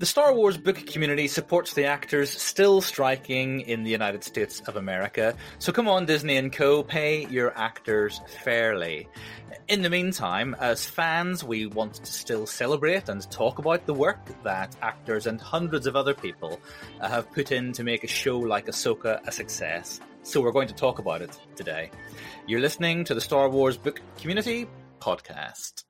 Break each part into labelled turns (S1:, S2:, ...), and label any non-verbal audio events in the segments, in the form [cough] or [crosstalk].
S1: The Star Wars book community supports the actors still striking in the United States of America, so come on, Disney and Co., pay your actors fairly. In the meantime, as fans, we want to still celebrate and talk about the work that actors and hundreds of other people have put in to make a show like Ahsoka a success. So we're going to talk about it today. You're listening to the Star Wars Book Community Podcast.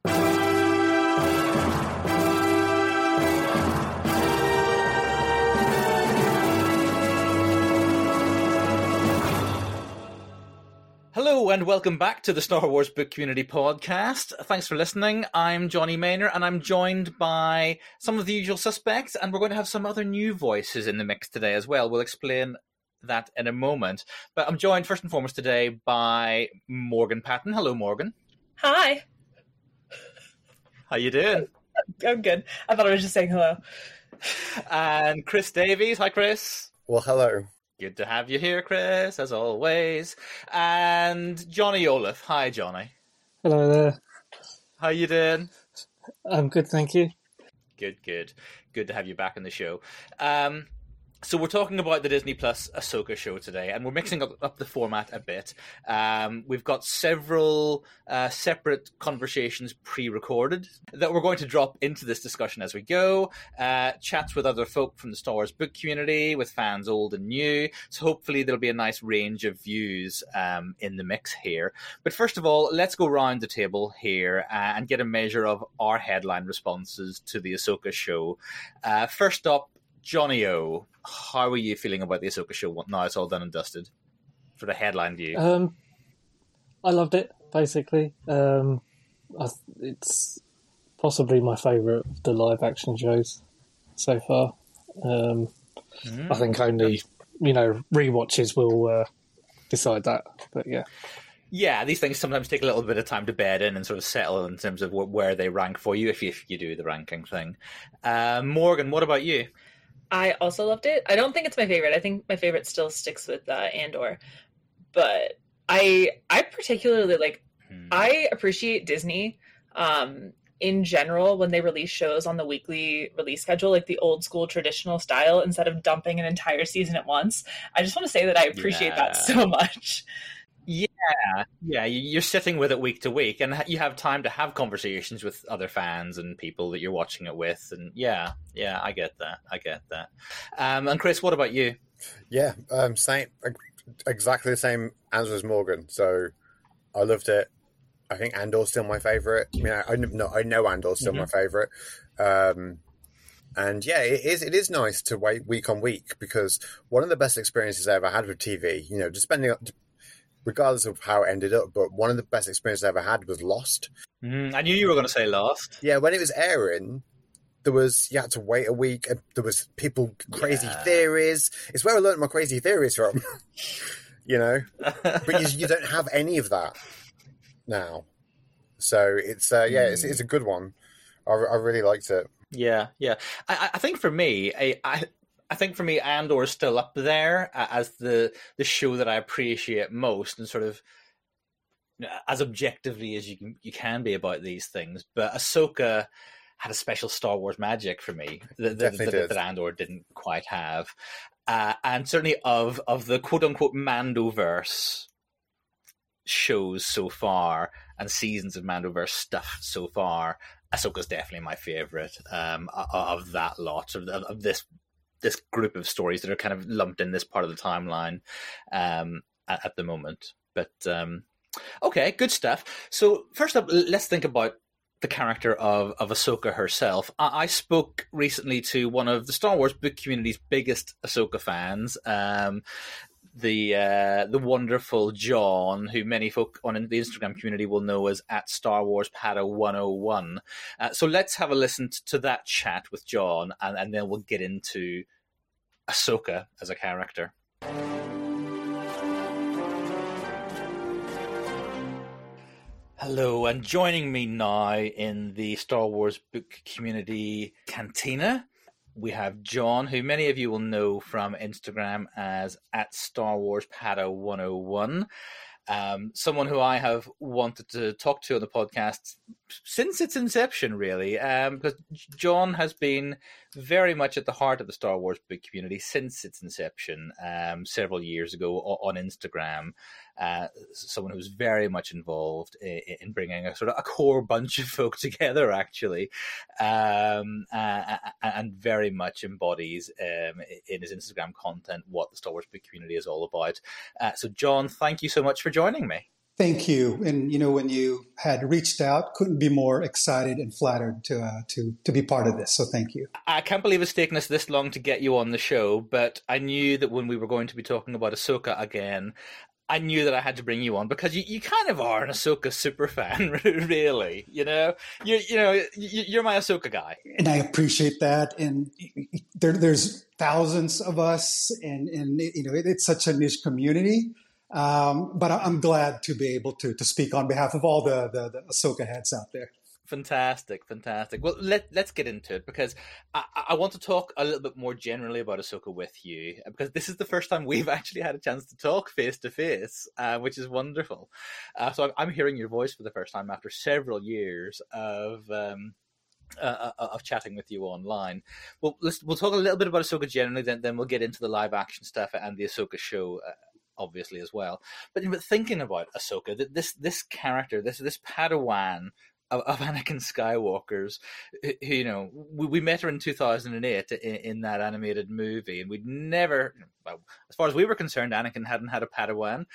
S1: Hello and welcome back to the Star Wars Book Community Podcast. Thanks for listening. I'm Johnny Maynor and I'm joined by some of the usual suspects and we're going to have some other new voices in the mix today as well. We'll explain that in a moment. But I'm joined first and foremost today by Morgan Patton. Hello Morgan.
S2: Hi.
S1: How you doing?
S2: I'm good. I thought I was just saying hello.
S1: And Chris Davies. Hi Chris.
S3: Well, hello.
S1: Good to have you here, Chris, as always. And Johnny Olaf. Hi, Johnny.
S4: Hello there.
S1: How you doing?
S4: I'm good, thank you.
S1: Good, good, good to have you back on the show. Um, so we're talking about the Disney Plus Ahsoka show today, and we're mixing up, up the format a bit. Um, we've got several uh, separate conversations pre-recorded that we're going to drop into this discussion as we go. Uh, chats with other folk from the Star Wars book community, with fans old and new. So hopefully there'll be a nice range of views um, in the mix here. But first of all, let's go round the table here uh, and get a measure of our headline responses to the Ahsoka show. Uh, first up, Johnny O, how are you feeling about the Ahsoka show now it's all done and dusted? For the headline view.
S4: Um, I loved it, basically. Um, I, it's possibly my favourite of the live action shows so far. Um, mm. I think only, you know, re-watches will uh, decide that. But yeah.
S1: Yeah, these things sometimes take a little bit of time to bed in and sort of settle in terms of where they rank for you if you, if you do the ranking thing. Uh, Morgan, what about you?
S2: I also loved it. I don't think it's my favorite. I think my favorite still sticks with uh, Andor, but I I particularly like. Hmm. I appreciate Disney um, in general when they release shows on the weekly release schedule, like the old school traditional style, instead of dumping an entire season at once. I just want to say that I appreciate yeah. that so [laughs] much.
S1: Yeah, yeah, you're sitting with it week to week, and you have time to have conversations with other fans and people that you're watching it with, and yeah, yeah, I get that, I get that. Um, and Chris, what about you?
S3: Yeah, um, same, exactly the same answer as Morgan. So I loved it. I think Andor's still my favorite. I mean, I, I know I know Andor's still mm-hmm. my favorite. Um, and yeah, it is. It is nice to wait week on week because one of the best experiences I ever had with TV, you know, just spending regardless of how it ended up. But one of the best experiences I ever had was Lost.
S1: Mm, I knew you were going to say Lost.
S3: Yeah, when it was airing, there was you had to wait a week. And There was people crazy yeah. theories. It's where I learned my crazy theories from. [laughs] you know, but you, you, don't have any of that now. So it's uh, yeah, mm. it's, it's a good one. I, I really liked it.
S1: Yeah, yeah. I, I think for me, I, I I think for me, Andor is still up there as the the show that I appreciate most, and sort of as objectively as you can you can be about these things. But Ahsoka had a special Star Wars magic for me that, that, that, that Andor didn't quite have, uh, and certainly of of the quote unquote Mandoverse shows so far and seasons of Mandoverse stuff so far. Ahsoka's definitely my favorite um, of that lot of, of this this group of stories that are kind of lumped in this part of the timeline um, at, at, the moment. But um, okay, good stuff. So first up, let's think about the character of of Ahsoka herself. I, I, spoke recently to one of the Star Wars book community's biggest Ahsoka fans. Um, the uh, the wonderful John, who many folk on the Instagram community will know as at Star Wars Pada 101. Uh, so let's have a listen to that chat with John, and, and then we'll get into Ahsoka as a character. Hello, and joining me now in the Star Wars book community cantina we have John, who many of you will know from Instagram as at Star Wars Pada 101. um, someone who I have wanted to talk to on the podcast since its inception, really, um, because John has been very much at the heart of the Star Wars book community since its inception um, several years ago on Instagram. Uh, someone who's very much involved in, in, bringing a sort of a core bunch of folk [laughs] together, actually, um, uh, and very much embodies um, in his Instagram content what the Star Wars book community is all about. Uh, so, John, thank you so much for joining me.
S5: Thank you. And you know, when you had reached out, couldn't be more excited and flattered to uh, to to be part of this. So thank you.
S1: I can't believe it's taken us this long to get you on the show, but I knew that when we were going to be talking about Ahsoka again, I knew that I had to bring you on because you, you kind of are an Ahsoka super fan, [laughs] really. You know, you you know you're my Ahsoka guy,
S5: and I appreciate that. And there, there's thousands of us, and and you know it, it's such a niche community. Um, but I'm glad to be able to to speak on behalf of all the, the, the Ahsoka heads out there.
S1: Fantastic, fantastic. Well, let let's get into it because I, I want to talk a little bit more generally about Ahsoka with you because this is the first time we've [laughs] actually had a chance to talk face to face, which is wonderful. Uh, so I'm, I'm, hearing your voice for the first time after several years of. Um, uh, uh of chatting with you online. Well, let's we'll talk a little bit about Ahsoka generally, then then we'll get into the live action stuff and the Ahsoka show uh, obviously as well. But, but thinking about Ahsoka, this this character, this this Padawan of, of [laughs] Anakin Skywalker's, you know, we, we met her in 2008 in, in, that animated movie, and we'd never, as far as we were concerned, Anakin hadn't had a Padawan.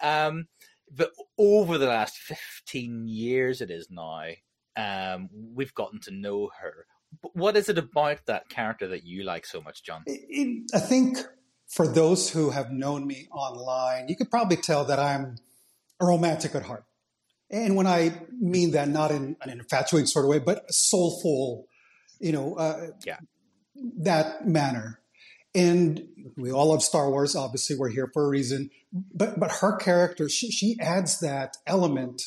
S1: Um, but over the last 15 years, it is now, um, we've gotten to know her. But what is it about that character that you like so much, John?
S5: I think for those who have known me online, you could probably tell that I'm a romantic at heart. And when I mean that, not in an infatuating sort of way, but soulful, you know, uh, yeah. that manner. And we all love Star Wars. Obviously, we're here for a reason. But but her character, she, she adds that element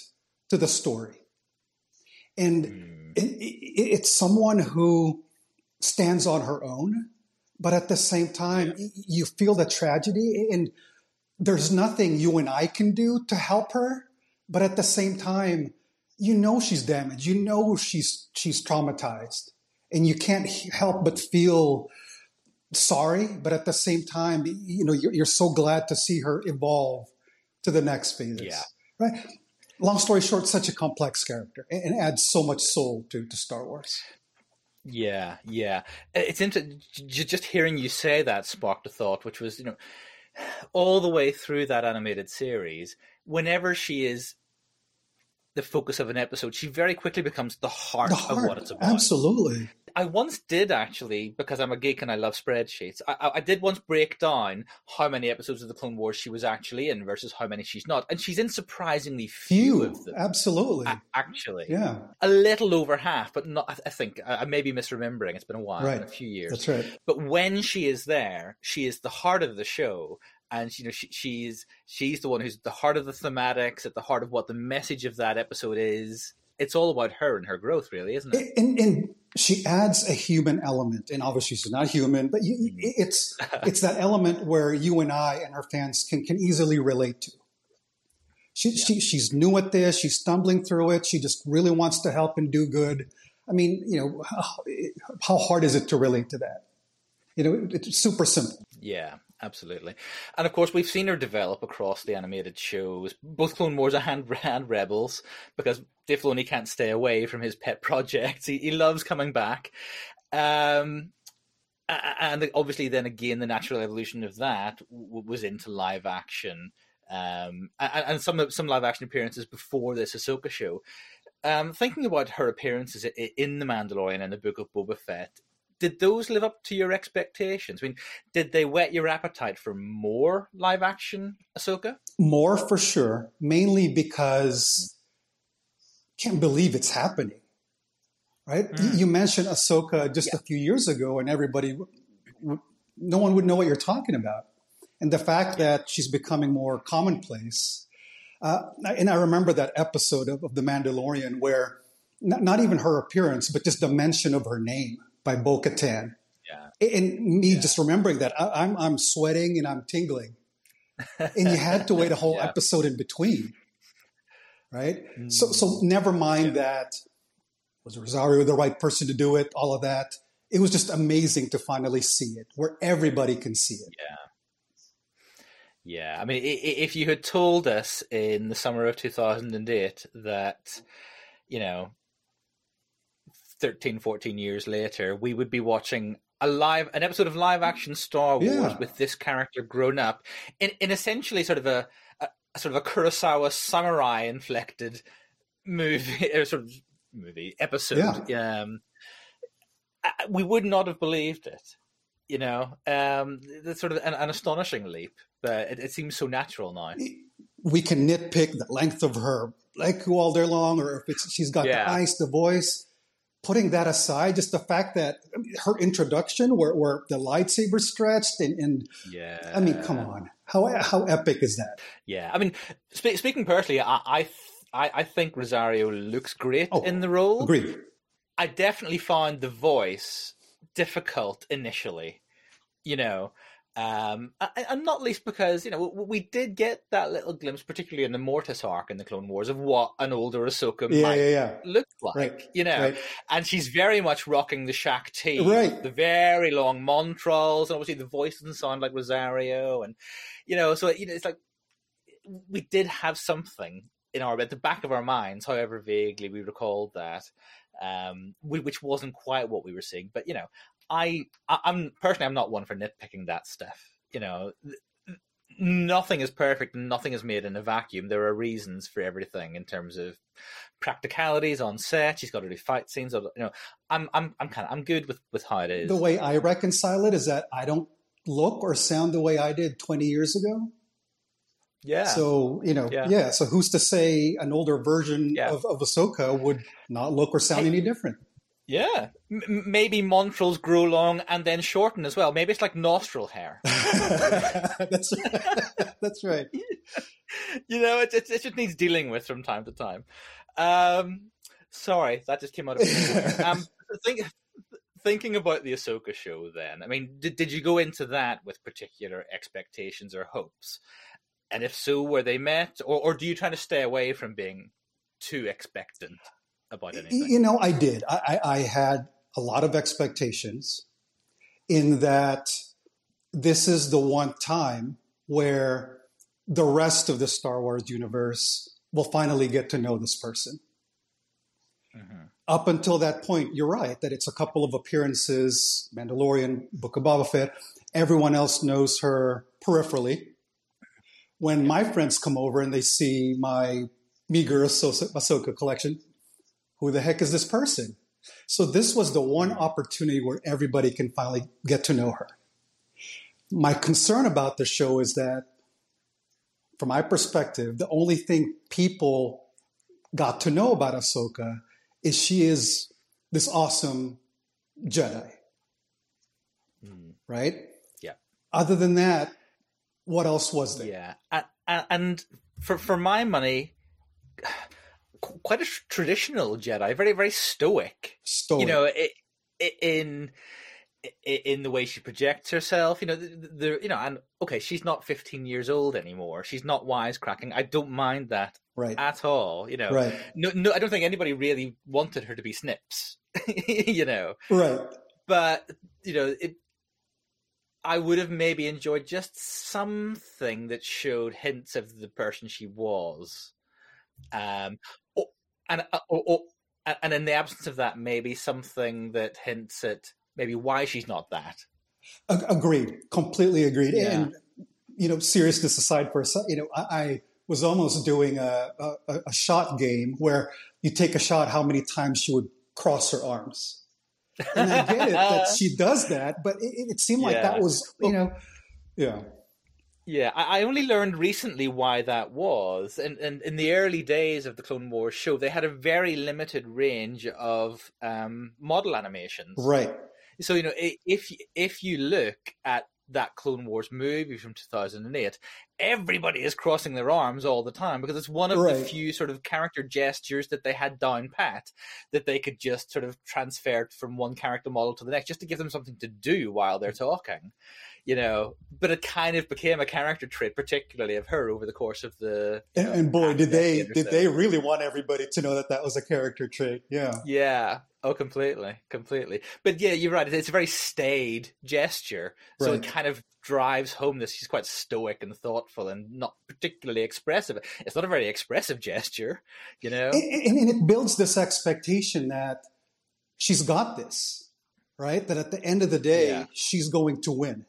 S5: to the story, and mm. it, it, it's someone who stands on her own but at the same time, you feel the tragedy and there's nothing you and I can do to help her. But at the same time, you know she's damaged. You know she's she's traumatized, and you can't help but feel sorry. But at the same time, you know you're, you're so glad to see her evolve to the next phase. Yeah. Right. Long story short, such a complex character and adds so much soul to, to Star Wars.
S1: Yeah, yeah. It's interesting. Just hearing you say that sparked a thought, which was, you know, all the way through that animated series, whenever she is the focus of an episode, she very quickly becomes the heart, the heart of what it's about.
S5: Absolutely.
S1: I once did actually, because I'm a geek and I love spreadsheets. I, I, did once break down how many episodes of the Clone Wars she was actually in versus how many she's not, and she's in surprisingly few, few of them.
S5: Absolutely,
S1: actually,
S5: yeah,
S1: a little over half, but not. I think I may be misremembering. It's been a while, right. a few years.
S5: That's right.
S1: But when she is there, she is the heart of the show, and you know she, she's she's the one who's the heart of the thematics, at the heart of what the message of that episode is. It's all about her and her growth, really, isn't it?
S5: And, and she adds a human element, and obviously she's not human, but you, mm-hmm. it's [laughs] it's that element where you and I and our fans can can easily relate to. She, yeah. she she's new at this. She's stumbling through it. She just really wants to help and do good. I mean, you know, how, how hard is it to relate to that? You know, it's super simple.
S1: Yeah, absolutely. And of course, we've seen her develop across the animated shows, both Clone Wars and, [laughs] and Rebels, because Dave Filoni can't stay away from his pet projects. He, he loves coming back. Um, and obviously, then again, the natural evolution of that was into live action, um, and, some some live action appearances before this Ahsoka show. Um, thinking about her appearances in The Mandalorian and the Book of Boba Fett, did those live up to your expectations? I mean, did they whet your appetite for more live action Ahsoka?
S5: More for sure, mainly because I can't believe it's happening. Right? Mm. You mentioned Ahsoka just yeah. a few years ago, and everybody, no one would know what you're talking about. And the fact that she's becoming more commonplace. Uh, and I remember that episode of, of The Mandalorian where not, not even her appearance, but just the mention of her name by Bo Katan. Yeah. And me yeah. just remembering that I, am I'm, I'm sweating and I'm tingling. [laughs] and you had to wait a whole
S1: Yeah.
S5: episode in between, right? So, mm. so never mind that was Rosario the right person to do it? All of that. It was just amazing to finally see it where everybody can see it.
S1: Yeah, Yeah, I mean, if you had told us in the summer of 2008 that, you know, 13, 14 years later, we would be watching a live, an episode of live action Star Wars
S5: Yeah.
S1: with this character grown up in, in essentially sort of a, a, sort of a Kurosawa samurai inflected movie, or [laughs] sort of movie episode, um, we would not have believed it. You know, um, that's sort of an, an astonishing leap, but it, it seems so natural now.
S5: We can nitpick the length of her leg all day long, or if it's she's got
S1: Yeah.
S5: the eyes, the voice. Putting that aside, just the fact that her introduction, where, where the lightsaber stretched, and, and
S1: Yeah,
S5: I mean, come on, how how epic is that?
S1: Yeah, I mean, spe- speaking personally, I I, th- I I think Rosario looks great
S5: Oh,
S1: in the role.
S5: Agreed.
S1: I definitely found the voice difficult initially, you know, um, and not least because you know we did get that little glimpse, particularly in the Mortis arc in the Clone Wars, of what an older Ahsoka
S5: Yeah,
S1: might
S5: yeah, yeah.
S1: look like,
S5: Right,
S1: you know.
S5: right.
S1: And she's very much rocking the Shaak Ti,
S5: Right.
S1: The very long montrals, and obviously the voice doesn't sound like Rosario, and you know, so you know, it's like we did have something in our at the back of our minds, however vaguely we recalled that, um, which wasn't quite what we were seeing. But you know, I, I'm personally I'm not one for nitpicking that stuff. You know, nothing is perfect, and nothing is made in a vacuum. There are reasons for everything in terms of practicalities on set. She's got to do fight scenes. You know, I'm I'm I'm kind of I'm good with with how it is.
S5: The way I reconcile it is that I don't look or sound the way I did 20 years ago.
S1: yeah.
S5: So, you know,
S1: Yeah.
S5: yeah. So who's to say an older version
S1: Yeah.
S5: of, of Ahsoka would not look or sound
S1: Hey.
S5: any different?
S1: Yeah, M- m- maybe montrals grow long and then shorten as well. Maybe it's like nostril hair. [laughs] [laughs]
S5: That's right. [laughs] That's right.
S1: you know, it, it, it just needs dealing with from time to time. Um, sorry, that just came out of nowhere. um, think, thinking about the Ahsoka show, then, I mean, did, did you go into that with particular expectations or hopes? And if so, were they met, or, or do you try to stay away from being too expectant about anything?
S5: You know, I did. I, I, I had a lot of expectations in that this is the one time where the rest of the Star Wars universe will finally get to know this person.
S1: Mhm.
S5: Up until that point, you're right that it's a couple of appearances, Mandalorian, Book of Boba Fett. Everyone else knows her peripherally. When my friends come over and they see my meager Ahsoka Ahsoka collection, who the heck is this person? So this was the one opportunity where everybody can finally get to know her. My concern about the show is that, from my perspective, the only thing people got to know about Ahsoka is she is this awesome Jedi,
S1: Mm.
S5: right?
S1: Yeah.
S5: Other than that, what else was there?
S1: Yeah, and, for for my money, quite a traditional Jedi, very very stoic.
S5: Story.
S1: You know, i i in in the way she projects herself. You know, the, the you know, and okay, she's not 15 years old anymore. She's not wisecracking. I don't mind that
S5: right,
S1: at all. You know,
S5: right,
S1: no, no, I don't think anybody really wanted her to be Snips. [laughs] you know,
S5: right.
S1: but you know it i would have maybe enjoyed just something that showed hints of the person she was um and uh, or, or, and in the absence of that maybe something that hints at maybe why she's not that
S5: Agreed. Completely agreed.
S1: Yeah.
S5: And you know, seriousness aside for a second, you know, I, I was almost doing a, a, a shot game where you take a shot how many times she would cross her arms. And I get it that [laughs] she does that, but it, it seemed like
S1: Yeah.
S5: that was, you know, yeah.
S1: Yeah, I, I only learned recently why that was. And, and in the early days of the Clone Wars show, they had a very limited range of um, model animations.
S5: Right.
S1: So you know, if if you look at that Clone Wars movie from 2008, everybody is crossing their arms all the time because it's one of
S5: Right.
S1: the few sort of character gestures that they had down pat that they could just sort of transfer from one character model to the next just to give them something to do while they're talking. You know, but it kind of became a character trait, particularly of her over the course of the.
S5: And, and boy, did they did
S1: so.
S5: they really want everybody to know that that was a character trait? Yeah.
S1: Yeah. Oh, completely, completely. But yeah, you're right. It's a very staid gesture, so
S5: Right.
S1: it kind of drives home this. She's quite stoic and thoughtful, and not particularly expressive. It's not a very expressive gesture, you know.
S5: And, and, and it builds this expectation that she's got this, right? That at the end of the day,
S1: Yeah.
S5: she's going to win.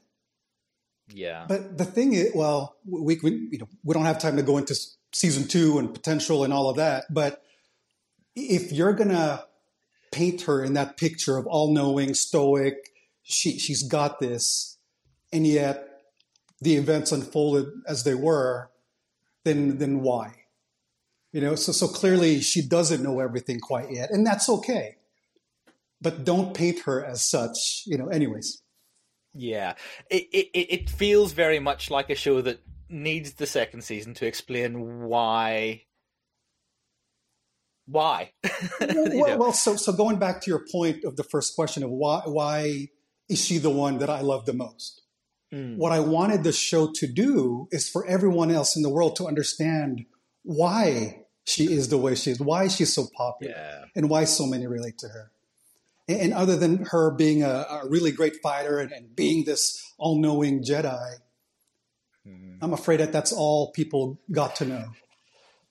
S1: Yeah,
S5: But the thing is, well, we, we you know we don't have time to go into season two and potential and all of that. But if you're gonna paint her in that picture of all-knowing, stoic, she she's got this, and yet the events unfolded as they were, then then why? You know, so so clearly she doesn't know everything quite yet, and that's okay. But don't paint her as such. You know, anyways.
S1: Yeah. It, it it feels very much like a show that needs the second season to explain why. Why? [laughs] You
S5: well,
S1: know?
S5: well, so so going back to your point of the first question of why why is she the one that I love the most?
S1: Mm.
S5: What I wanted the show to do is for everyone else in the world to understand why she is the way she is, why she's so popular,
S1: Yeah.
S5: and why so many relate to her. And, and other than her being a, a really great fighter and, and being this all-knowing Jedi,
S1: Mhm.
S5: I'm afraid that that's all people got to know.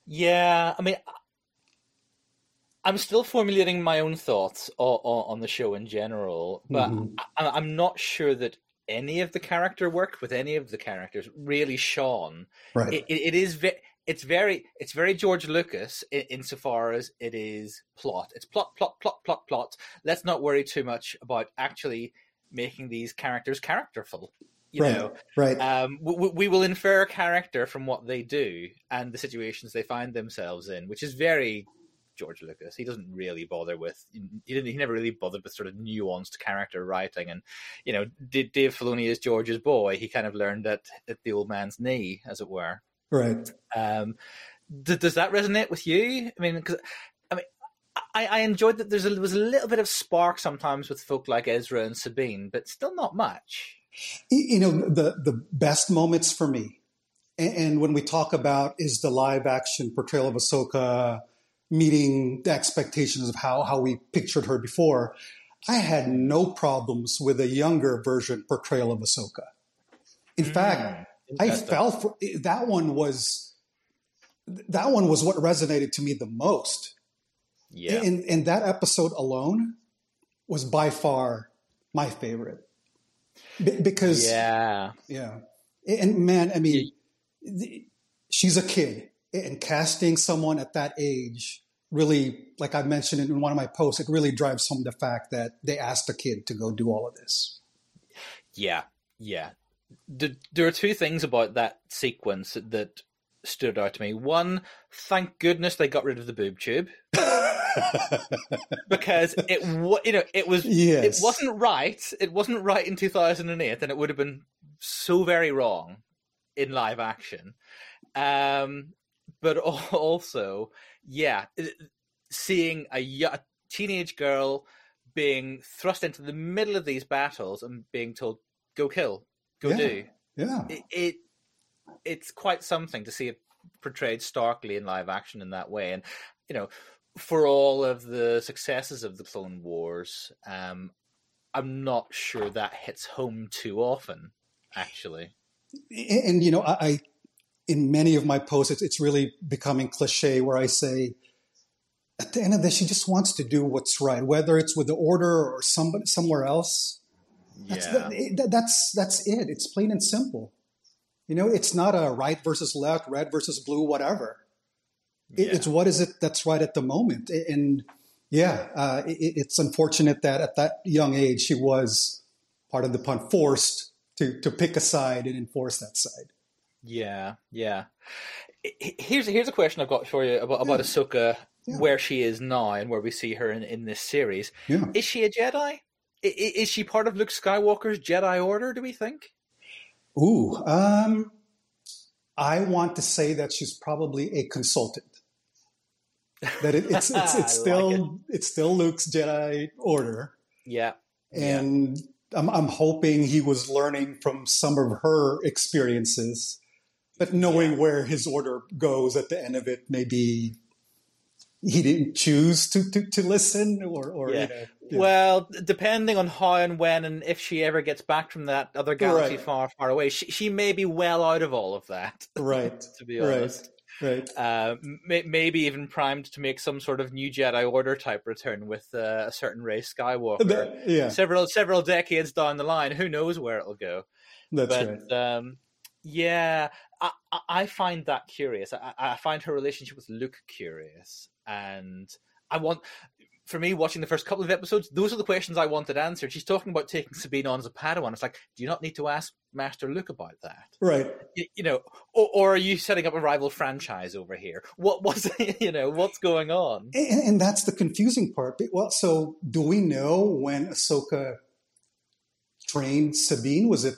S1: Yeah, I mean, I'm still formulating my own thoughts on, on the show in general, but
S5: Mhm.
S1: I, I'm not sure that any of the character work with any of the characters really shone.
S5: Right.
S1: It, it, it is ve- it's very it's very George Lucas in, insofar as it is plot. It's plot, plot, plot, plot, plot. Let's not worry too much about actually making these characters characterful. You
S5: right.
S1: know,
S5: right.
S1: um, we, we will infer character from what they do and the situations they find themselves in, which is very George Lucas. He doesn't really bother with he didn't he never really bothered with sort of nuanced character writing and you know Dave Filoni is George's boy. He kind of learned at at the old man's knee, as it were.
S5: Right.
S1: Um, d- does that resonate with you? I mean, because I mean. I, I enjoyed that there's a, there was a little bit of spark sometimes with folk like Ezra and Sabine, but still not much.
S5: you know the the best moments for me and, and when we talk about is the live action portrayal of Ahsoka meeting the expectations of how how we pictured her before I had no problems with a younger version portrayal of Ahsoka in fact I fell for eh, that one was that one was what resonated to me the most
S1: Yeah.
S5: and, and that episode alone was by far my favorite Be- because
S1: yeah.
S5: yeah. And man, I mean, she's a kid, and casting someone at that age really, like I mentioned in one of my posts, it really drives home the fact that they asked a kid to go do all of this.
S1: Yeah, yeah. The, there are two things about that sequence that stood out to me. One, thank goodness they got rid of the boob tube [laughs] because it you know it was
S5: Yes.
S1: it wasn't right. It wasn't right in 2008 and it would have been so very wrong in live action. Um but [laughs] also, yeah, seeing a, a teenage girl being thrust into the middle of these battles and being told go kill,
S5: Yeah.
S1: do.
S5: yeah.
S1: It, it it's quite something to see it portrayed starkly in live action in that way and you know for all of the successes of the clone wars um i'm not sure that hits home too often actually
S5: And, and, you know, I, I, in many of my posts, it's, it's really becoming cliche where I say, at the end of this, she just wants to do what's right, whether it's with the order or somebody somewhere else. That's,
S1: yeah
S5: that- that's that's it. It's plain and simple. You know, it's not a right versus left, red versus blue, whatever. It,
S1: Yeah.
S5: It's what is it that's right at the moment. And yeah, uh, it, it's unfortunate that at that young age she was, part of the pun, forced to to pick a side and enforce that side.
S1: Yeah, yeah. Here's here's a question I've got for you about about Ahsoka,
S5: Yeah.
S1: where she is now and where we see her in, in this series.
S5: Yeah.
S1: Is she a Jedi? Is she part of Luke Skywalker's Jedi Order? Do we think?
S5: Ooh, um, I want to say that she's probably a consultant. That it, it's it's, [laughs] it's still like it. it's still Luke's Jedi Order.
S1: Yeah,
S5: and yeah. I'm I'm hoping he was learning from some of her experiences, but knowing yeah. where his order goes at the end of it, maybe he didn't choose to to, to listen or or
S1: yeah. You know, yeah. Well, depending on how and when and if she ever gets back from that other galaxy right. far, far away, she, she may be well out of all of that.
S5: Right. [laughs]
S1: to be honest.
S5: Right.
S1: Right. Uh, may, maybe even primed to make some sort of new Jedi Order type return with uh, a certain Rey Skywalker.
S5: That, yeah.
S1: Several several decades down the line, who knows where it'll go?
S5: That's
S1: but,
S5: right.
S1: Um, yeah, I, I find that curious. I, I find her relationship with Luke curious, and I want for me, watching the first couple of episodes, those are the questions I wanted answered. She's talking about taking Sabine on as a Padawan. It's like, do you not need to ask Master Luke about that?
S5: Right.
S1: You, you know, or, or, are you setting up a rival franchise over here? What was, [laughs] you know, what's going on?
S5: And, and, that's the confusing part. Well, so do we know when Ahsoka trained Sabine? Was it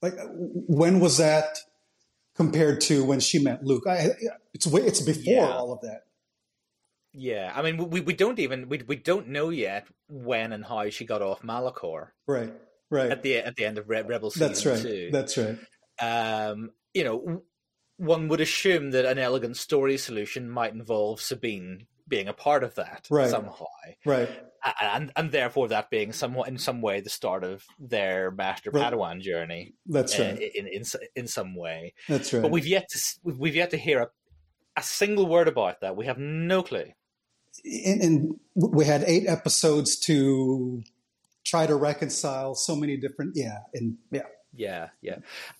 S5: like when was that compared to when she met Luke? I, it's it's before yeah. all of that.
S1: Yeah, I mean, we, we don't even we we don't know yet when and how she got off Malachor.
S5: Right, right.
S1: At the at the end of Re- Rebel season
S5: That's right.
S1: two.
S5: That's right.
S1: Um, you know, one would assume that an elegant story solution might involve Sabine being a part of that
S5: right.
S1: somehow,
S5: right?
S1: And and therefore that being somewhat in some way the start of their Master right. Padawan journey.
S5: That's uh, right.
S1: In, in in some way.
S5: That's right.
S1: But we've yet to we've yet to hear a, a single word about that. We have no clue
S5: and, and we had eight episodes to try to reconcile so many different yeah and yeah.
S1: Yeah yeah.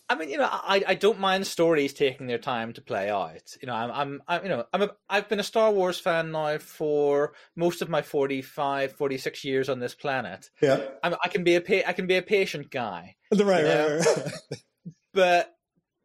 S1: I mean you know i i don't mind stories taking their time to play out. You know i'm i'm, I'm you know i'm a, i've been a star wars fan now for most of my 45 46 years on this planet.
S5: Yeah.
S1: I'm, i can be a pa- i can be a patient guy.
S5: Right, right, right. [laughs]
S1: but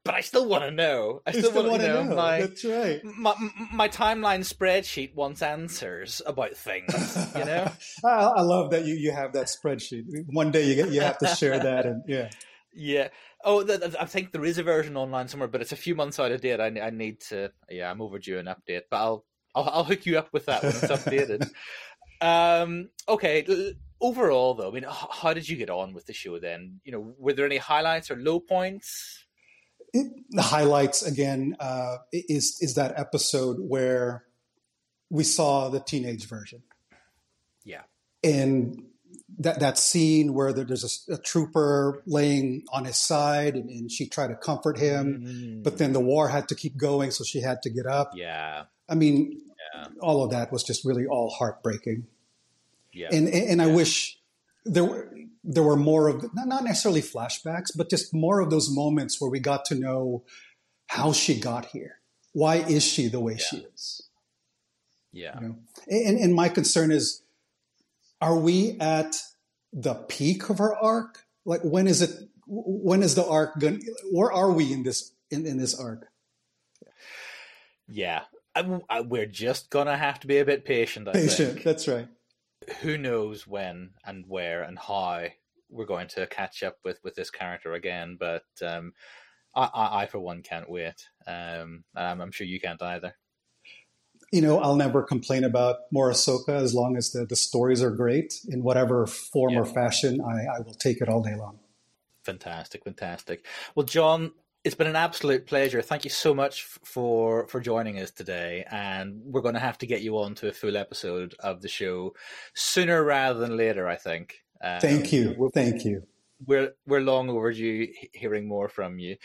S1: but I still want to know. I still,
S5: still
S1: want to know.
S5: know.
S1: My,
S5: That's right.
S1: My, my timeline spreadsheet wants answers about things. You know, [laughs]
S5: I, I, love that you, you have that spreadsheet. One day you get you have to share that, and yeah, [laughs]
S1: yeah. Oh, th- th- I think there is a version online somewhere, but it's a few months out of date. I, I need to. Yeah, I'm overdue an update, but I'll I'll, I'll hook you up with that when it's updated. [laughs] um, okay. Overall, though, I mean, how did you get on with the show? Then, you know, were there any highlights or low points?
S5: It, the highlights again uh, is is that episode where we saw the teenage version.
S1: Yeah,
S5: and that that scene where there's a, a trooper laying on his side, and, and, she tried to comfort him, mm-hmm. but then the war had to keep going, so she had to get up.
S1: Yeah,
S5: I mean, yeah. all of that was just really all heartbreaking.
S1: Yeah,
S5: and and, and yeah. I wish there were there were more of not necessarily flashbacks, but just more of those moments where we got to know how she got here. Why is she the way yeah. she is?
S1: Yeah.
S5: You know? and, and my concern is, are we at the peak of her arc? Like when is it? When is the arc going? Where are we in this in, in this arc?
S1: Yeah, I, I, we're just gonna have to be a bit patient. I
S5: patient.
S1: Think.
S5: That's right
S1: who knows when and where and how we're going to catch up with with this character again. But um, I, I, I, for one, can't wait. Um, I'm sure you can't either.
S5: You know, I'll never complain about more Ahsoka as long as the, the stories are great in whatever form yeah. or fashion. I, I will take it all day long.
S1: Fantastic, fantastic. Well, John, it's been an absolute pleasure. Thank you so much for for joining us today, and we're going to have to get you on to a full episode of the show sooner rather than later. I think.
S5: Um, Thank you. Thank you.
S1: We're we're long overdue hearing more from you.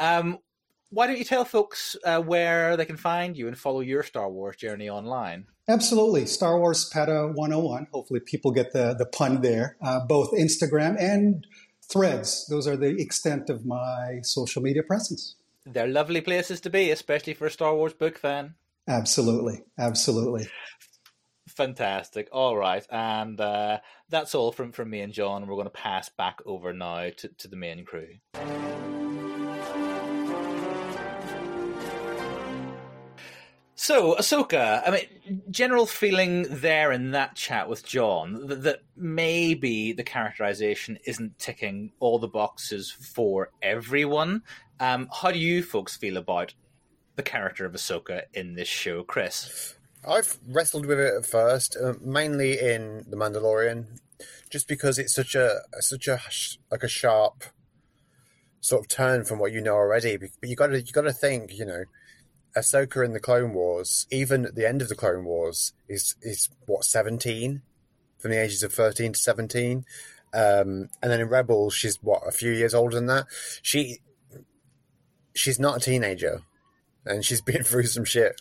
S1: Um, why don't you tell folks uh, where they can find you and follow your Star Wars journey online?
S5: Absolutely. Star Wars Pada 101. Hopefully, people get the, the pun there. Uh, both Instagram and threads. Those are the extent of my social media presence.
S1: They're lovely places to be, especially for a Star Wars book fan.
S5: Absolutely. Absolutely.
S1: Fantastic. All right. And uh, that's all from, from me and John. We're going to pass back over now to, to the main crew. So, Ahsoka, I mean, general feeling there in that chat with John that, that, maybe the characterization isn't ticking all the boxes for everyone. Um, how do you folks feel about the character of Ahsoka in this show, Chris?
S3: I've wrestled with it at first, uh, mainly in The Mandalorian, just because it's such a such a like a sharp sort of turn from what you know already. But you got to you got to think, you know, Ahsoka in the Clone Wars, even at the end of the Clone Wars, is is what seventeen, from the ages of thirteen to seventeen, um, and then in Rebels, she's what a few years older than that. She she's not a teenager, and she's [laughs] been through some shit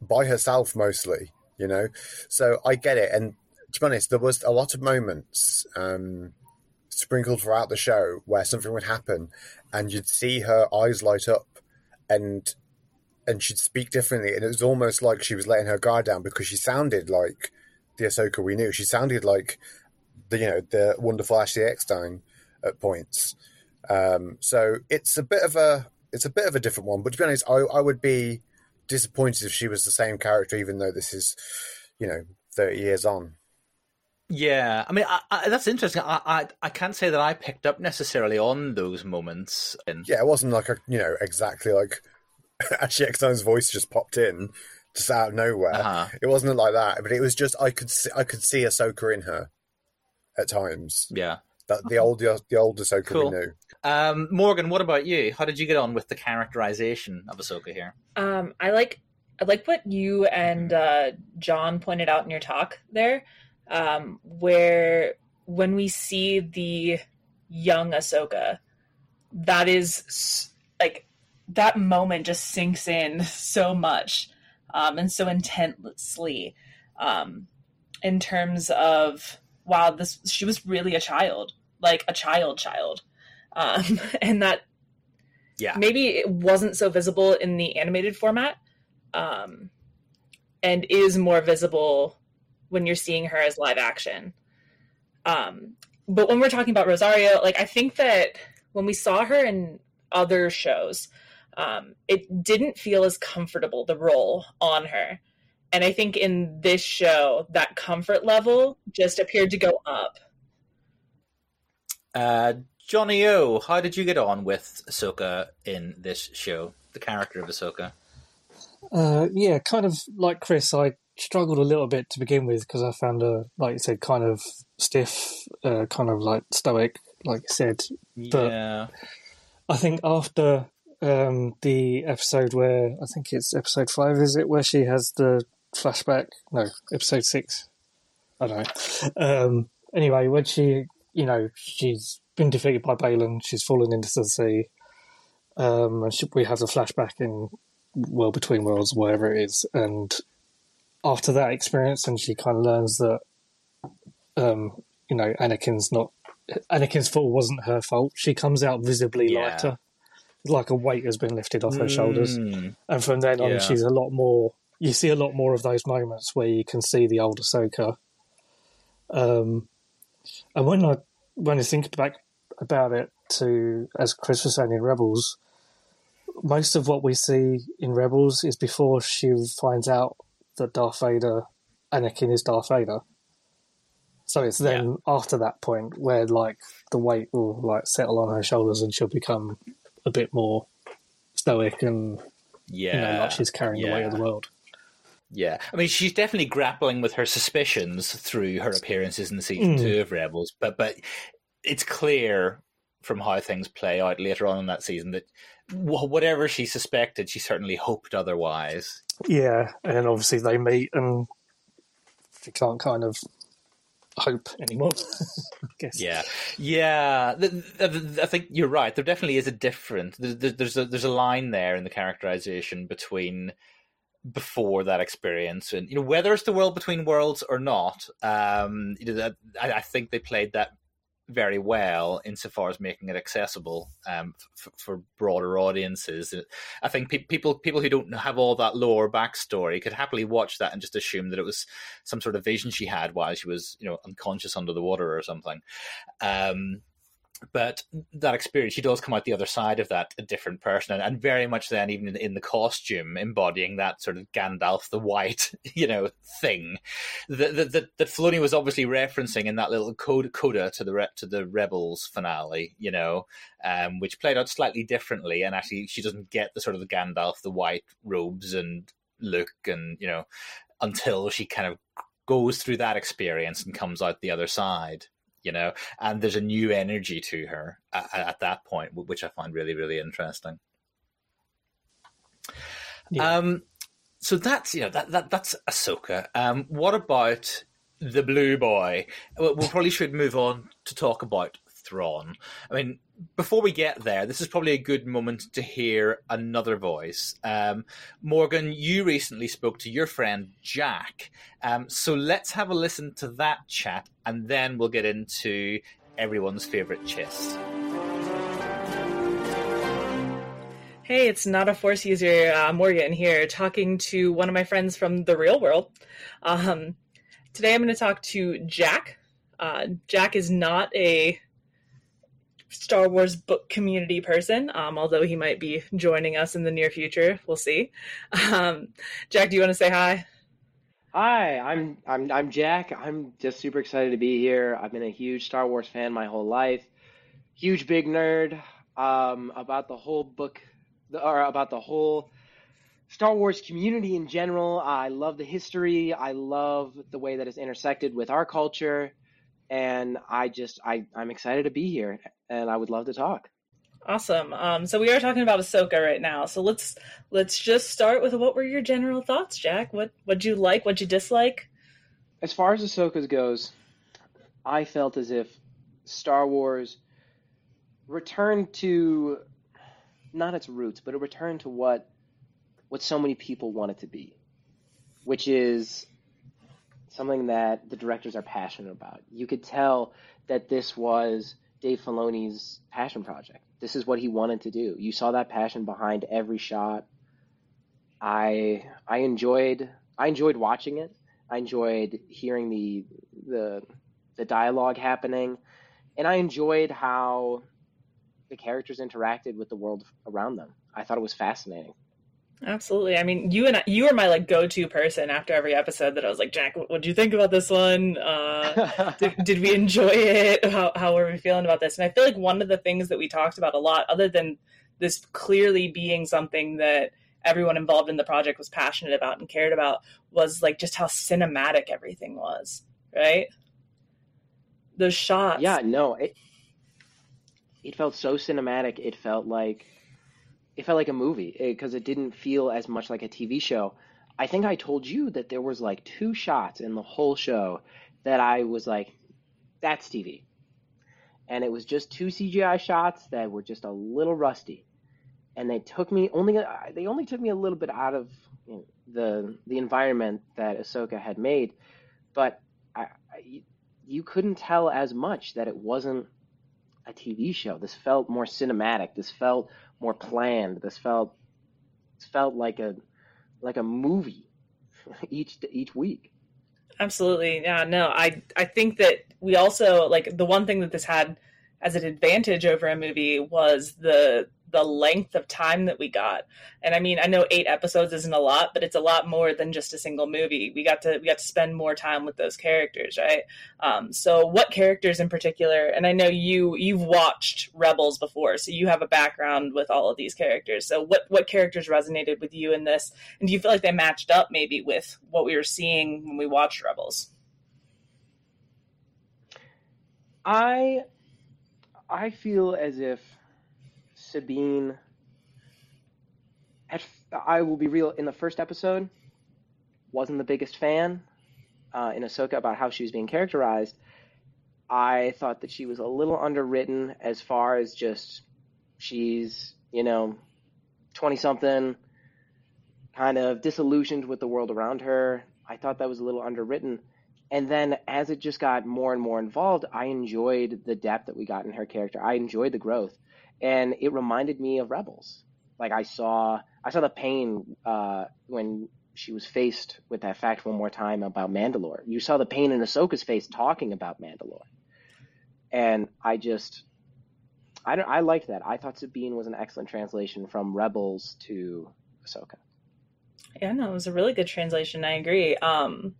S3: by herself mostly, you know. So I get it, and to be honest, there was a lot of moments um, sprinkled throughout the show where something would happen, and you'd see her eyes light up, and and she'd speak differently, and it was almost like she was letting her guard down because she sounded like the Ahsoka we knew. She sounded like the you know the wonderful Ashley Eckstein at points. Um, so it's a bit of a it's a bit of a different one. But to be honest, I, I would be disappointed if she was the same character, even though this is, you know, thirty years on.
S1: Yeah, I mean I, I, that's interesting. I, I, I can't say that I picked up necessarily on those moments. And
S3: yeah, it wasn't like a you know exactly like [laughs] Ashley Eckstein's voice just popped in just out of nowhere. Uh-huh. It wasn't like that, but it was just I could see, I could see Ahsoka in her at times.
S1: Yeah,
S3: that the old the, the old Ahsoka cool. we knew.
S1: Um, Morgan, what about you? How did you get on with the characterization of Ahsoka here?
S2: Um, I like I like what you and uh, John pointed out in your talk there, um, where when we see the young Ahsoka, that is like that moment just sinks in [laughs] so much um, and so intensely um, in terms of wow, this she was really a child, like a child child. Um, [laughs] and that
S1: yeah.
S2: maybe it wasn't so visible in the animated format um, and is more visible when you're seeing her as live action. Um, but when we're talking about rosario like i think that when we saw her in other shows um, it didn't feel as comfortable the role on her and i think in this show that comfort level just appeared to go up
S1: uh, Johnny O, how did you get on with Ahsoka in this show, the character of Ahsoka?
S4: Uh, yeah, kind of like Chris, I struggled a little bit to begin with because I found her, like you said, kind of stiff, uh, kind of like stoic, like you said.
S1: But yeah.
S4: I think after um, the episode where I think it's episode five, is it, where she has the flashback? No, episode six. I don't know. Um, anyway, when she, you know, she's been defeated by Baylan. She's fallen into the sea. Um, and she, we have a flashback in World Between Worlds, wherever it is. And after that experience, and she kind of learns that, um, you know, Anakin's not Anakin's fall wasn't her fault. She comes out visibly yeah. lighter, like a weight has been lifted off her mm. shoulders. And from then on, yeah. she's a lot more. You see a lot more of those moments where you can see the older Ahsoka. Um, and when I when I think back about it to, as Chris was saying in Rebels, most of what we see in Rebels is before she finds out that Darth Vader, Anakin is Darth Vader. So it's then yeah. after that point where like the weight will like settle on her shoulders and she'll become a bit more stoic and
S1: yeah,
S4: you know, like she's carrying yeah. the weight of the world.
S1: Yeah, I mean, she's definitely grappling with her suspicions through her appearances in season mm. two of Rebels, but but it's clear from how things play out later on in that season that whatever she suspected, she certainly hoped otherwise.
S4: Yeah, and obviously they meet and she can't kind of hope anymore. [laughs]
S1: Yeah, yeah. I think you're right. There definitely is a difference. There's a there's a line there in the characterization between before that experience and you know whether it's the world between worlds or not um you know I think they played that very well insofar as making it accessible um, f- for broader audiences. I think pe- people people who don't have all that lore backstory could happily watch that and just assume that it was some sort of vision she had while she was you know unconscious under the water or something. Um, but that experience, she does come out the other side of that a different person, and, and very much then, even in, in, the costume, embodying that sort of Gandalf the White, [laughs] you know, thing. That that, that, Filoni was obviously referencing in that little coda, coda to the to the Rebels finale, you know, um, which played out slightly differently, and actually she doesn't get the sort of the Gandalf the White robes and look, and you know, until she kind of goes through that experience and comes out the other side you know, and there's a new energy to her at, at that point, which I find really, really interesting. Yeah. Um, so that's you know that, that that's Ahsoka. Um, what about the blue boy? we probably should move on to talk about Thrawn. I mean, before we get there, this is probably a good moment to hear another voice. Um, Morgan, you recently spoke to your friend Jack. Um, so let's have a listen to that chat and then we'll get into everyone's favorite chiss.
S2: Hey, it's not a force user, uh, Morgan here, talking to one of my friends from the real world. Um, today I'm going to talk to Jack. Uh, Jack is not a Star Wars book community person, um, although he might be joining us in the near future. We'll see. Um, Jack, do you want to say hi?
S6: Hi, I'm I'm I'm Jack. I'm just super excited to be here. I've been a huge Star Wars fan my whole life. Huge big nerd um, about the whole book or about the whole Star Wars community in general. I love the history. I love the way that it's intersected with our culture and I just I I'm excited to be here, and I would love to talk.
S2: Awesome. Um, so we are talking about Ahsoka right now. So let's let's just start with what were your general thoughts, Jack? What what'd you like? What'd you dislike?
S6: As far as Ahsoka goes, I felt as if Star Wars returned to not its roots, but a return to what what so many people want it to be, which is something that the directors are passionate about. You could tell that this was Dave Filoni's passion project. This is what he wanted to do. You saw that passion behind every shot. I I enjoyed I enjoyed watching it. I enjoyed hearing the the the dialogue happening, and I enjoyed how the characters interacted with the world around them. I thought it was fascinating.
S2: Absolutely. I mean, you and I, you were my like go-to person after every episode that I was like, Jack, what do you think about this one? Uh, [laughs] did, did we enjoy it? How, how were we feeling about this? And I feel like one of the things that we talked about a lot, other than this clearly being something that everyone involved in the project was passionate about and cared about, was like just how cinematic everything was, right? The shots.
S6: Yeah, no, it, it felt so cinematic. It felt like it felt like a movie eh, because it, it didn't feel as much like a TV show. I think I told you that there was like two shots in the whole show that I was like, that's TV. And it was just two CGI shots that were just a little rusty. And they took me only uh, they only took me a little bit out of you know, the the environment that Ahsoka had made, but I, I, you couldn't tell as much that it wasn't a TV show. This felt more cinematic. This felt more planned. This felt this felt like a like a movie [laughs] each each week.
S2: Absolutely. Yeah, no. I I think that we also like the one thing that this had as an advantage over a movie was the the length of time that we got. And I mean, I know eight episodes isn't a lot, but it's a lot more than just a single movie. We got to we got to spend more time with those characters, right? Um, so, what characters in particular? And I know you you've watched Rebels before, so you have a background with all of these characters. So, what what characters resonated with you in this? And do you feel like they matched up maybe with what we were seeing when we watched Rebels?
S6: I I feel as if Sabine. At, I will be real. In the first episode, wasn't the biggest fan uh, in Ahsoka about how she was being characterized. I thought that she was a little underwritten as far as just she's you know twenty something, kind of disillusioned with the world around her. I thought that was a little underwritten. And then as it just got more and more involved, I enjoyed the depth that we got in her character. I enjoyed the growth and it reminded me of Rebels. Like I saw, I saw the pain uh, when she was faced with that fact one more time about Mandalore. You saw the pain in Ahsoka's face talking about Mandalore, and I just, I don't. I liked that. I thought Sabine was an excellent translation from Rebels to Ahsoka.
S2: Yeah, no, it was a really good translation. I agree. Um,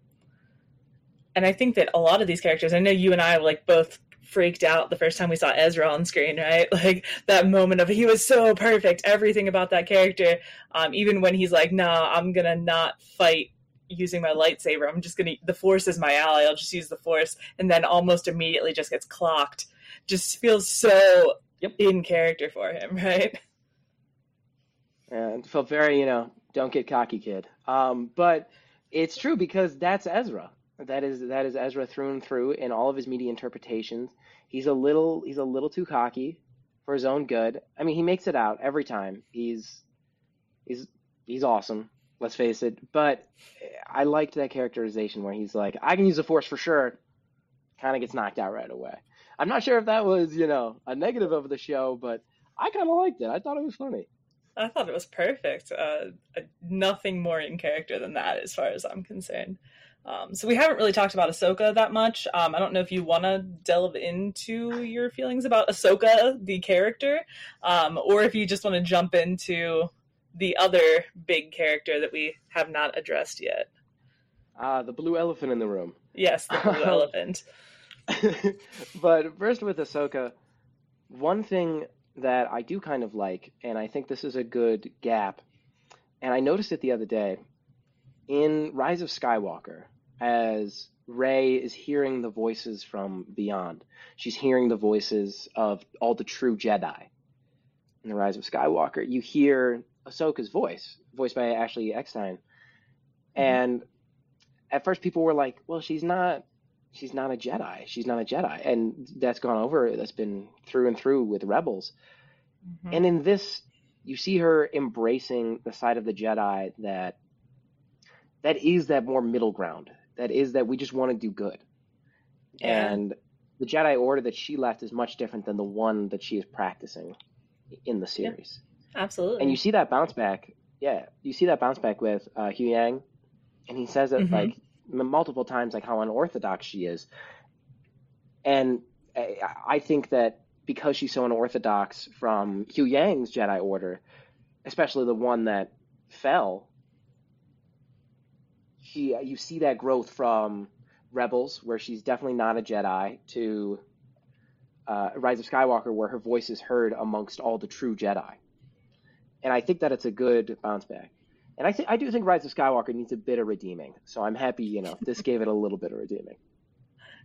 S2: and I think that a lot of these characters, I know you and I like both freaked out the first time we saw Ezra on screen, right? [laughs] Like that moment of he was so perfect, everything about that character. Um, even when he's like, "No, nah, I'm gonna not fight using my lightsaber. I'm just gonna the Force is my ally. I'll just use the Force," and then almost immediately just gets clocked. Just feels so yep. in character for him, [laughs] right?
S6: And felt very, you know, don't get cocky, kid. Um, but it's true because that's Ezra. That is that is Ezra through and through in all of his media interpretations. He's a little he's a little too cocky for his own good. I mean, he makes it out every time. He's he's he's awesome. Let's face it. But I liked that characterization where he's like, I can use the force for sure. Kind of gets knocked out right away. I'm not sure if that was you know a negative of the show, but I kind of liked it. I thought it was funny.
S2: I thought it was perfect. Uh, nothing more in character than that, as far as I'm concerned. Um, so we haven't really talked about Ahsoka that much. Um, I don't know if you want to delve into your feelings about Ahsoka, the character, um, or if you just want to jump into the other big character that we have not addressed yet.
S6: Uh, the blue elephant in the room.
S2: Yes, the blue [laughs] elephant. [laughs]
S6: but first with Ahsoka, one thing that I do kind of like, and I think this is a good gap, and I noticed it the other day in Rise of Skywalker, as Rey is hearing the voices from beyond, she's hearing the voices of all the true Jedi. In the Rise of Skywalker, you hear Ahsoka's voice, voiced by Ashley Eckstein, mm-hmm. and at first people were like, "Well, she's not, she's not a Jedi. She's not a Jedi," and that's gone over. That's been through and through with Rebels, mm-hmm. and in this, you see her embracing the side of the Jedi that that is that more middle ground. That is that we just want to do good. Yeah. And the Jedi Order that she left is much different than the one that she is practicing in the series.
S2: Yeah, absolutely.
S6: And you see that bounce back. Yeah, you see that bounce back with uh, Huyang, and he says it mm-hmm. like multiple times, like how unorthodox she is. And I, I think that because she's so unorthodox from Hugh Huyang's Jedi Order, especially the one that fell she you see that growth from Rebels, where she's definitely not a Jedi, to uh, Rise of Skywalker, where her voice is heard amongst all the true Jedi. And I think that it's a good bounce back. And I think I do think Rise of Skywalker needs a bit of redeeming. So I'm happy, you know, this gave it a little bit of redeeming. [laughs]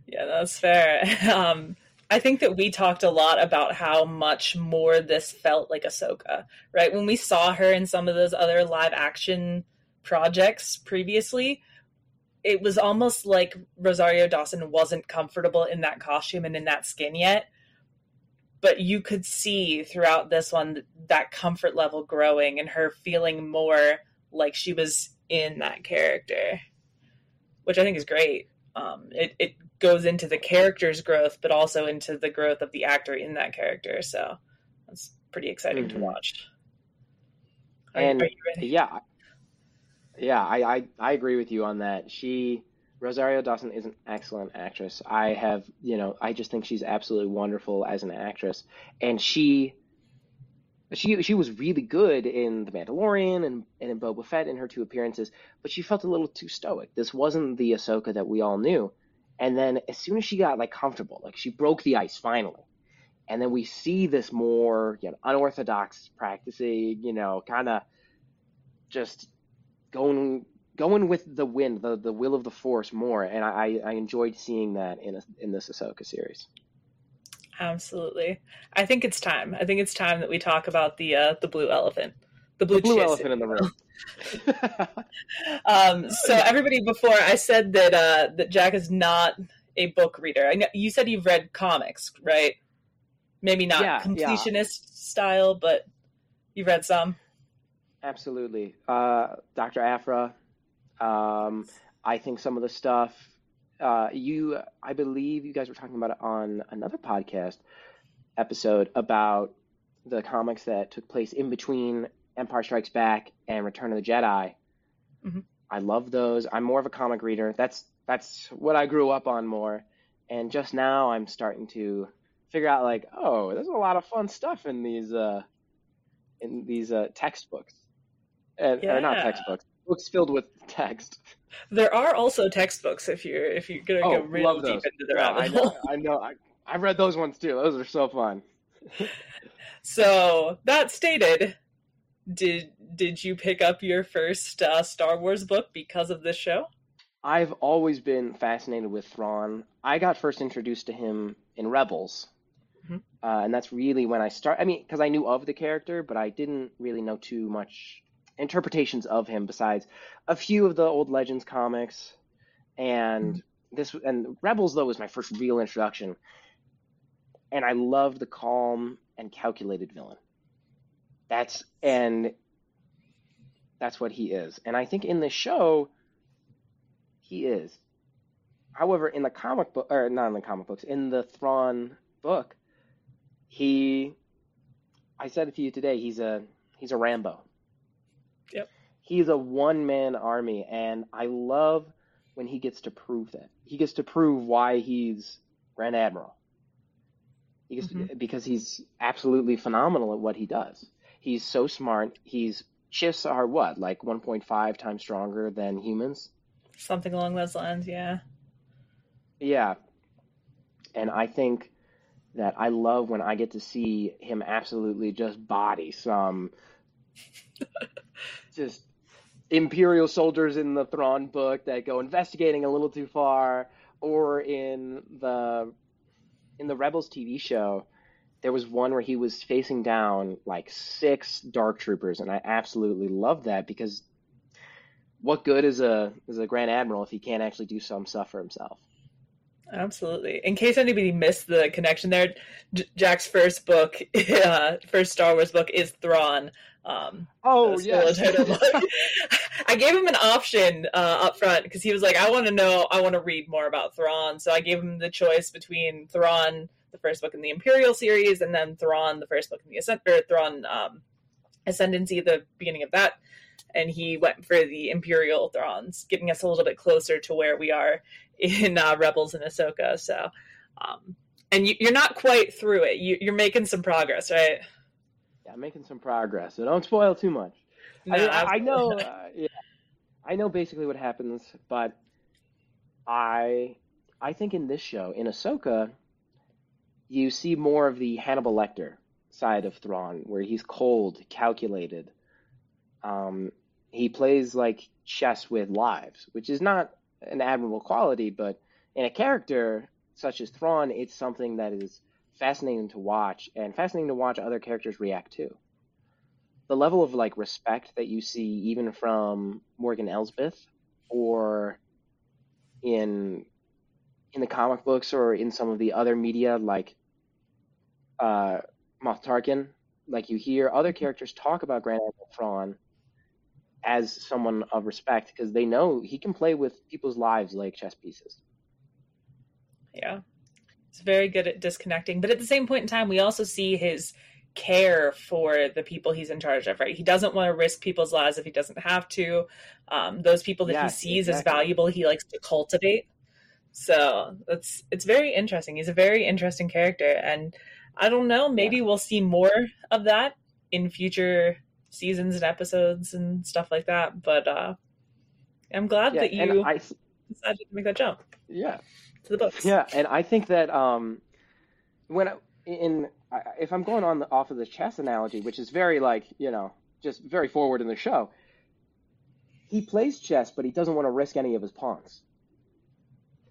S2: Yeah, that's fair. [laughs] Um, I think that we talked a lot about how much more this felt like Ahsoka, right? When we saw her in some of those other live action projects previously, it was almost like Rosario Dawson wasn't comfortable in that costume and in that skin yet. But you could see throughout this one that comfort level growing and her feeling more like she was in that character, which I think is great. Um, it, it goes into the character's growth, but also into the growth of the actor in that character. So that's pretty exciting mm-hmm. to watch.
S6: and yeah, yeah, I, I, I agree with you on that. She Rosario Dawson is an excellent actress. I have, you know, I just think she's absolutely wonderful as an actress, and she, she, she was really good in The Mandalorian and, and in Boba Fett in her two appearances, but she felt a little too stoic. This wasn't the Ahsoka that we all knew. And then as soon as she got like comfortable, like she broke the ice finally, and then we see this more, you know, unorthodox practicing, you know, kind of just going going with the wind, the the will of the force more, and I I enjoyed seeing that in a, in this Ahsoka series.
S2: Absolutely, I think it's time. I think it's time that we talk about the uh, the blue elephant, the blue,
S6: the blue elephant in the room. [laughs]
S2: um, so everybody, before I said that uh, that Jack is not a book reader. I know you said you've read comics, right? Maybe not yeah, completionist yeah. style, but you've read some.
S6: Absolutely. Uh, Dr. Aphra, um, I think some of the stuff uh, you, I believe you guys were talking about it on another podcast episode about the comics that took place in between Empire Strikes Back and Return of the Jedi. Mm-hmm. I love those. I'm more of a comic reader. That's that's what I grew up on more. And just now, I'm starting to figure out like, oh, there's a lot of fun stuff in these uh, in these uh, textbooks, and or not textbooks, books filled with text.
S2: There are also textbooks if you're if you're gonna
S6: Oh,
S2: go real deep into the
S6: Yeah,
S2: rabbit
S6: I
S2: hole.
S6: know, I know. I, I've read those ones too. Those are so fun. [laughs]
S2: So that stated, did did you pick up your first uh, Star Wars book because of this show?
S6: I've always been fascinated with Thrawn. I got first introduced to him in Rebels,
S2: Mhm.
S6: uh, and that's really when I start. I mean, because I knew of the character, but I didn't really know too much interpretations of him besides a few of the old Legends comics, and mm-hmm. this and Rebels though was my first real introduction, and I loved the calm and calculated villain. That's and that's what he is, and I think in this show he is. However, in the comic book, or not in the comic books, in the Thrawn book, he, I said it to you today. He's a he's a Rambo.
S2: Yep.
S6: He's a one man army, and I love when he gets to prove that. He gets to prove why he's Grand Admiral. He gets mm-hmm. because he's absolutely phenomenal at what he does. He's so smart. He's shifts are what like 1.5 times stronger than humans.
S2: Something along those lines, yeah.
S6: Yeah. And I think that I love when I get to see him absolutely just body some [laughs] just Imperial soldiers in the Thrawn book that go investigating a little too far, or in the in the Rebels TV show, there was one where he was facing down like six dark troopers, and I absolutely love that because what good is a is a Grand Admiral if he can't actually do some stuff for himself?
S2: Absolutely. In case anybody missed the connection there, J- Jack's first book, [laughs] uh, first Star Wars book, is Thrawn. Um,
S6: Oh
S2: the solo [laughs] title book. I gave him an option uh, up front because he was like, "I want to know, I want to read more about Thrawn." So I gave him the choice between Thrawn, the first book in the Imperial series, and then Thrawn, the first book in the Ascent, or Thrawn um, Ascendancy, the beginning of that. And he went for the Imperial Thrawns, getting us a little bit closer to where we are in uh, Rebels and Ahsoka. So, um, and you, you're not quite through it. You, you're making some progress, right?
S6: Yeah, I'm making some progress. So don't spoil too much. I, mean, I, I know, [laughs] uh, yeah, I know basically what happens, but I, I think in this show, in Ahsoka, you see more of the Hannibal Lecter side of Thrawn, where he's cold, calculated. Um, he plays like chess with lives, which is not an admirable quality, but in a character such as Thrawn, it's something that is fascinating to watch and fascinating to watch other characters react to. The level of like respect that you see even from Morgan Elsbeth or in in the comic books or in some of the other media like uh Moff Tarkin, like you hear other characters talk about Grand Admiral Thrawn as someone of respect because they know he can play with people's lives like chess pieces.
S2: Yeah. He's very good at disconnecting. But at the same point in time, we also see his care for the people he's in charge of, right? He doesn't want to risk people's lives if he doesn't have to. Um, those people that
S6: Yes,
S2: he sees as valuable, he likes to cultivate. So it's it's very interesting. He's a very interesting character, and I don't know. Maybe we'll see more of that in future seasons and episodes and stuff like that. But uh, I'm glad
S6: Yeah,
S2: that you
S6: I
S2: decided to make that jump
S6: yeah.
S2: to the books.
S6: Yeah, and I think that um, when I, in I- if I'm going on the, off of the chess analogy, which is very like you know just very forward in the show, he plays chess, but he doesn't want to risk any of his pawns.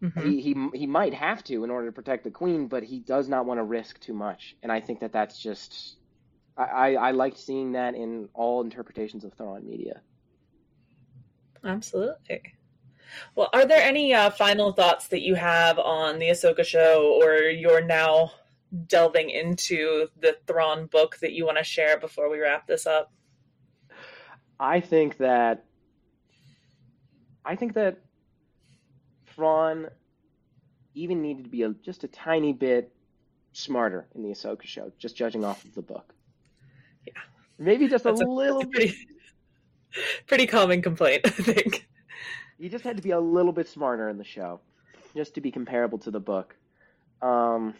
S2: Mhm.
S6: He he he might have to in order to protect the queen, but he does not want to risk too much. And I think that that's just I I, I liked seeing that in all interpretations of Thrawn media.
S2: Absolutely. Well, are there any uh, final thoughts that you have on the Ahsoka show, or you're now delving into the Thrawn book that you want to share before we wrap this up?
S6: I think that I think that Thrawn even needed to be a, just a tiny bit smarter in the Ahsoka show, just judging off of the book. Maybe just a
S2: a-
S6: little
S2: It's [laughs] a pretty, pretty common complaint, I think.
S6: You just had to be a little bit smarter in the show, just to be comparable to the book. Um,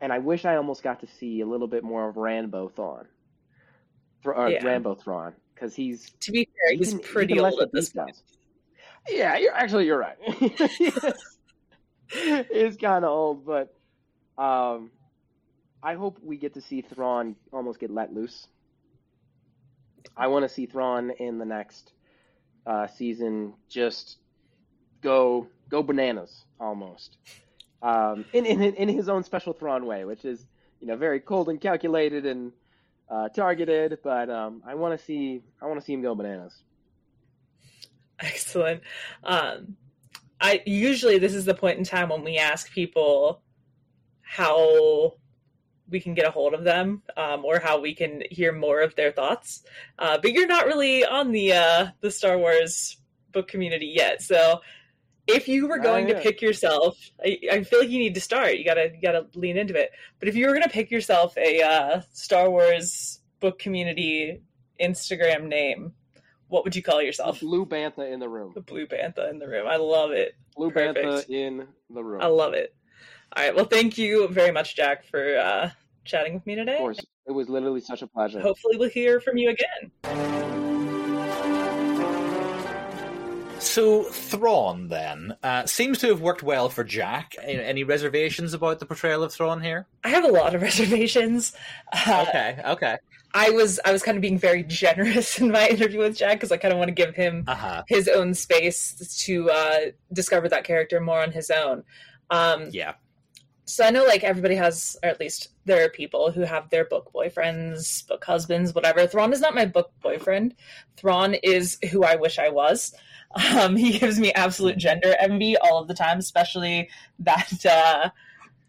S6: and I wish I almost got to see a little bit more of Rambo Thrawn, Th- or
S2: Yeah.
S6: Rambo Thrawn, because he's
S2: To be fair,
S6: he
S2: he's
S6: can-
S2: pretty old at this point.
S6: Yeah, you're actually you're right. [laughs] He's [laughs] kind of old, but um, I hope we get to see Thrawn almost get let loose. I want to see Thrawn in the next uh, season just go go bananas almost, um, in, in in his own special Thrawn way, which is you know very cold and calculated and uh, targeted. But um, I want to see I want to see him go bananas.
S2: Excellent. Um, I usually this is the point in time when we ask people how we can get a hold of them um, or how we can hear more of their thoughts. Uh, but you're not really on the uh, the Star Wars book community yet, so if you were going to pick yourself, I, I feel like you need to start. You gotta you gotta lean into it. But if you were gonna pick yourself a uh, Star Wars book community Instagram name, what would you call yourself?
S6: Blue Bantha in the room.
S2: The blue bantha in the room. I love it.
S6: Blue
S2: Perfect.
S6: Bantha in the room.
S2: I love it. All right. Well, thank you very much, Jack, for uh, chatting with me today.
S6: Of course, it was literally such a pleasure.
S2: Hopefully, we'll hear from you again.
S1: So Thrawn then uh, seems to have worked well for Jack. Any, any reservations about the portrayal of Thrawn here?
S2: I have a lot of [laughs] reservations. Uh,
S1: Okay, okay,
S2: I was I was kind of being very [laughs] generous in my interview with Jack because I kind of want to give him
S1: uh huh,
S2: his own space to uh, discover that character more on his own. Um,
S1: yeah,
S2: so I know like everybody has, or at least there are people who have their book boyfriends, book husbands, whatever. Thrawn is not my book boyfriend. Thrawn is who I wish I was. Um, [laughs] he gives me absolute gender envy all of the time, especially that uh,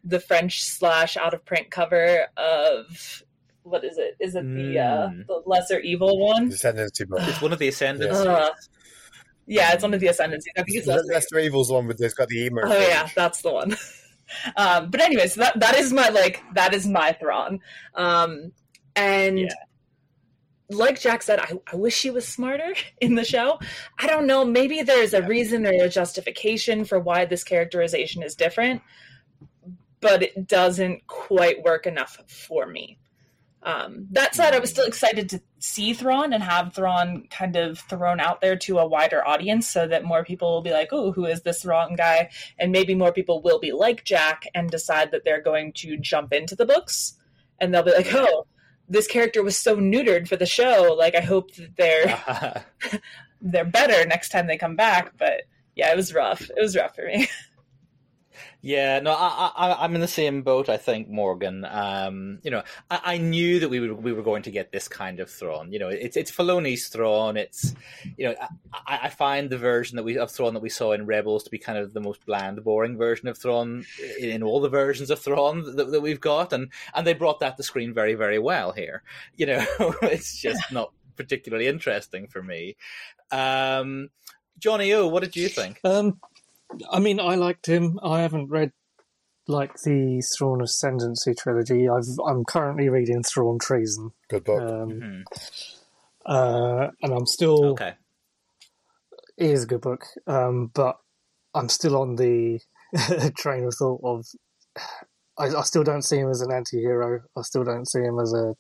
S2: the French slash out of print cover of what is it? Is it the uh,
S1: Mm.
S2: the lesser evil one?
S3: Descendancy book.
S1: it's one of the Ascendants.
S2: Uh, yeah, it's one of the Ascendancy. I think it's lesser
S3: Lester Evil's the one with it's got the emo.
S2: Oh
S3: fringe.
S2: yeah, that's the one. [laughs] um, but anyways, that that is my like that is my Thrawn. Um, and
S1: Yeah.
S2: like Jack said, I, I wish she was smarter [laughs] in the show. I don't know. Maybe there's a reason or a justification for why this characterization is different, but it doesn't quite work enough for me. Um, that said, I was still excited to see Thrawn and have Thrawn kind of thrown out there to a wider audience so that more people will be like, oh, who is this Thrawn guy? And maybe more people will be like Jack and decide that they're going to jump into the books and they'll be like, oh, this character was so neutered for the show. Like, I hope that they're [laughs] [laughs] they're better next time they come back. But yeah, it was rough. It was rough for me. [laughs]
S1: Yeah, no, I, I, I'm in the same boat. I think Morgan. Um, you know, I, I knew that we would we were going to get this kind of Thrawn. You know, it's it's Filoni's Thrawn. It's you know, I, I find the version that we of Thrawn that we saw in Rebels to be kind of the most bland, boring version of Thrawn in, in all the versions of Thrawn that, that we've got, and and they brought that to screen very very well here. You know, [laughs] it's just not particularly interesting for me. Um, Johnny O, what did you think?
S4: Um, I mean, I liked him. I haven't read like the Thrawn Ascendancy trilogy. I've I'm currently reading Thrawn Treason,
S3: Good book.
S4: um,
S1: Mhm.
S4: uh, and I'm still
S1: Okay.
S4: it is a good book, um, but I'm still on the [laughs] train of thought of I, I still don't see him as an anti-hero. I still don't see him as a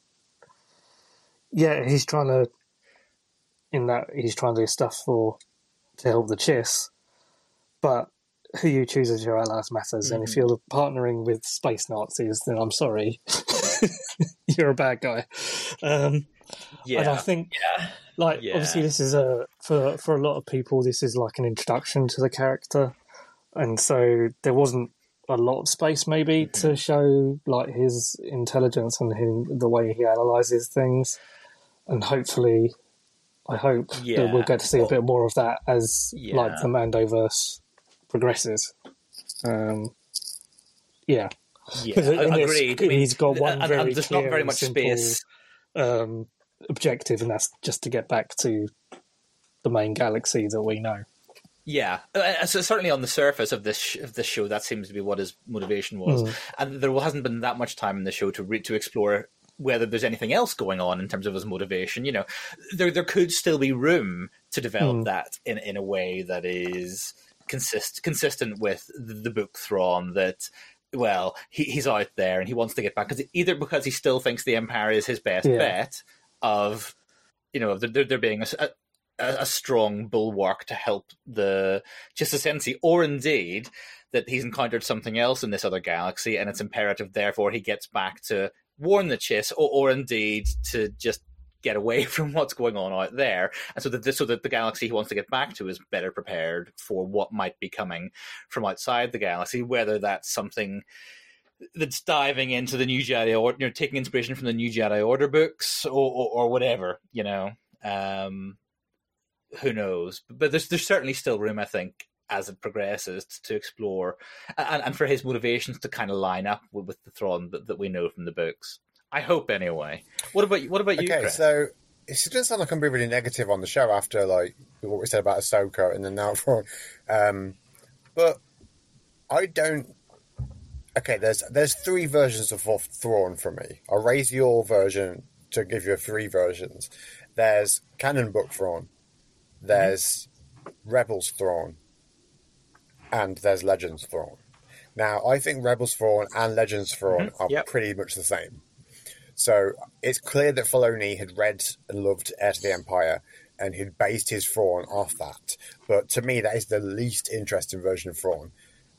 S4: yeah. He's trying to in that he's trying to do stuff for to help the Chiss, but who you choose as your allies matters. And if you're partnering with space Nazis, then I'm sorry, [laughs] you're a bad guy. Um,
S1: Yeah.
S4: and I think
S2: yeah.
S4: like
S1: Yeah.
S4: obviously this is a for for a lot of people this is like an introduction to the character and so there wasn't a lot of space maybe
S1: Mm-hmm.
S4: to show like his intelligence and him, the way he analyzes things and hopefully i hope that we'll get to see a bit more of that as
S1: Yeah.
S4: like the mandoverse progresses um yeah
S1: Yeah,
S4: 'Cause [laughs] in this,
S1: agreed. I mean,
S4: he's got one
S1: and-
S4: very
S1: and there's not very much
S4: simple-
S1: space.
S4: um, objective, and that's just to get back to the main galaxy that we know.
S1: Yeah, uh, so certainly on the surface of this sh- of this show, that seems to be what his motivation was,
S4: Mm.
S1: and there hasn't been that much time in the show to re- to explore whether there's anything else going on in terms of his motivation. You know, there there could still be room to develop
S4: Mm.
S1: that in in a way that is consist consistent with the, book Thrawn that well, he, he's out there and he wants to get back because either because he still thinks the Empire is his best
S4: Yeah.
S1: bet of, you know, there, there being a, a, a strong bulwark to help the Chiss Ascendancy, or indeed that he's encountered something else in this other galaxy and it's imperative, therefore, he gets back to warn the Chiss, or, or indeed to just get away [laughs] from what's going on out there, and so that this, so that the galaxy he wants to get back to is better prepared for what might be coming from outside the galaxy, whether that's something that's diving into the new Jedi Order, you know, taking inspiration from the new Jedi Order books, or or, or whatever, you know. Um, who knows? But there's there's certainly still room, I think, as it progresses to explore, and, and for his motivations to kind of line up with, with the Thrawn that, that we know from the books. I hope anyway. What about what about you?
S3: Okay,
S1: Chris?
S3: so it doesn't sound like I'm being really negative on the show after like what we said about Ahsoka and then now for, [laughs] um, but I don't. Okay, there's there's three versions of Thrawn for me. I'll raise your version to give you three versions. There's canon book Thrawn, there's Rebels Thrawn, and there's Legends Thrawn. Now, I think Rebels Thrawn and Legends Thrawn
S1: Mhm,
S3: are
S1: yep.
S3: pretty much the same. So it's clear that Filoni had read and loved Heir to the Empire, and he'd based his Thrawn off that. But to me, that is the least interesting version of Thrawn.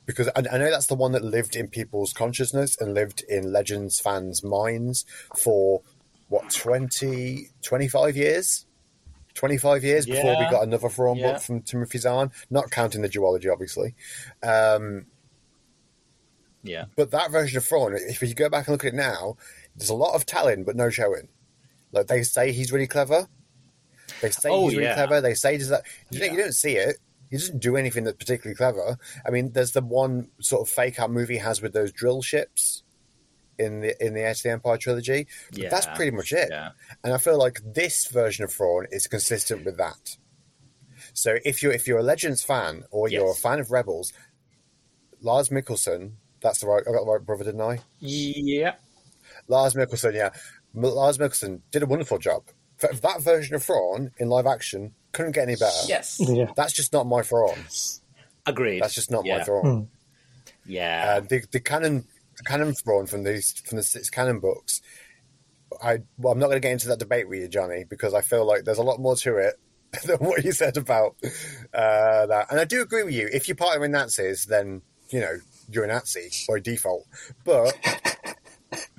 S3: Because I, I know that's the one that lived in people's consciousness and lived in Legends fans' minds for, what, 20, 25 years? 25 years before we got another Thrawn
S1: Yeah.
S3: book from Timothy Zahn, not counting the duology, obviously. Um,
S1: yeah,
S3: but that version of Thrawn, if you go back and look at it now, there's a lot of telling but no showing. Like they say he's really clever. They say
S1: Oh,
S3: he's really
S1: yeah.
S3: clever. They say does that you, don't, you don't see it. He doesn't do anything that's particularly clever. I mean, there's the one sort of fake out movie has with those drill ships in the in the of the Empire trilogy. But that's pretty much it.
S1: yeah.
S3: And I feel like this version of Thrawn is consistent with that. So if you're if you're a Legends fan or you're a fan of Rebels, Lars Mikkelsen, that's the right I got the right brother, didn't I?
S1: Yeah.
S3: Lars Mikkelsen, yeah. Lars Mikkelsen did a wonderful job. That version of Thrawn in live action couldn't get any better.
S2: Yes.
S4: Yeah.
S3: That's just not my Thrawn.
S1: Agreed.
S3: That's just not
S1: yeah.
S3: my Thrawn.
S1: Yeah.
S3: Uh, the, the canon the canon Thrawn from these from the six canon books, I well, I'm not going to get into that debate with you, Johnny, because I feel like there's a lot more to it [laughs] than what you said about uh, that. And I do agree with you. If you're partnering with Nazis, then you know you're a Nazi by default. But [laughs]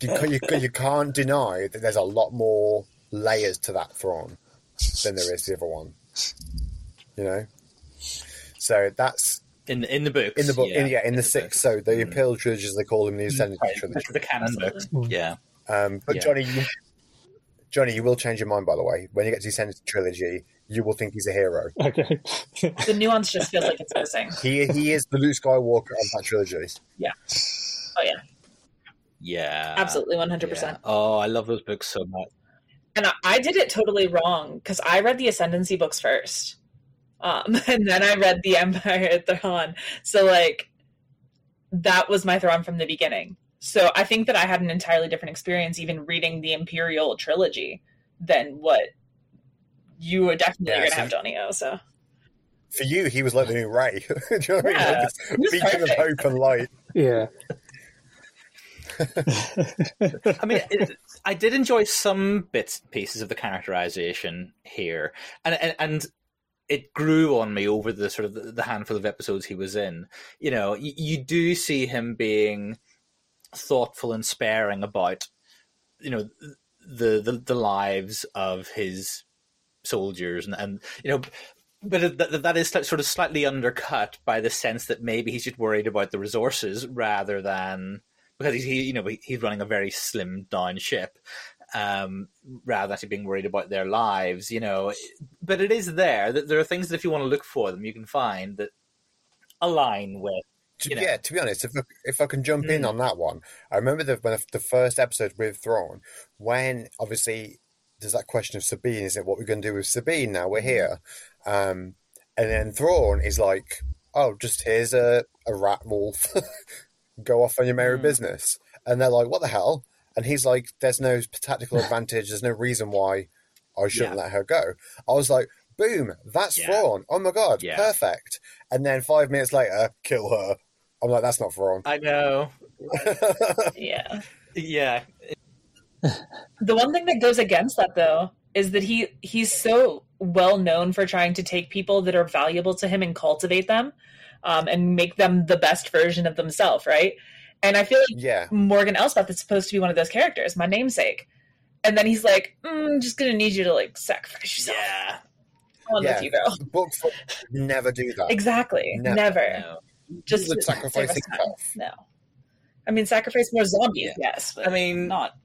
S3: you, you, you can't deny that there's a lot more layers to that Thrawn than there is the other one. You know. So that's
S1: in in the books.
S3: in the book, in, yeah, in the six.
S1: books.
S3: So the mm. Imperial trilogy, as they call them, the mm. Ascendant
S1: Right,
S3: trilogy.
S1: the canon mm. books. Yeah.
S3: Um, but
S1: Yeah.
S3: Johnny, you, Johnny, you will change your mind. By the way, when you get to the Ascendant trilogy, you will think he's a hero.
S4: Okay.
S2: The nuance just feels like it's missing.
S3: He he is the Luke Skywalker of that trilogy. Yeah.
S2: Oh yeah,
S1: Yeah.
S2: absolutely, one hundred
S1: Yeah.
S2: percent.
S1: Oh, I love those books so much.
S2: And I, I did it totally wrong because I read the Ascendancy books first, um, [laughs] and then I read the Empire Thrawn. So like, that was my Thrawn from the beginning. So I think that I had an entirely different experience even reading the Imperial trilogy than what you were definitely
S3: Yeah,
S2: gonna
S3: so-
S2: have, Johnny O. So
S3: For you, he was like the new Rey. [laughs] Do you know what I mean?
S2: Yeah,
S3: Like
S2: he was
S3: beacon of hope and light.
S4: Yeah.
S1: I mean, it, I did enjoy some bits pieces of the characterization here, and and, and it grew on me over the sort of the, handful of episodes he was in. You know, you, you do see him being thoughtful and sparing about, you know, the the, the lives of his soldiers, and, and you know. But that, that is sort of slightly undercut by the sense that maybe he's just worried about the resources rather than because he's he, you know he's running a very slim down ship um, rather than actually being worried about their lives you know but it is there that there are things that if you want to look for them you can find that align with
S3: To,
S1: know.
S3: Yeah, to be honest, if I, if I can jump in
S1: Mm.
S3: on that one, I remember the when the first episode with Thrawn, when obviously there's that question of Sabine. Is it what we're going to do with Sabine now? We're here, um, and then Thrawn is like, "Oh, just here's a a rat wolf. [laughs] Go off on your merry
S1: Mm.
S3: business." And they're like, "What the hell?" And he's like, "There's no tactical [laughs] advantage. There's no reason why I shouldn't
S1: Yeah.
S3: let her go." I was like, "Boom! That's
S1: Yeah.
S3: Thrawn. Oh my god,
S1: Yeah.
S3: perfect." And then five minutes later, kill her. I'm like, that's not Thrawn.
S1: I know. [laughs]
S2: Yeah.
S1: Yeah.
S2: The one thing that goes against that though is that he he's so well known for trying to take people that are valuable to him and cultivate them um, and make them the best version of themselves, right? And I feel like
S3: yeah,
S2: Morgan Elsbeth is supposed to be one of those characters, my namesake. And then he's like, mm, "I'm just gonna need you to like sacrifice yourself
S1: Yeah.
S2: on
S3: Yeah.
S2: with you, girl."
S3: book four never do that.
S2: Exactly,
S3: No.
S2: never.
S1: No.
S2: Just
S3: would sacrifice
S2: save
S3: himself.
S2: No, I mean sacrifice more zombies,
S1: Yeah.
S2: yes. But
S1: I mean,
S2: not.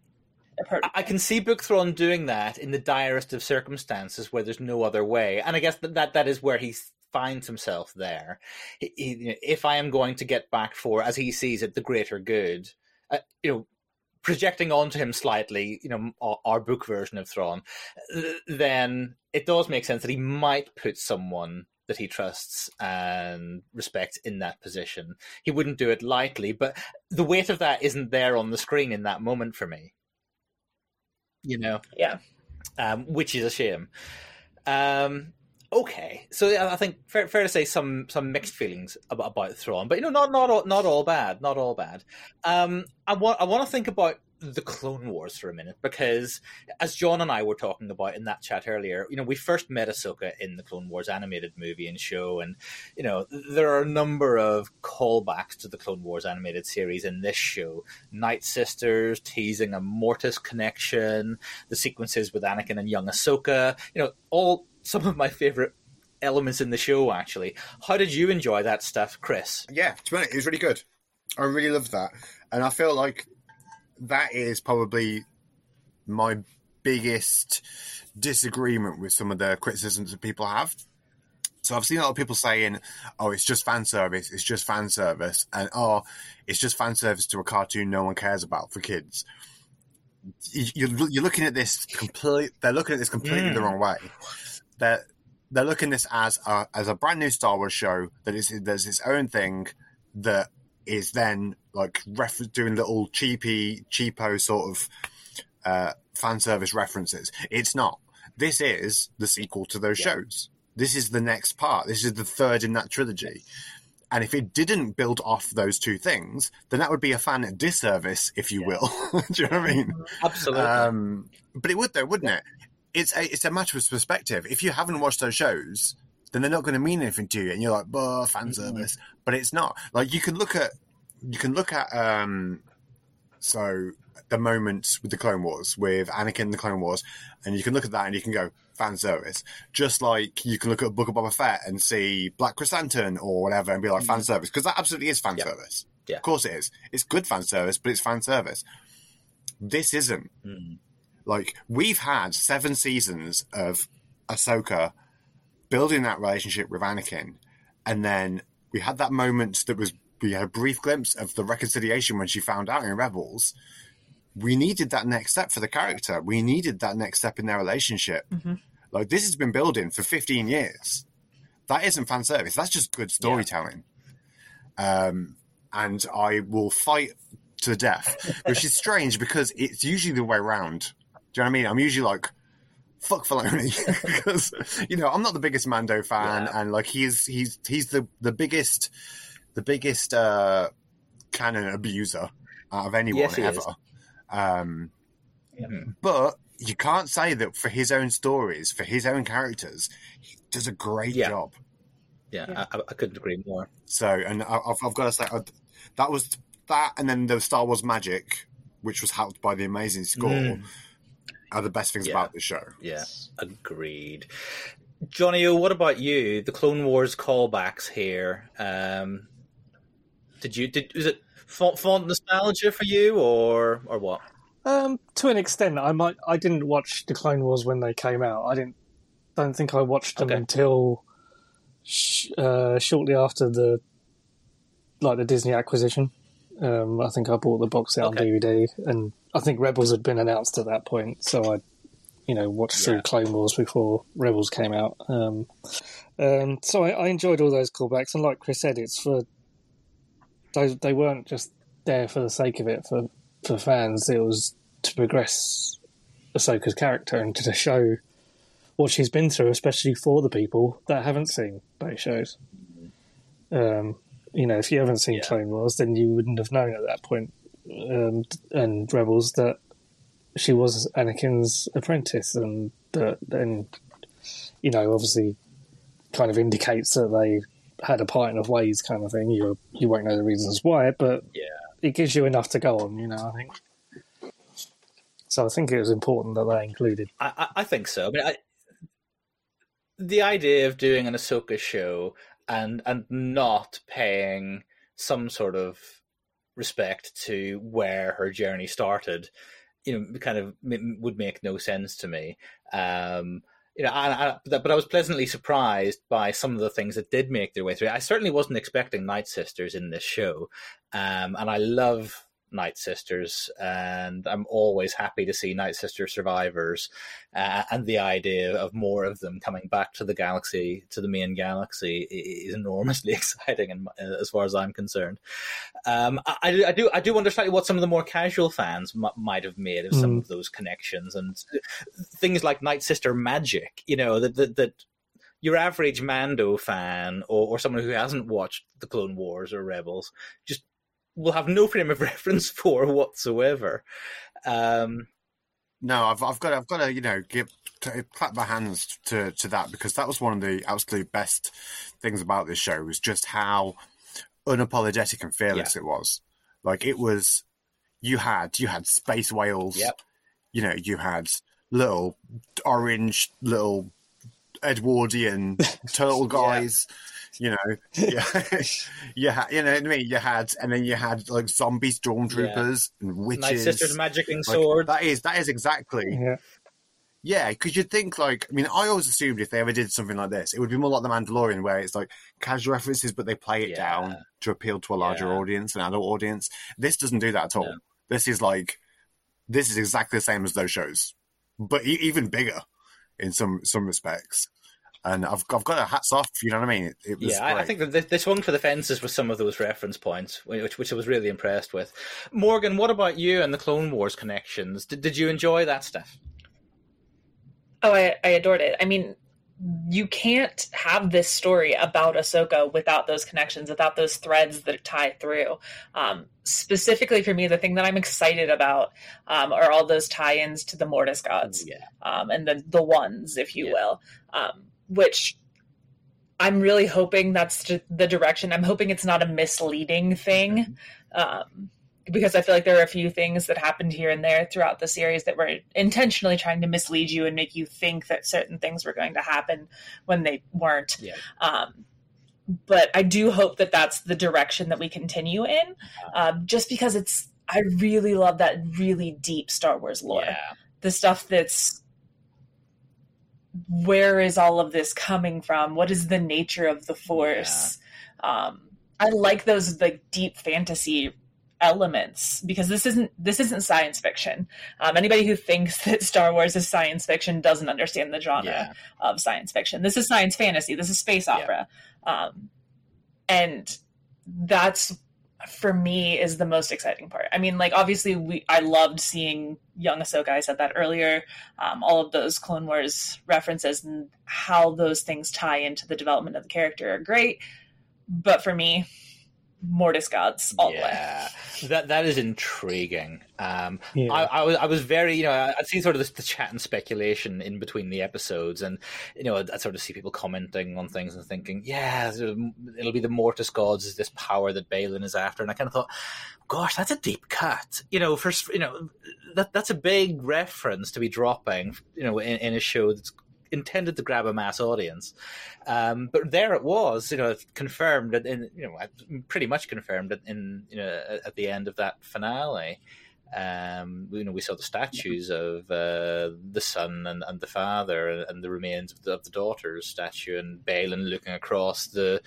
S2: a part of
S1: I can see Book Thrawn doing that in the direst of circumstances where there's no other way, and I guess that that, that is where he finds himself there. He, he, you know, if I am going to get back for, as he sees it, the greater good, uh, you know, projecting onto him slightly, you know, our, our book version of Thrawn, uh, then it does make sense that he might put someone that he trusts and respects in that position. He wouldn't do it lightly, but the weight of that isn't there on the screen in that moment for me. You know,
S2: Yeah.
S1: um, which is a shame. Um, okay, so I think fair, fair to say some some mixed feelings about, about Thrawn, but you know, not not all, not all bad, not all bad. Um, I want I want to think about the Clone Wars for a minute because, as John and I were talking about in that chat earlier, you know, we first met Ahsoka in the Clone Wars animated movie and show, and you know, there are a number of callbacks to the Clone Wars animated series in this show. Night Sisters teasing a Mortis connection, the sequences with Anakin and young Ahsoka, you know, all some of my favorite elements in the show. Actually, how did you enjoy that stuff, Chris?
S3: Yeah, to be honest, it was really good. I really loved that, and I feel like that is probably my biggest disagreement with some of the criticisms that people have. So I've seen a lot of people saying, "Oh, it's just fan service. It's just fan service," and "Oh, it's just fan service to a cartoon no one cares about for kids." You- You're, you're looking at this complete. They're looking at this completely the
S1: Mm.
S3: wrong way. They're they're looking at this as a, as a brand new Star Wars show that is there's its own thing that is then like ref- doing little cheapy cheapo sort of uh, fan service references. It's not. This is the sequel to those shows. This is the next part. This is the third in that trilogy. And if it didn't build off those two things, then that would be a fan disservice, if you will. [laughs] Do you know what I mean?
S1: Absolutely.
S3: Um, but it would, though, wouldn't it? It's a it's a matter of perspective. If you haven't watched those shows, then they're not going to mean anything to you, and you're like, "Bah, fan service." But it's not. Like you can look at you can look at um, so the moments with the Clone Wars with Anakin and the Clone Wars, and you can look at that and you can go fan service. Just like you can look at Book of Boba Fett and see Black Chrysanthemum or whatever and be like fan service because that absolutely is fan
S1: Yeah.
S3: service.
S1: Yeah.
S3: Of course it is. It's good fan service, but it's fan service. This isn't.
S1: Mm.
S3: Like we've had seven seasons of Ahsoka building that relationship with Anakin, and then we had that moment that was we had a brief glimpse of the reconciliation when she found out in Rebels. We needed that next step for the character. We needed that next step in their relationship.
S2: Mhm.
S3: Like this has been building for fifteen years. That isn't fan service. That's just good storytelling. Um, and I will fight to the death, which is strange because it's usually the way around. Do you know what I mean? I'm usually like, fuck Filoni [laughs] because you know I'm not the biggest Mando fan,
S1: Yeah.
S3: and like he's he's he's the the biggest the biggest uh, canon abuser out of anyone
S1: Yes,
S3: ever. Um,
S1: Mhm.
S3: but you can't say that for his own stories, for his own characters, he does a great
S1: Yeah.
S3: job.
S1: Yeah,
S2: Yeah.
S1: I, I couldn't agree more.
S3: So, and I- I've, I've got to say, I, that was that, and then the Star Wars Magic, which was helped by the amazing score,
S1: Mm.
S3: Are the best things
S1: Yeah.
S3: about the show.
S1: Yeah, agreed. Johnny O, what about you? The Clone Wars callbacks here. Um, did you did was it font, font nostalgia for you or or what?
S4: Um, to an extent, I might. I didn't watch the Clone Wars when they came out. I didn't. Don't think I watched them
S1: Okay.
S4: until sh- uh, shortly after the like the Disney acquisition. Um, I think I bought the box set
S1: Okay.
S4: on DVD, and I think Rebels had been announced at that point, so I, you know, watched
S1: Yeah.
S4: through Clone Wars before Rebels came out. Um, um, so I, I enjoyed all those callbacks, and like Chris said, it's for they they weren't just there for the sake of it for for fans. It was to progress Ahsoka's character and to show what she's been through, especially for the people that haven't seen those shows. Um, you know, if you haven't seen
S1: Yeah.
S4: Clone Wars, then you wouldn't have known at that point, um, and Rebels that she was Anakin's apprentice, and that then, you know, obviously, kind of indicates that they had a parting of ways, kind of thing. You you won't know the reasons why, but
S1: Yeah.
S4: it gives you enough to go on. You know, I think. So I think it was important that they included.
S1: I, I, I think so. I mean, I, the idea of doing an Ahsoka show and and not paying some sort of respect to where her journey started, you know, kind of would make no sense to me. Um, you know, and I, but I was pleasantly surprised by some of the things that did make their way through. I certainly wasn't expecting Night Sisters in this show, um, and I love Night Sisters, and I'm always happy to see Night Sister survivors, uh, and the idea of more of them coming back to the galaxy, to the main galaxy, is enormously [laughs] exciting, and as far as I'm concerned. Um, I, I do, I do wonder slightly what some of the more casual fans m- might have made of some
S4: Mm.
S1: of those connections and things like Night Sister magic. You know that that. that your average Mando fan or, or someone who hasn't watched the Clone Wars or Rebels just will have no frame of [laughs] reference for whatsoever. Um,
S3: No, I've I've got I've got to you know give to clap my hands to to that because that was one of the absolute best things about this show was just how unapologetic and fearless it was. Like it was, you had you had space whales.
S1: Yep.
S3: You know, you had little orange little Edwardian [laughs] turtle guys. You know, yeah, you [laughs] [laughs] had, you know what I mean. You had, and then you had like zombie stormtroopers and witches.
S1: Night Sisters magicking
S3: Like,
S1: swords.
S3: that is that is exactly
S4: Yeah,
S3: yeah, because you'd think like I mean, I always assumed if they ever did something like this, it would be more like the Mandalorian, where it's like casual references, but they play it
S1: Yeah.
S3: down to appeal to a larger
S1: Yeah.
S3: audience, an adult audience. This doesn't do that at all.
S1: No.
S3: This is like this is exactly the same as those shows, but e- even bigger in some some respects. And I've I've got a hats off. You know what I mean? It, it was
S1: Yeah, I, I think that they, they swung for the fences with some of those reference points, which which I was really impressed with. Morgan, what about you and the Clone Wars connections? Did, did you enjoy that stuff?
S2: Oh, I, I adored it. I mean, you can't have this story about Ahsoka without those connections, without those threads that tie through. Um, specifically for me, the thing that I'm excited about um, are all those tie-ins to the Mortis gods
S1: Yeah,
S2: um, and the the ones, if you
S1: Yeah.
S2: will, um, which I'm really hoping that's the direction. I'm hoping it's not a misleading thing, um, because I feel like there are a few things that happened here and there throughout the series that were intentionally trying to mislead you and make you think that certain things were going to happen when they weren't.
S1: Yeah.
S2: Um, but I do hope that that's the direction that we continue in, um, just because it's. I really love that really deep Star Wars lore
S1: yeah,
S2: the stuff that's where is all of this coming from what is the nature of the force um i like those like deep fantasy elements because this isn't this isn't science fiction um, anybody who thinks [laughs] that star wars is science fiction doesn't understand the genre
S1: yeah.
S2: of science fiction. This is science fantasy. This is space
S1: Yeah.
S2: opera. Um, and that's for me is the most exciting part. I mean, like obviously we I loved seeing young Ahsoka. I said that earlier. Um, all of those Clone Wars references and how those things tie into the development of the character are great. But for me, Mortis gods all the way.
S1: yeah. That that is intriguing. Um,
S4: yeah.
S1: I, I was I was very you know I- I'd seen sort of this, the chat and speculation in between the episodes, and you know I'd, I'd sort of see people commenting on things and thinking, yeah, sort of, it'll be the Mortis gods is this power that Baylan is after, and I kind of thought, gosh, that's a deep cut. You know, first you know that that's a big reference to be dropping, you know, in, in a show that's intended to grab a mass audience. Um, but there it was, you know, confirmed in, you know, pretty much confirmed in, you know, at the end of that finale. Um, you know, we saw the statues of uh, the son and, and the father, and the remains of the, of the daughter's statue, and Baylan looking across the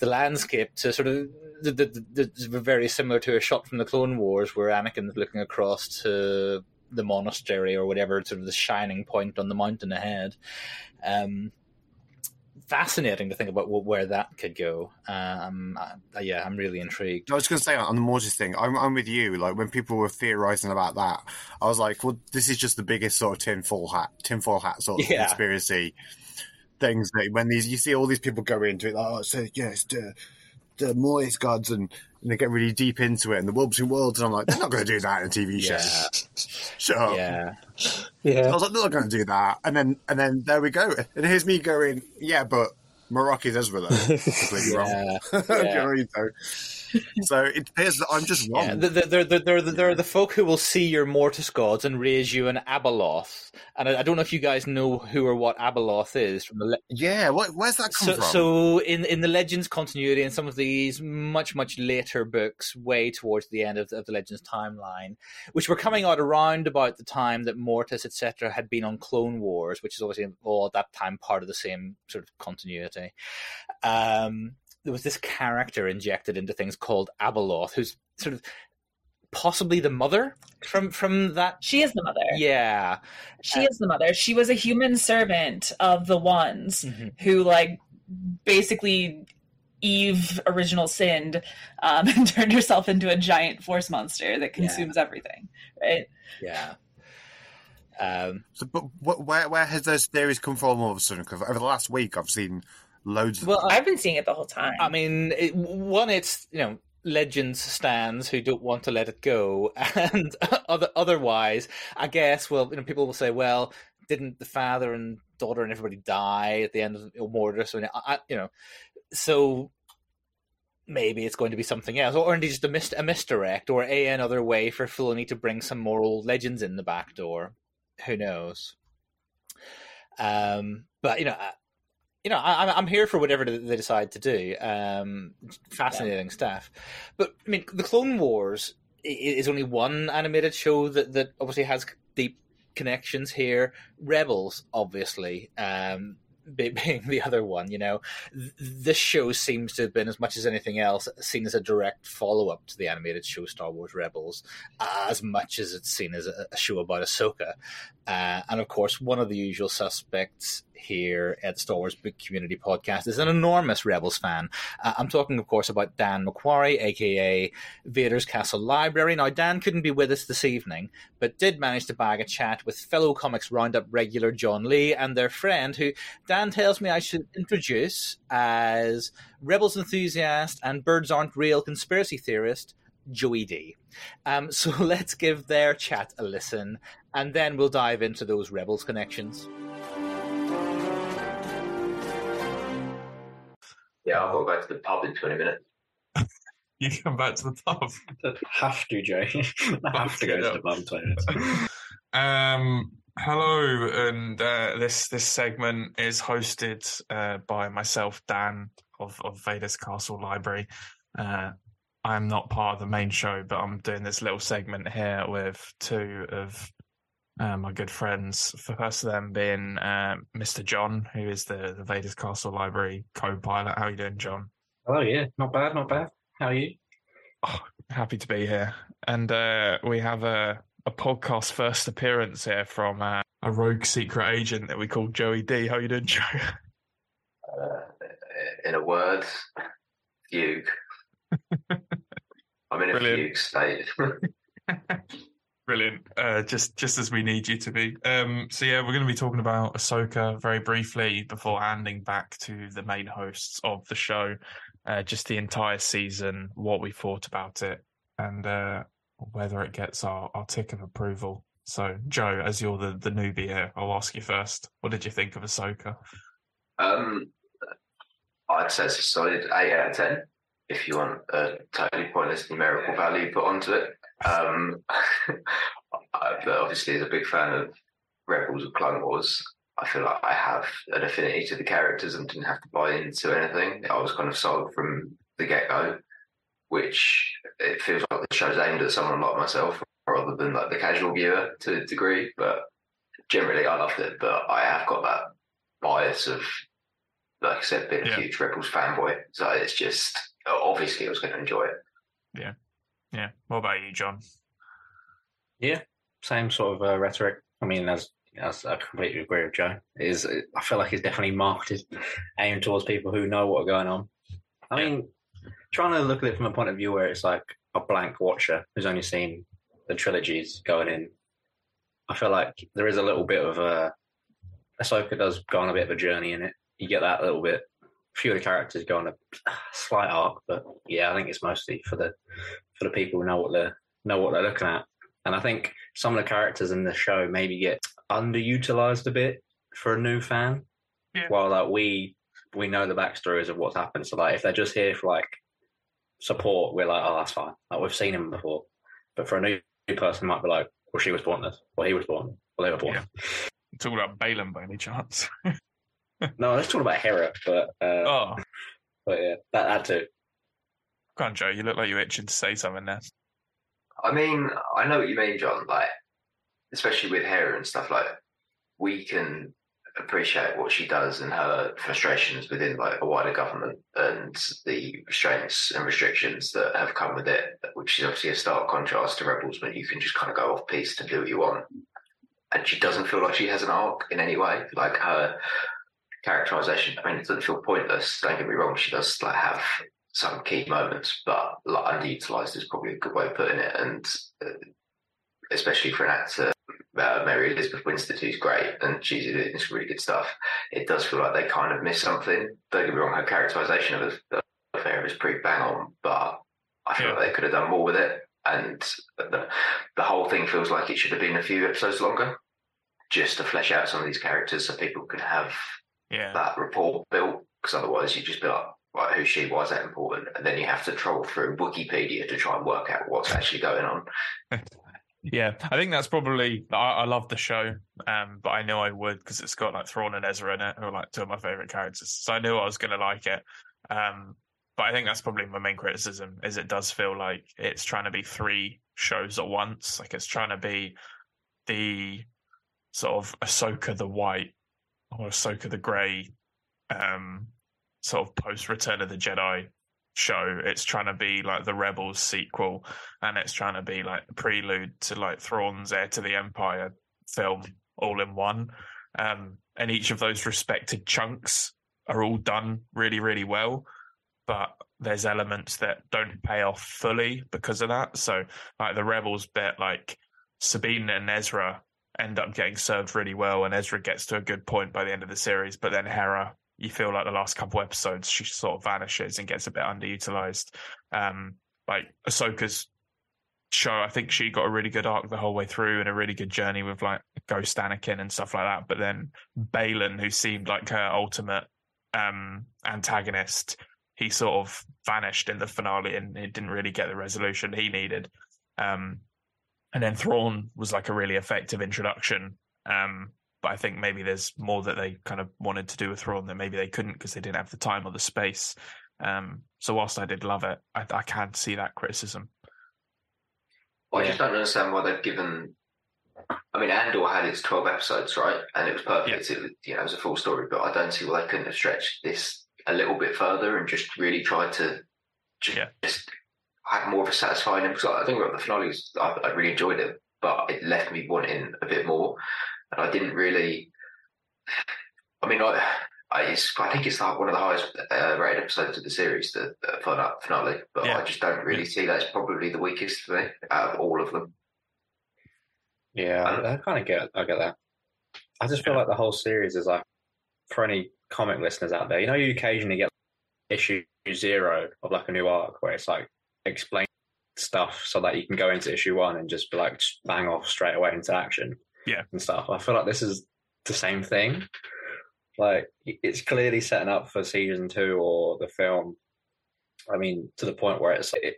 S1: the landscape to sort of the, the, the, very similar to a shot from the Clone Wars, where Anakin's looking across to the monastery or whatever, sort of the shining point on the mountain ahead. Um, fascinating to think about where that could go. Um, uh, yeah, I'm really intrigued.
S3: I was going to say on the Mortis thing, I'm, I'm with you. Like when people were theorizing about that, I was like, well, this is just the biggest sort of tinfoil hat, tinfoil hat sort of
S1: Yeah.
S3: conspiracy things. That when these you see all these people go into it, like, oh, so yes, uh, the Mortis gods and, and they get really deep into it and the Wobs and Worlds and I'm like, they're not going to do that in a TV show.
S1: Yeah. [laughs]
S3: Shut up.
S1: Yeah.
S4: Yeah.
S3: I was like, they're not going to do that. And then and then there we go. And here's me going, yeah, but Moroki's Ezra though. [laughs] Completely wrong.
S1: Yeah. [laughs]
S3: Do you know
S1: Yeah.
S3: what I mean? so, [laughs] so it appears that I'm just wrong.
S1: Yeah, they're, they're, they're, they're, the folk who will see your Mortis gods and raise you an Abeloth. And I, I don't know if you guys know who or what Abeloth is from the
S3: Yeah, what, where's that come
S1: so,
S3: from?
S1: so in in the Legends continuity and some of these much much later books, way towards the end of, of the Legends timeline, which were coming out around about the time that Mortis etc. had been on Clone Wars, which is obviously all at that time part of the same sort of continuity. Um, there was this character injected into things called Abeloth, who's sort of possibly the mother from from that.
S2: She is the mother.
S1: Yeah,
S2: She is the mother. She was a human servant of the ones
S1: Mhm.
S2: who, like, basically Eve original sinned um, [laughs] and turned herself into a giant force monster that consumes everything. Right?
S1: yeah. Um,
S3: So, but what, where where has those theories come from all of a sudden? Because over the last week, I've seen loads. Of
S1: well,
S2: I've been seeing it the whole time.
S1: I mean, it, one, it's you know legends stands who don't want to let it go, [laughs] and other otherwise, I guess. Well, you know, people will say, well, didn't the father and daughter and everybody die at the end of Mortis? So, I, I- you know, so maybe it's going to be something else, or indeed just a, mis- a misdirect, or a another way for Filoni to bring some more old legends in the back door. Who knows? Um, but you know, I- you know, I, I'm- here for whatever they decide to do. Um, fascinating stuff. But I mean, the Clone Wars is only one animated show that that obviously has deep connections here. Rebels, obviously, um, [laughs] being the other one. You know, this show seems to have been as much as anything else seen as a direct follow up to the animated show Star Wars Rebels, as much as it's seen as a, a show about Ahsoka. Uh, and of course, one of the usual suspects here at Star Wars Book Community Podcast is an enormous Rebels fan. Uh, I'm talking, of course, about Dan McQuarrie, aka Vader's Castle Library. Now, Dan couldn't be with us this evening, but did manage to bag a chat with fellow Comics Roundup regular Jon Lee and their friend, who Dan tells me I should introduce as Rebels enthusiast and birds aren't real conspiracy theorist. Joey D. Um, so [laughs] let's give their chat a listen, and then we'll dive into those Rebels connections.
S7: Yeah, I've [laughs] got [laughs] to go to the pub in 20 minutes.
S8: You come back to the pub.
S9: Have to, Joe. have to go to the pub toilet.
S8: Um, hello, and uh, this this segment is hosted uh, by myself, Dan of of Vader's Castle Library. Uh, I'm not part of the main show, but I'm doing this little segment here with two of uh, my good friends. The first of them being uh, Mr. John, who is the the Vader's Castle Library co-pilot. How are you doing, John?
S9: Oh yeah, not bad, not bad. How are you?
S8: Oh, happy to be here. And uh, we have a, a podcast first appearance here from uh, a rogue secret agent that we call Joey D. How are you doing, [laughs] Joe?
S7: Uh, in a word, fugue. [laughs] I'm in a
S8: Brilliant.
S7: fugue state. [laughs]
S8: Brilliant. Uh, just just as we need you to be. Um, so yeah, we're going to be talking about Ahsoka very briefly before handing back to the main hosts of the show. Uh, just the entire season, what we thought about it, and uh, whether it gets our, our tick of approval. So, Joe, as you're the, the newbie here, I'll ask you first. What did you think of Ahsoka?
S7: um, I'd say it's a solid 8 out of 10 if you want a totally pointless numerical value put onto it. Um, [laughs] obviously, as a big fan of Rebels or Clone Wars, I feel like I have an affinity to the characters and didn't have to buy into anything. I was kind of sold from the get go, which it feels like the show's aimed at someone like myself rather than like the casual viewer to a degree. But generally, I loved it. But I have got that bias of, like I said, being a huge Rebels fanboy. So it's just obviously I was going to enjoy it.
S8: Yeah. What about you, John?
S9: Yeah, same sort of uh, rhetoric. I mean, as as I completely agree with Joe. It is I feel like it's definitely marketed, [laughs] aimed towards people who know what are going on. I mean, trying to look at it from a point of view where it's like a blank watcher who's only seen the trilogies going in. I feel like there is a little bit of a Ahsoka does go on a bit of a journey in it. You get that little bit A few of the characters go on a [sighs] slight arc, but yeah, I think it's mostly for the for the people who know what they're know what they're looking at. And I think some of the characters in the show maybe get underutilized a bit for a new fan.
S8: Yeah.
S9: While like we we know the backstories of what's happened. So like if they're just here for like support, we're like, oh that's fine. Like we've seen him before. But for a new person might be like, well she was born this, or he was born, or they were born.
S8: Yeah. Talk about Baylan by any chance? [laughs]
S9: No, let's talk about Hera, but uh,
S8: oh,
S9: but yeah, that that too.
S8: Come on, Joe. You look like you're itching to say something there.
S7: I mean, I know what you mean, John. Like, especially with Hera and stuff. Like, we can appreciate what she does and her frustrations within like a wider government and the restraints and restrictions that have come with it, which is obviously a stark contrast to Rebels when you can just kind of go off piece and do what you want. And she doesn't feel like she has an arc in any way. Like her characterization, I mean, it doesn't feel pointless. Don't get me wrong; she does like have some key moments, but like underutilized is probably a good way of putting it. And uh, especially for an actor, uh, Mary Elizabeth Winstead, who's great and she's doing some really good stuff, it does feel like they kind of miss something. Don't get me wrong; her characterization of the affair is pretty bang on, but I feel
S8: Yeah.
S7: like they could have done more with it. And the the whole thing feels like it should have been a few episodes longer, just to flesh out some of these characters so people can have
S8: Yeah.
S7: that rapport built because otherwise you just be like, right, who's she? Is that important? And then you have to troll through Wikipedia to try and work out what's actually going on. [laughs]
S8: Yeah, I think that's probably. I, I love the show, um, but I know I would because it's got like Thrawn and Ezra in it, who are like two of my favorite characters. So I knew I was going to like it. Um, but I think that's probably my main criticism: is it does feel like it's trying to be three shows at once. Like it's trying to be the sort of Ahsoka the White or Ahsoka the Grey, um, sort of post Return of the Jedi show. It's trying to be like the Rebels sequel, and it's trying to be like the prelude to like Thrawn's Heir to the Empire film all in one. Um, and each of those respected chunks are all done really, really well. But there's elements that don't pay off fully because of that. So, like the Rebels bit, like Sabine and Ezra end up getting served really well, and Ezra gets to a good point by the end of the series. But then Hera, you feel like the last couple episodes, she sort of vanishes and gets a bit underutilized. Um, like Ahsoka's show, I think she got a really good arc the whole way through and a really good journey with like Ghost Anakin and stuff like that. But then Baylan, who seemed like her ultimate um, antagonist, he sort of vanished in the finale and it didn't really get the resolution he needed. Um, and then Thrawn was like a really effective introduction. Um, but I think maybe there's more that they kind of wanted to do with Thrawn that maybe they couldn't because they didn't have the time or the space. Um, so whilst I did love it, I, I can see that criticism.
S7: I just don't understand why they've given. I mean, Andor had its twelve episodes, right? And it was perfect. It was, you know, it was a full story. But I don't see why they couldn't have stretched this a little bit further and just really tried to just,
S8: Yeah.
S7: just have more of a satisfying. Because I think about the finales, I, I really enjoyed it, but it left me wanting a bit more, and I didn't really. I mean, I. I, it's, I think it's like one of the highest uh, rated episodes of the series, the final- finale. But
S8: Yeah.
S7: I just don't really see that it's probably the weakest for me out of all of them.
S9: Yeah, I, I kind of get I get that. I just feel like the whole series is like for any comic listeners out there. You know, you occasionally get issue zero of like a new arc where it's like explain stuff so that you can go into issue one and just be like just bang off straight away into action.
S8: Yeah.
S9: and stuff. I feel like this is the same thing. Like it's clearly setting up for season two or the film. I mean, to the point where it's it,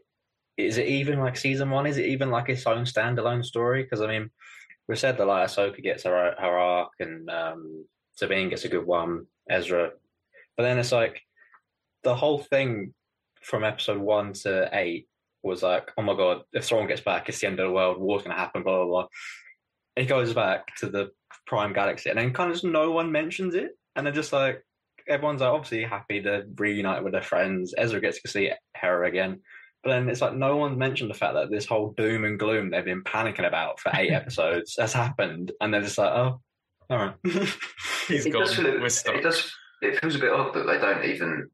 S9: is it even like season one? Is it even like its own standalone story? Because I mean, we said that like Ahsoka gets her her arc and um, Sabine gets a good one, Ezra, but then it's like the whole thing from episode one to eight was like, oh my god, if Thrawn gets back, it's the end of the world, war's gonna happen, blah blah blah. He goes back to the Prime Galaxy, and then kind of just no one mentions it, and they're just like everyone's like obviously happy to reunite with their friends. Ezra gets to see Hera again. But then it's like no one mentioned the fact that this whole doom and gloom they've been panicking about for eight [laughs] episodes has happened, and they're just like, oh, all right. [laughs]
S8: He's
S7: it
S8: gone.
S7: Does feel,
S8: We're stuck.
S7: it does. It feels a bit odd that they don't even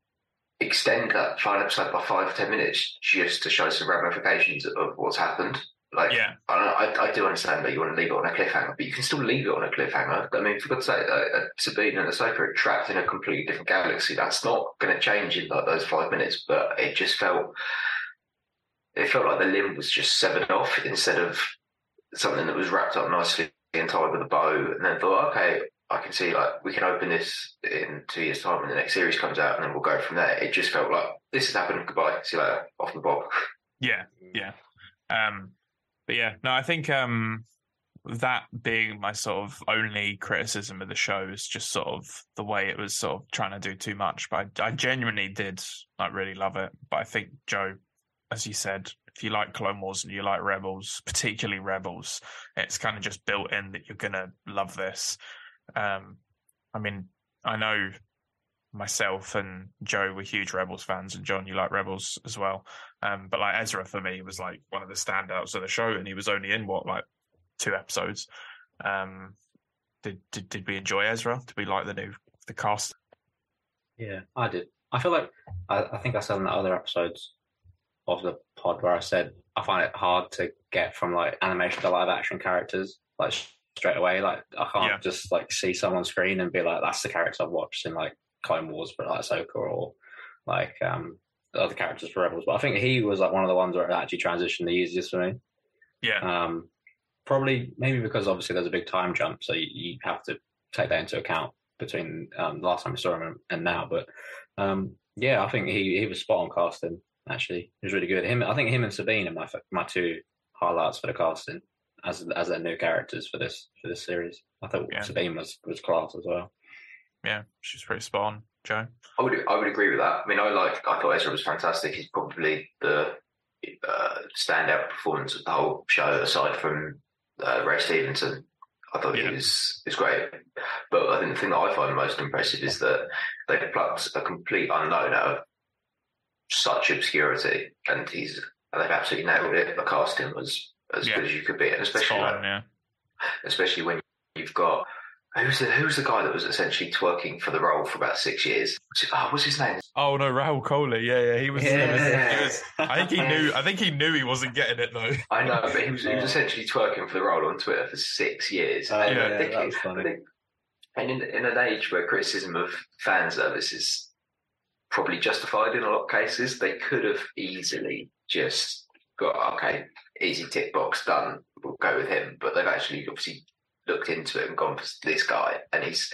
S7: extend that final episode by five ten minutes just to show some ramifications of what's happened. Like,
S8: Yeah.
S7: I, I, I do understand that you want to leave it on a cliffhanger, but you can still leave it on a cliffhanger. I mean, for God's sake, uh, uh, Sabine and Ahsoka are trapped in a completely different galaxy. That's not going to change in like those five minutes. But it just felt, it felt like the limb was just severed off instead of something that was wrapped up nicely and tied with a bow. And then thought, okay, I can see like we can open this in two years' time when the next series comes out, and then we'll go from there. It just felt like this has happened. Goodbye. See you later. Off the bob.
S8: Yeah, yeah. Um, but yeah, no, I think um, that being my sort of only criticism of the show is just sort of the way it was sort of trying to do too much. But I, I genuinely did like really love it. But I think Joe, as you said, if you like Clone Wars and you like Rebels, particularly Rebels, it's kind of just built in that you're gonna love this. Um, I mean, I know myself and Joe were huge Rebels fans, and John, you like Rebels as well. Um, but like Ezra for me was like one of the standouts of the show, and he was only in what like two episodes. Um, did did did we enjoy Ezra? Did we like the new the cast?
S9: Yeah, I did. I feel like I, I think I said in the other episodes of the pod where I said I find it hard to get from like animation to live action characters like straight away. Like I can't
S8: Yeah.
S9: just like see someone on screen and be like, that's the character I've watched in like Clone Wars, but like Ahsoka or like um the other characters for Rebels. But I think he was like one of the ones where it actually transitioned the easiest for me.
S8: Yeah,
S9: Um, probably maybe because obviously there's a big time jump, so you, you have to take that into account between um, the last time we saw him and, and now. But um, yeah, I think he he was spot on casting. Actually, he was really good. Him, I think him and Sabine are my my two highlights for the casting as as their new characters for this for this series. I thought
S8: Yeah.
S9: Sabine was was class as well.
S8: Yeah, she's pretty spot on. Joe,
S7: I would I would agree with that. I mean, I like I thought Ezra was fantastic. He's probably the uh, standout performance of the whole show, aside from uh, Ray Stevenson. I thought
S8: Yeah.
S7: he was is great. But I think the thing that I find most impressive is that they plucked a complete unknown out of such obscurity, and he's and they've absolutely nailed it. The casting was as
S8: Yeah.
S7: good as you could be, and especially like.
S8: Yeah,
S7: especially when you've got who's the who's the guy that was essentially twerking for the role for about six years. What's his, oh, what's his name?
S8: Oh no, Rahul Kohli. Yeah, yeah, he was. He was,
S7: Yeah.
S8: he was I think he knew. I think he knew he wasn't getting it though.
S7: I know, but he was, he was
S9: oh.
S7: essentially twerking for the role on Twitter for six years.
S9: Oh,
S7: and
S8: yeah,
S7: I think,
S9: that was
S7: I
S9: funny.
S7: think- and in, in an age where criticism of fan service is probably justified in a lot of cases, they could have easily just got okay, easy tick box done. We'll go with him, but they've actually obviously looked into it and gone for this guy, and he's.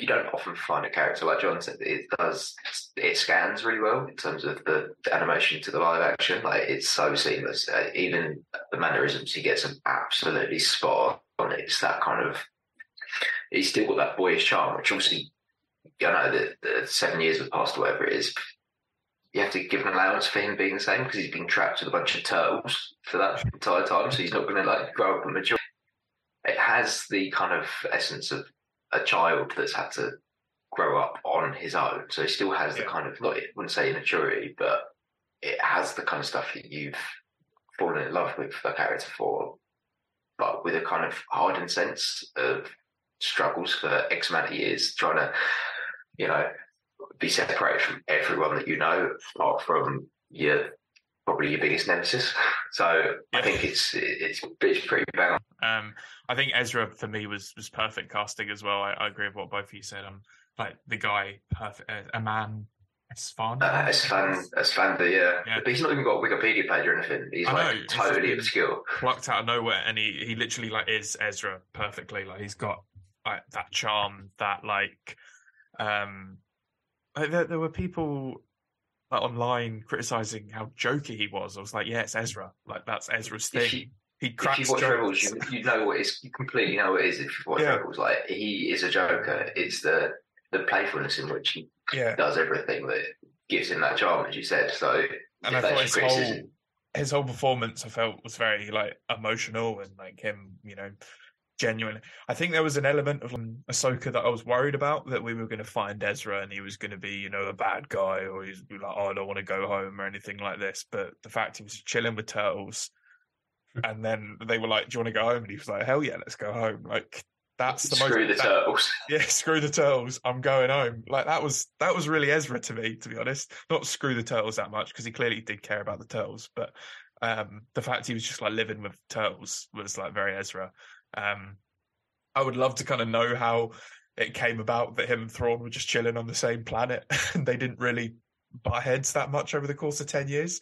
S7: You don't often find a character like John said. It does. It scans really well in terms of the, the animation to the live action. Like it's so seamless. Uh, even the mannerisms he gets are absolutely spot on. It's that kind of. He's still got that boyish charm, which obviously, you know, the seven years have passed, or whatever it is. You have to give an allowance for him being the same because he's been trapped with a bunch of turtles for that entire time. So he's not going to like grow up and mature. It has the kind of essence of a child that's had to grow up on his own. So he still has the kind of not I wouldn't say immaturity, but it has the kind of stuff that you've fallen in love with the character for, but with a kind of hardened sense of struggles for X amount of years, trying to, you know, be separated from everyone that you know, apart from your probably your biggest nemesis. So I think it's it's it's pretty on.
S8: Um, I think Ezra for me was was perfect casting as well. I, I agree with what both of you said. Um, like the guy, perfect, uh, a man, Esfand.
S7: Uh, fan, as fan, the yeah.
S8: Yeah.
S7: but he's not even got a Wikipedia page or anything. He's
S8: I
S7: like
S8: know,
S7: totally
S8: been-
S7: obscure.
S8: plucked out of nowhere, and he he literally like is Ezra perfectly. Like he's got like that charm, that like um, like, there, there were people like, online criticizing how jokey he was. I was like, yeah, it's Ezra. Like that's Ezra's thing.
S7: you-
S8: he
S7: If
S8: cracks
S7: you watch Rebels, you, you know what is you completely know what it is. If you watch
S8: Yeah.
S7: Rebels, like he is a joker. It's the the playfulness in which he
S8: yeah,
S7: does everything that gives him that charm, as you said. So
S8: and I thought his whole his whole performance I felt was very like emotional and like him, you know, genuine. I think there was an element of um, Ahsoka that I was worried about that we were going to find Ezra and he was going to be, you know, a bad guy or he's be like, oh, I don't want to go home or anything like this. But the fact he was chilling with turtles, and then they were like, "Do you want to go home?" and he was like, "Hell yeah, let's go home!" Like that's the
S7: screw
S8: most
S7: the
S8: that-
S7: turtles. [laughs]
S8: yeah, screw the turtles. I'm going home. Like that was that was really Ezra to me, to be honest. Not screw the turtles that much because he clearly did care about the turtles, but Um, the fact he was just like living with turtles was like very Ezra. Um, I would love to kind of know how it came about that him and Thrawn were just chilling on the same planet [laughs] and they didn't really butt heads that much over the course of 10 years.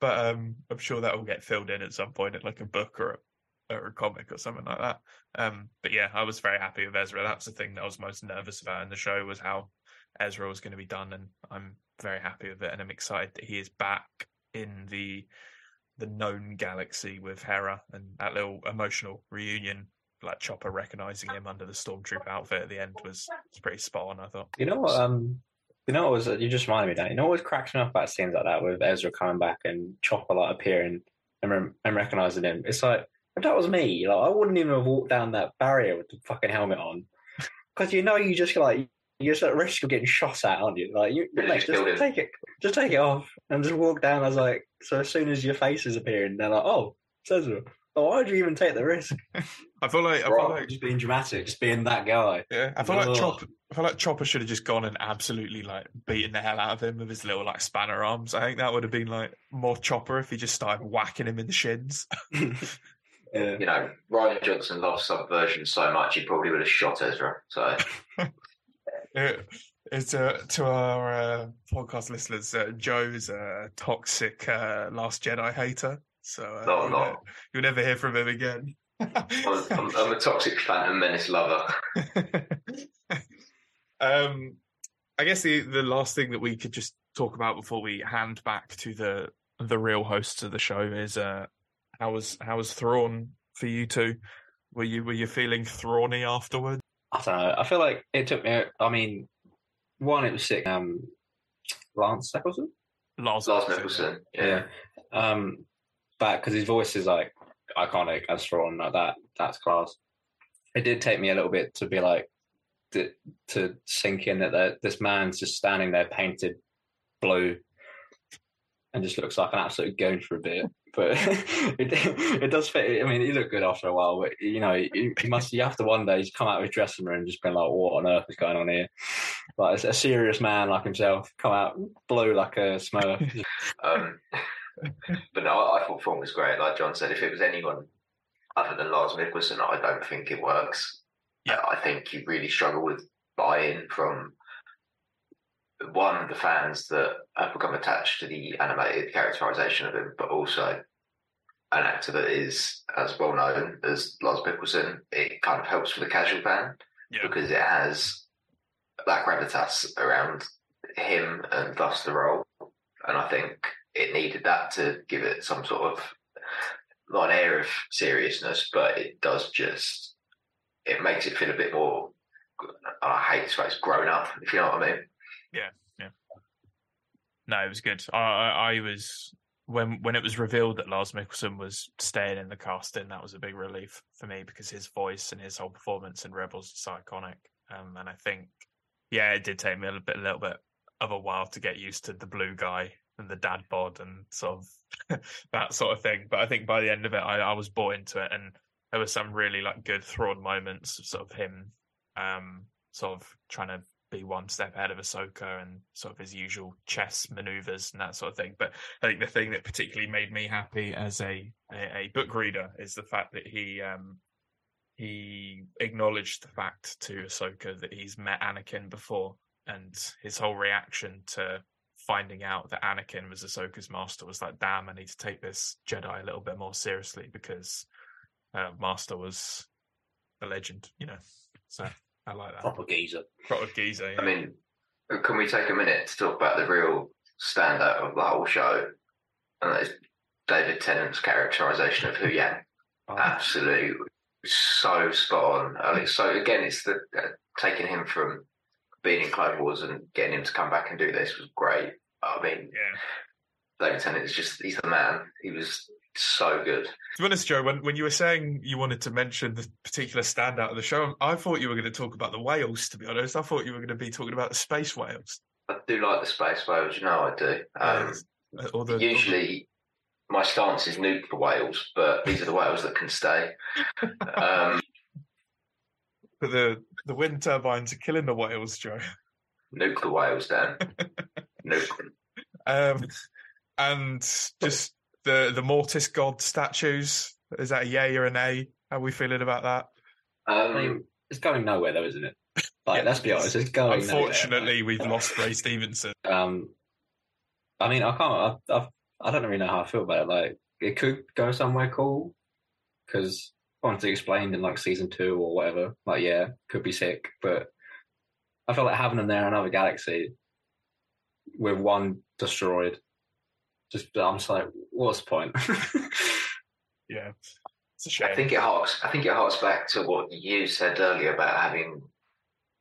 S8: But um, I'm sure that will get filled in at some point in like a book or a, or a comic or something like that. Um, but yeah, I was very happy with Ezra. That's the thing that I was most nervous about in the show was how Ezra was going to be done, and I'm very happy with it, and I'm excited that he is back in the the known galaxy with Hera and that little emotional reunion. Like Chopper recognizing him under the stormtrooper outfit at the end was, was pretty spot on. I thought.
S9: You know what? Um, you know what was you just reminded me that. You know what cracks me up about scenes like that with Ezra coming back and Chopper like appearing and, and recognizing him. It's like if that was me, like I wouldn't even have walked down that barrier with the fucking helmet on because you know you just like you're at risk of getting shot at, aren't you? Like you, just take it, just take it off and just walk down. I was like, so as soon as your face is appearing, they're like, oh, Ezra. Oh, why would you even take the risk? [laughs]
S8: I feel like I feel like
S9: just being dramatic, just being that guy.
S8: Yeah, I feel Ugh. like Chopper. I feel like Chopper should have just gone and absolutely like beaten the hell out of him with his little like spanner arms. I think that would have been like more Chopper if he just started whacking him in the shins. [laughs] [laughs]
S7: yeah. You know, Rian Johnson loves Subversion so much he probably would have shot Ezra. So. [laughs]
S8: it's uh, to our uh, podcast listeners. Uh, Joe's a toxic uh, Last Jedi hater. So uh,
S7: no,
S8: you'll,
S7: no.
S8: Ne- you'll never hear from him again.
S7: I'm, I'm, I'm, a toxic Phantom Menace lover. [laughs]
S8: um, I guess the the last thing that we could just talk about before we hand back to the the real hosts of the show is uh, how was how was Thrawn for you two? Were you were you feeling Thrawny afterwards?
S9: I don't know. I feel like it took me. I mean, one, it was sick. Um, Lance Eccleston.
S8: Lars,
S7: Lars Mikkelsen. Yeah.
S9: yeah. Um, that because his voice is like iconic as strong like that. That's class. It did take me a little bit to be like to, to sink in that this man's just standing there painted blue and just looks like an absolute goon for a bit. But [laughs] it it does fit. I mean, he looked good after a while, but you know, he must. You have to wonder. He's come out of his dressing room and just been like, "What on earth is going on here?" Like a serious man like himself come out blue like a Smurf. [laughs]
S7: um, but no, I, I thought Thrawn was great. Like John said, if it was anyone other than Lars Mikkelsen, I don't think it works. Yeah, I think you really struggle with buy-in from one the fans that have become attached to the animated characterization of him, but also an actor that is as well known as Lars Mikkelsen. It kind of helps for the casual fan yeah. because it has that gravitas around him and thus the role. And I think it needed that to give it some sort of not an air of seriousness, but it does just it makes it feel a bit more. I hate this phrase, grown up. If you know what I mean.
S8: Yeah, yeah. No, it was good. I, I, I was when when it was revealed that Lars Mikkelsen was staying in the casting. That was a big relief for me because his voice and his whole performance in Rebels is iconic. Um, and I think, yeah, it did take me a little bit, a little bit of a while to get used to the blue guy and the dad bod and sort of [laughs] that sort of thing. But I think by the end of it, I, I was bought into it, and there were some really like good Thrawn moments, of sort of him, um, sort of trying to be one step ahead of Ahsoka and sort of his usual chess maneuvers and that sort of thing. But I think the thing that particularly made me happy as a a, a book reader is the fact that he um he acknowledged the fact to Ahsoka that he's met Anakin before and his whole reaction to finding out that Anakin was Ahsoka's master was like, damn, I need to take this Jedi a little bit more seriously because uh, Master was a legend, you know. So I like that.
S9: Proper geezer.
S8: Proper geezer. Yeah.
S7: I mean, can we take a minute to talk about the real standout of the whole show? And that is David Tennant's characterization of Huyang. [laughs] Oh. Absolutely so spot on. I mean, so again, it's the uh, taking him from being in Clone Wars and getting him to come back and do this was great. I mean,
S8: yeah.
S7: David Tennant is just, he's the man. He was so good.
S8: To be honest, Joe, when, when you were saying you wanted to mention the particular standout of the show, I thought you were going to talk about the whales, to be honest. I thought you were going to be talking about the space whales.
S7: I do like the space whales, you know I do. Um, uh, the, usually my stance is nuke the whales, but these are the whales that can stay. [laughs] Um,
S8: but the the wind turbines are killing the whales, Joe.
S7: Nuke the whales, Dan. Nuke them.
S8: Um, and just the the Mortis God statues. Is that a yay or an A? How are we feeling about that?
S9: I
S7: Um,
S9: mean, it's going nowhere though, isn't it? Like,
S8: Yeah,
S9: let's be honest, it's going
S8: Unfortunately, we've lost Ray Stevenson.
S9: Um, I mean, I can't. I, I, I don't really know how I feel about it. Like, it could go somewhere cool because once explained in like season two or whatever, like yeah, could be sick. But I feel like having them there in another galaxy with one destroyed. Just, I'm just like, what's the point? [laughs]
S8: Yeah, it's a shame.
S7: I think it harks. I think it harks back to what you said earlier about having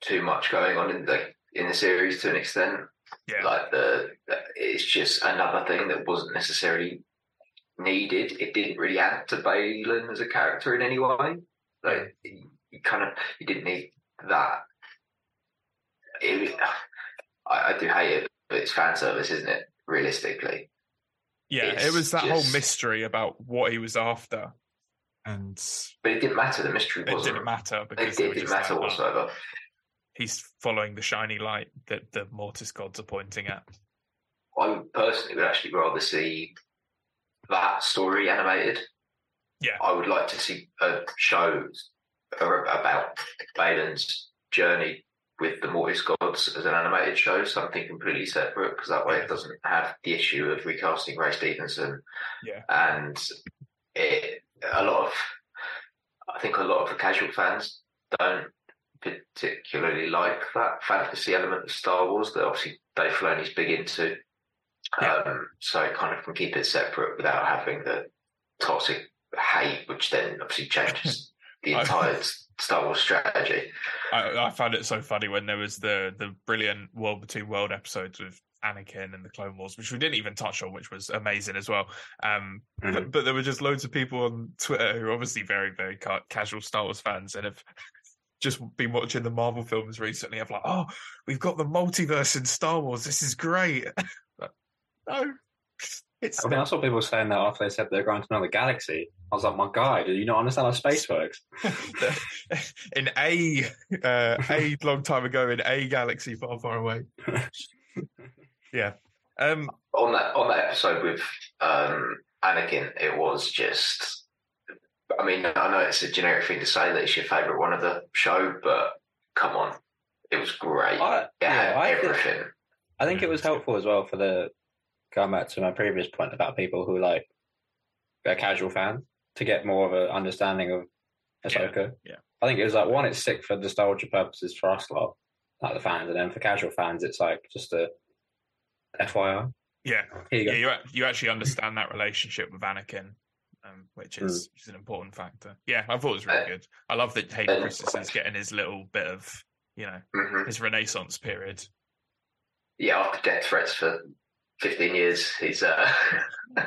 S7: too much going on in the in the series to an extent.
S8: yeah,
S7: Like the, it's just another thing that wasn't necessarily needed. It didn't really add to Baylan as a character in any way. Like you kind of you didn't need that. It, I, I do hate it, but it's fan service, isn't it? Realistically,
S8: yeah. It was that whole mystery about what he was after, and
S7: but it didn't matter. The mystery
S8: it
S7: wasn't.
S8: didn't matter because
S7: it
S8: were
S7: didn't matter
S8: like, oh,
S7: whatsoever.
S8: he's following the shiny light that the Mortis gods are pointing at.
S7: I personally would actually rather see that story animated.
S8: Yeah.
S7: I would like to see a show about Baylan's journey with the Mortis gods as an animated show, something completely separate, because that way it doesn't have the issue of recasting Ray Stevenson.
S8: Yeah.
S7: And it, a lot of, I think a lot of the casual fans don't particularly like that fantasy element of Star Wars that obviously Dave Filoni's big into.
S8: Yeah.
S7: Um, so it kind of can keep it separate without having the toxic hate, which then obviously changes [laughs] the entire Star Wars strategy.
S8: I, I found it so funny when there was the the brilliant World Between World episodes with Anakin and the Clone Wars, which we didn't even touch on, which was amazing as well. Um,
S9: Mhm.
S8: but, but there were just loads of people on Twitter who are obviously very very ca- casual Star Wars fans and have just been watching the Marvel films recently. Of like, oh, we've got the multiverse in Star Wars. This is great. [laughs] But no, it's
S9: I mean, I saw people saying that after they said they're going to another galaxy. I was like, my guy, do you not understand how space works? [laughs]
S8: in a uh, a long time ago in a galaxy far far away. [laughs] yeah. Um.
S7: On that on that episode with um, Anakin, it was just. I mean, I know it's a generic thing to say that it's your favourite one of the show, but come on, it was great.
S9: I,
S7: it
S9: yeah,
S7: had
S9: I think,
S7: everything.
S9: I think it was helpful as well for the going back to my previous point about people who like are casual fans to get more of an understanding of Ahsoka.
S8: yeah.
S9: I think it was like one, it's sick for nostalgia purposes for us lot, like the fans, and then for casual fans, it's like just a FYI.
S8: Yeah.
S9: You
S8: Yeah. You you actually understand that relationship with Anakin, um, which is, is an important factor. Yeah, I thought it was really
S7: Uh,
S8: good. I love that Hayden
S7: uh,
S8: Christensen's getting his little bit of you know
S7: hmm
S8: his Renaissance period.
S7: Yeah, after death threats for fifteen years, he's uh, [laughs]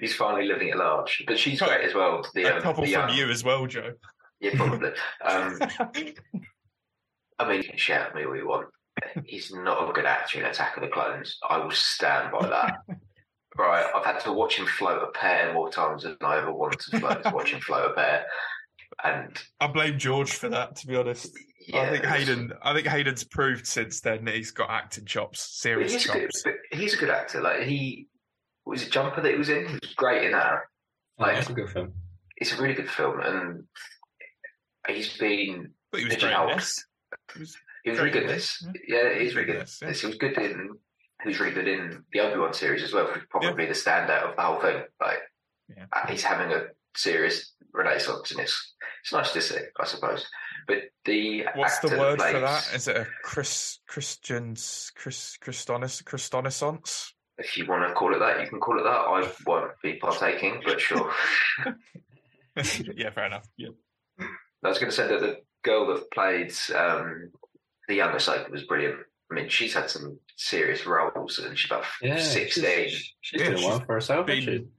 S7: he's finally living at large. But she's great as well. The,
S8: a
S7: um,
S8: couple
S7: the
S8: from
S7: young-
S8: you as well, Joe.
S7: Yeah, probably. Um, [laughs] I mean, you can shout at me all you want. He's not a good actor in Attack of the Clones. I will stand by that. [laughs] right, I've had to watch him float a pear more times than I ever wanted to float, to watch him float a pear. And
S8: I blame George for that. To be honest,
S7: yeah,
S8: I think Hayden. I think Hayden's proved since then that he's got acting chops, serious
S7: good,
S8: chops.
S7: but he's a good actor. Like he was it Jumper that he was in. He was great in that. Like
S9: That's a good film.
S7: it's a really good film, and he's been
S8: But he was
S7: Pigeon
S8: great in
S7: Hole.
S8: this. He was-
S7: He was
S8: Very
S7: really good in
S8: good,
S7: this.
S8: yeah.
S7: Yeah, he's really good. in
S8: Yes, yeah.
S7: this. He was good in. He was really good in the Obi Wan series as well. which is Probably the standout of the whole thing. Like
S8: Yeah.
S7: uh, he's having a serious renaissance, and it's it's nice to see, I suppose. But the
S8: What's
S7: actor
S8: the
S7: that
S8: word for that? Is it a Chris Christians Chris Christonis Christonisance?
S7: If you want to call it that, you can call it that. I won't be partaking, but sure. [laughs] [laughs]
S8: yeah, fair enough. Yeah.
S7: I was going to say that the girl that played um, the younger Ahsoka was brilliant. I mean, she's had some serious roles, and she's about
S9: Yeah,
S7: sixteen.
S9: She's, she's
S8: Yeah,
S9: doing well for herself. isn't
S8: Been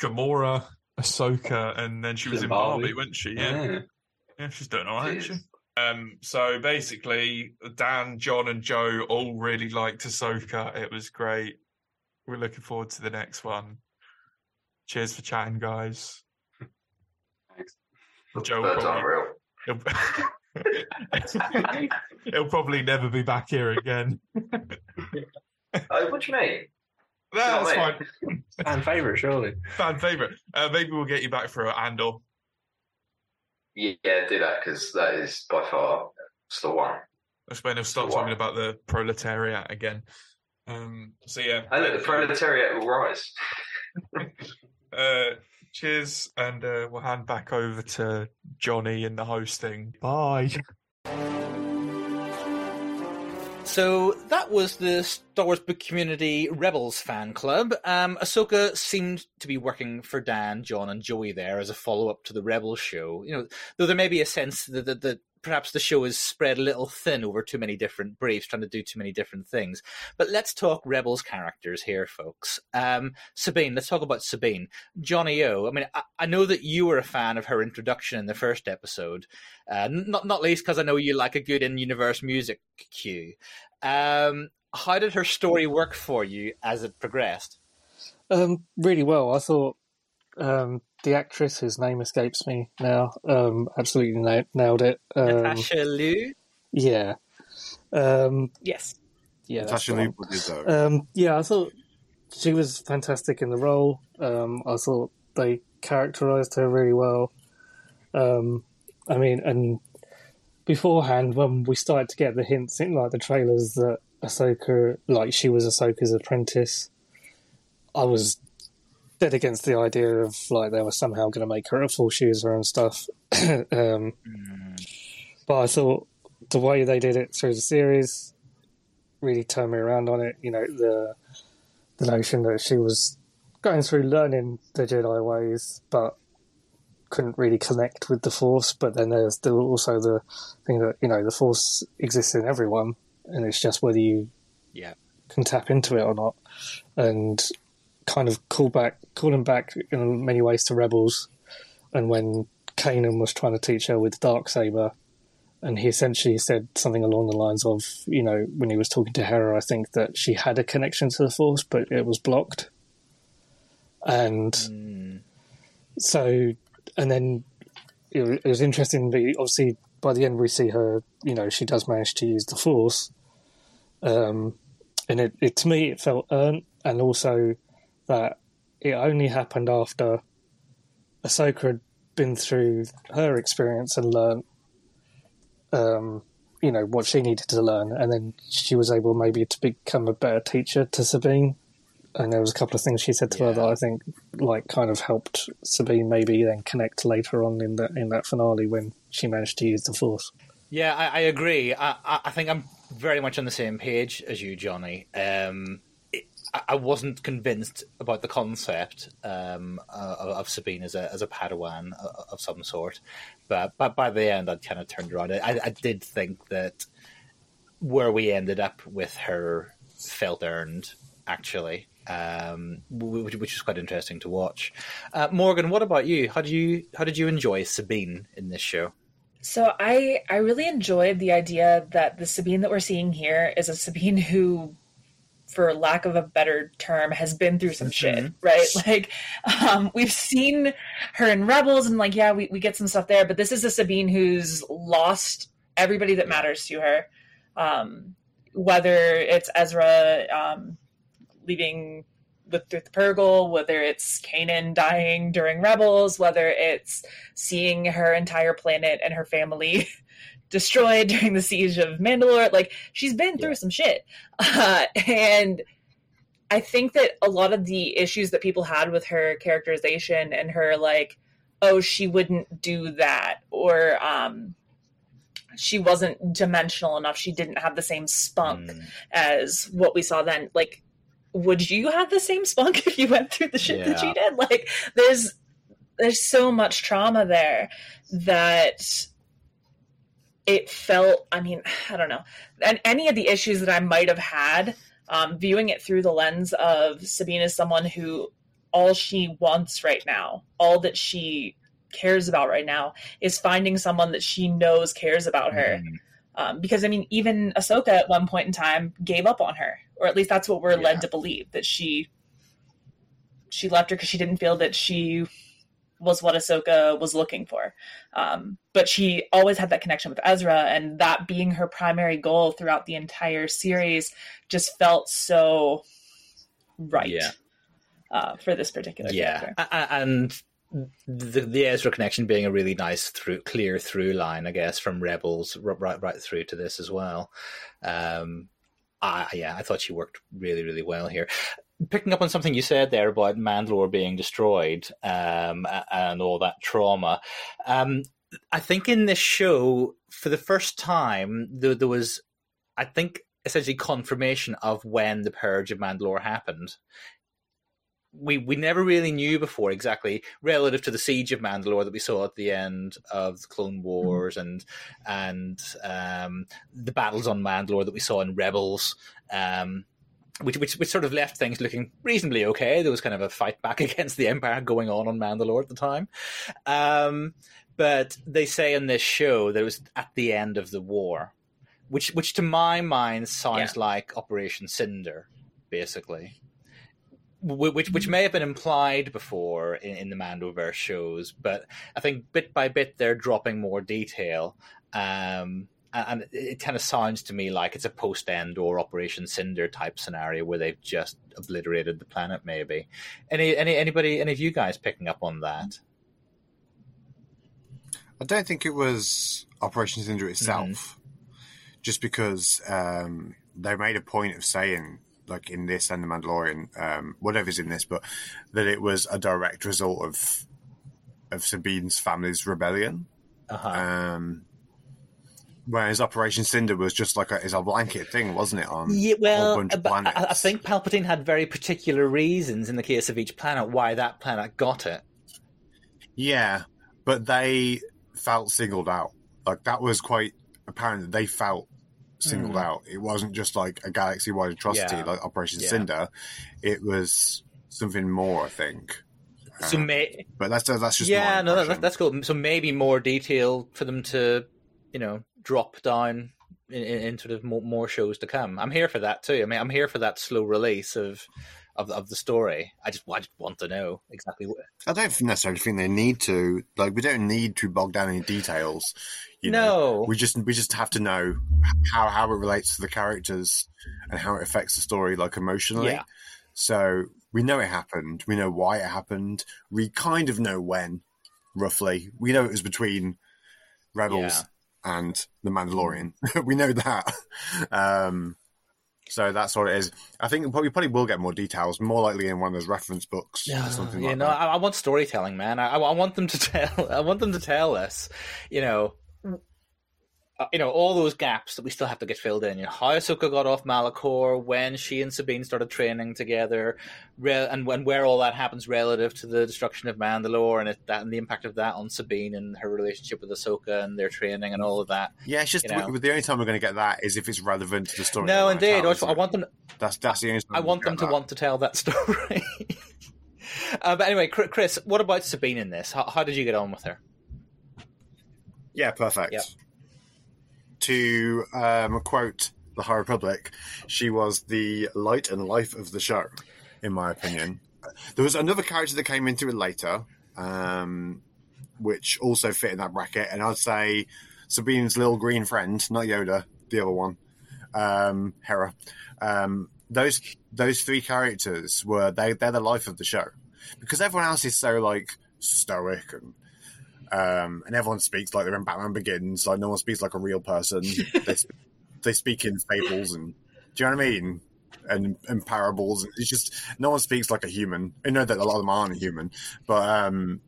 S8: Gamora, Ahsoka, and then she was
S9: in
S8: in Barbie,
S9: Barbie.
S8: wasn't she?
S9: she?
S8: Yeah.
S9: Yeah.
S8: Yeah, she's doing all right,
S7: She
S8: isn't she? Um, so basically, Dan, John, and Joe all really liked Ahsoka. It was great. We're looking forward to the next one. Cheers for chatting, guys.
S9: Thanks.
S8: Joe will probably,
S7: unreal.
S8: He'll, [laughs] he'll probably never be back here again. [laughs]
S7: Oh, what do you mean?
S8: No, that's fine.
S9: Fan favorite, surely.
S8: Fan favorite. Uh, maybe we'll get you back for Andor.
S7: Yeah, do that because that is by far it's the one.
S8: Let's maybe start talking about the proletariat again. Um, so yeah,
S7: I look, the proletariat will rise. [laughs]
S8: uh, cheers, and uh, we'll hand back over to Johnny in the hosting. Bye.
S1: So that was the Star Wars Book Community Rebels fan club. Um, Ahsoka seemed to be working for Dan, John, and Joey there as a follow up to the Rebels show. You know, though there may be a sense that, that, that perhaps the show is spread a little thin over too many different briefs, trying to do too many different things. But let's talk Rebels characters here, folks. Um, Sabine, let's talk about Sabine. Jonny O. I mean, I, I, know that you were a fan of her introduction in the first episode, uh, not not least because I know you like a good in-universe music cue. Um, how did her story work for you as it progressed?
S4: Um, really well. I thought um, the actress whose name escapes me now um, absolutely na- nailed it. Um,
S1: Natasha Liu.
S4: Yeah. Um,
S2: yes.
S4: Yeah.
S10: Natasha Liu
S4: um, Yeah, I thought she was fantastic in the role. Um, I thought they characterized her really well. Um, I mean, and beforehand, when we started to get the hints in like the trailers that Ahsoka, like she was Ahsoka's apprentice, I was dead against the idea of like they were somehow going to make her a force user and stuff. [clears throat] um, mm. But I thought the way they did it through the series really turned me around on it. You know, the the notion that she was going through learning the Jedi ways, but couldn't really connect with the Force. But then there's still also the thing that you know the Force exists in everyone, and it's just whether you
S1: yeah
S4: can tap into it or not. And kind of call back, calling back in many ways to Rebels, and when Kanan was trying to teach her with dark saber, and he essentially said something along the lines of, you know, when he was talking to Hera, I think that she had a connection to the Force, but it was blocked, and mm. so, and then it, it was interesting. But obviously, by the end, we see her. You know, she does manage to use the Force. Um, and it, it to me it felt earned and also that it only happened after Ahsoka had been through her experience and learned, um, you know, what she needed to learn, and then she was able maybe to become a better teacher to Sabine. And there was a couple of things she said to yeah. her that I think, like, kind of helped Sabine maybe then connect later on in that in that finale when she managed to use the Force.
S1: Yeah, I, I agree. I, I think I'm very much on the same page as you, Jonny. Um, I wasn't convinced about the concept um, uh, of Sabine as a as a Padawan of some sort, but but by the end I'd kind of turned around. I, I did think that where we ended up with her felt earned actually, um, which, which is quite interesting to watch. Uh, Morgan, what about you? How did you how did you enjoy Sabine in this show?
S2: So I I really enjoyed the idea that the Sabine that we're seeing here is a Sabine who for lack of a better term, has been through some mm-hmm. shit, right? [laughs] Like, um, we've seen her in Rebels, and like, yeah, we, we get some stuff there, but this is a Sabine who's lost everybody that matters to her. Um, whether it's Ezra um, leaving with the Purrgil, whether it's Kanan dying during Rebels, whether it's seeing her entire planet and her family [laughs] destroyed [laughs] during the siege of Mandalore. Like she's been through yeah. some shit, uh, [laughs] and I think that a lot of the issues that people had with her characterization and her like, oh, she wouldn't do that, or um, she wasn't dimensional enough. She didn't have the same spunk mm. as what we saw then. Like, would you have the same spunk [laughs] if you went through the shit yeah. that she did? Like, there's there's so much trauma there that it felt i mean [sighs] i don't know and any of the issues that i might have had um, viewing it through the lens of sabine as someone who all she wants right now all that she cares about right now is finding someone that she knows cares about her mm. um, because i mean even ahsoka at one point in time gave up on her or at least that's what we're yeah. led to believe that she she left her because she didn't feel that she was what Ahsoka was looking for. Um, but she always had that connection with Ezra, and that being her primary goal throughout the entire series just felt so right
S1: Yeah.
S2: uh, for this particular
S1: yeah,
S2: character.
S1: A- and the the Ezra connection being a really nice through clear through line, I guess, from Rebels right right through to this as well. Um, I, yeah, I thought she worked really really well here. Picking up on something you said there about Mandalore being destroyed um, and all that trauma, um, I think in this show for the first time there, there was, I think, essentially confirmation of when the purge of Mandalore happened we we never really knew before exactly relative to the siege of Mandalore that we saw at the end of the Clone Wars and and um, the battles on Mandalore that we saw in Rebels. Um, which, which which sort of left things looking reasonably okay. There was kind of a fight back [laughs] against the Empire going on on Mandalore at the time, um, but they say in this show that it was at the end of the war, which which to my mind sounds like Operation Cinder, basically which which may have been implied before in, in the Mandoverse shows, but I think bit by bit they're dropping more detail. Um, and it, kind of sounds to me like it's a post end or Operation Cinder type scenario where they've just obliterated the planet. Maybe any any anybody any of you guys picking up on that?
S3: I don't think it was Operation Cinder itself,
S1: Mm-hmm.
S3: just because um, they made a point of saying, like in this and the Mandalorian, um, whatever's in this, but that it was a direct result of of Sabine's family's rebellion.
S1: Uh-huh.
S3: Um, whereas Operation Cinder was just like a is a blanket thing, wasn't it? On
S1: Yeah,
S3: a
S1: well,
S3: bunch of
S1: but I. I think Palpatine had very particular reasons in the case of each planet why that planet got it.
S3: Yeah, but they felt singled out. Like that was quite apparent that they felt singled
S1: Mm.
S3: out. It wasn't just like a galaxy wide atrocity
S1: Yeah.
S3: like Operation
S1: Yeah.
S3: Cinder. It was something more, I think.
S1: So
S3: Uh,
S1: may,
S3: but that's that's just
S1: yeah, no, that, that's cool. So maybe more detail for them to, you know, drop down in, in, in sort of more, more shows to come. I'm here for that too. I mean, I'm here for that slow release of of, of the story. I just, I just want to know exactly what.
S3: I don't necessarily think they need to. Like, we don't need to bog down any details. You know,
S1: No.
S3: we just we just have to know how how it relates to the characters and how it affects the story, like emotionally.
S1: Yeah.
S3: So we know it happened. We know why it happened. We kind of know when, roughly. We know it was between Rebels and the Mandalorian. [laughs] we know that. Um, so that's what it is. I think we probably, probably will get more details, more likely in one of those reference books or something
S1: yeah,
S3: like
S1: no,
S3: that.
S1: I, I want storytelling, man. I, I want them to [laughs] tell. I want them to tell us, you know, you know, all those gaps that we still have to get filled in. You know, how Ahsoka got off Malachor, when she and Sabine started training together, re- and when where all that happens relative to the destruction of Mandalore and it, that and the impact of that on Sabine and her relationship with Ahsoka and their training and all of that.
S3: Yeah, it's just
S1: you know.
S3: the only time we're going to get that is if it's relevant to the story.
S1: No, indeed. I, I want them.
S3: That's that's the only.
S1: I want them to
S3: that.
S1: want to tell that [laughs] story. uh, but anyway, Chris, what about Sabine in this? How, how did you get on with her?
S3: Yeah, perfect.
S1: Yep.
S3: To um, quote the High Republic, she was the light and life of the show, in my opinion. There was another character that came into it later, um, which also fit in that bracket, and I'd say Sabine's little green friend, not Yoda, the other one, um, Hera. Um, those those three characters were they they're the life of the show because everyone else is so like stoic and um, and everyone speaks like they're in Batman Begins. Like no one speaks like a real person. [laughs] they, sp- they speak in fables and do you know what I mean? And, and parables. It's just no one speaks like a human. I know that a lot of them aren't human, but um,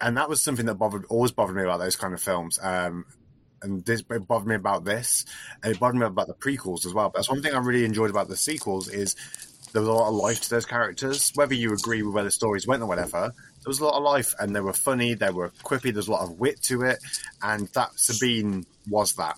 S3: and that was something that bothered always bothered me about those kind of films. Um, and this it bothered me about this, and it bothered me about the prequels as well. But that's one thing I really enjoyed about the sequels is there was a lot of life to those characters. Whether you agree with where the stories went or whatever, there was a lot of life, and they were funny, they were quippy. There's a lot of wit to it, and that Sabine was that.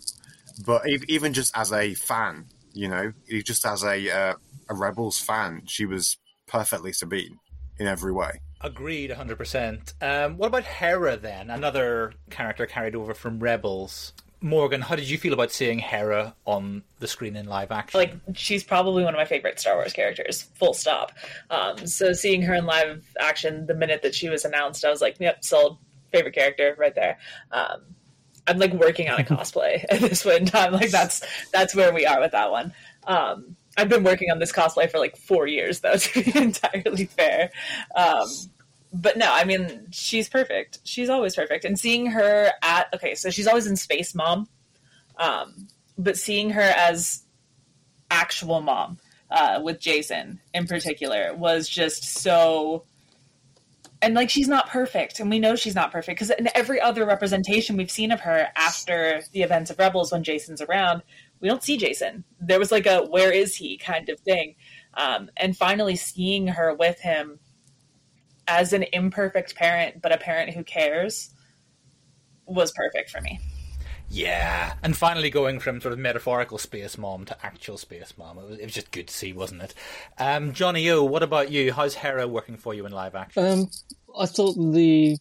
S3: But even just as a fan, you know, just as a uh, a Rebels fan, she was perfectly Sabine in every way.
S1: Agreed, 100%. Um, what about Hera then? Another character carried over from Rebels. Morgan, how did you feel about seeing Hera on the screen in live action?
S2: like she's probably one of my favorite Star Wars characters. Full stop. Um, so seeing her in live action the minute that she was announced, I was like, "Yep, sold. Favorite character right there." Um, I'm like working on a [laughs] cosplay [laughs] at this point in time. Like that's that's where we are with that one. Um, I've been working on this cosplay for like four years, though, [laughs] to be entirely fair. Um, but no, I mean, she's perfect. She's always perfect. And seeing her at, okay, so she's always in Space Mom, um, but seeing her as actual mom uh, with Jason in particular was just so. And like, she's not perfect. And we know she's not perfect because in every other representation we've seen of her after the events of Rebels when Jason's around, we don't see Jason. There was like a where is he kind of thing. Um, and finally seeing her with him as an imperfect parent, but a parent who cares, was perfect for me.
S1: Yeah, and finally going from sort of metaphorical space mom to actual space mom, it was, it was just good to see, wasn't it? Um, Jonny O, what about you? How's Hera working for you in live action?
S4: Um, I thought the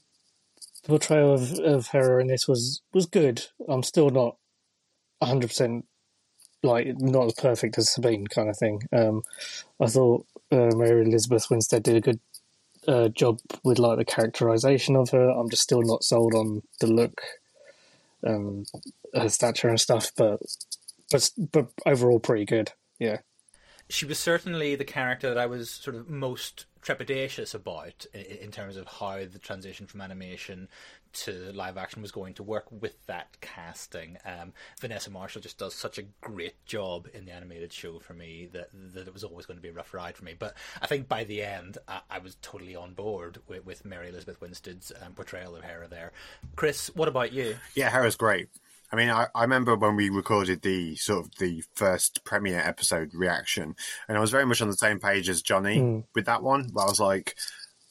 S4: portrayal of, of Hera in this was was good. I'm still not 100 percent like not as perfect as Sabine kind of thing. Um, I thought uh, Mary Elizabeth Winstead did a good uh, job with like the characterization of her. I'm just still not sold on the look, um, her stature and stuff, but but but overall pretty good. Yeah.
S1: She was certainly the character that I was sort of most trepidatious about in, in terms of how the transition from animation to live action was going to work with that casting. Um, Vanessa Marshall just does such a great job in the animated show for me that that it was always going to be a rough ride for me. But I think by the end, I, I was totally on board with, with Mary Elizabeth Winstead's um, portrayal of Hera there. Chris, what about you?
S3: Yeah, Hera's great. I mean, I, I remember when we recorded the sort of the first premiere episode reaction, and I was very much on the same page as Jonny
S4: Mm.
S3: with that one. Where I was like,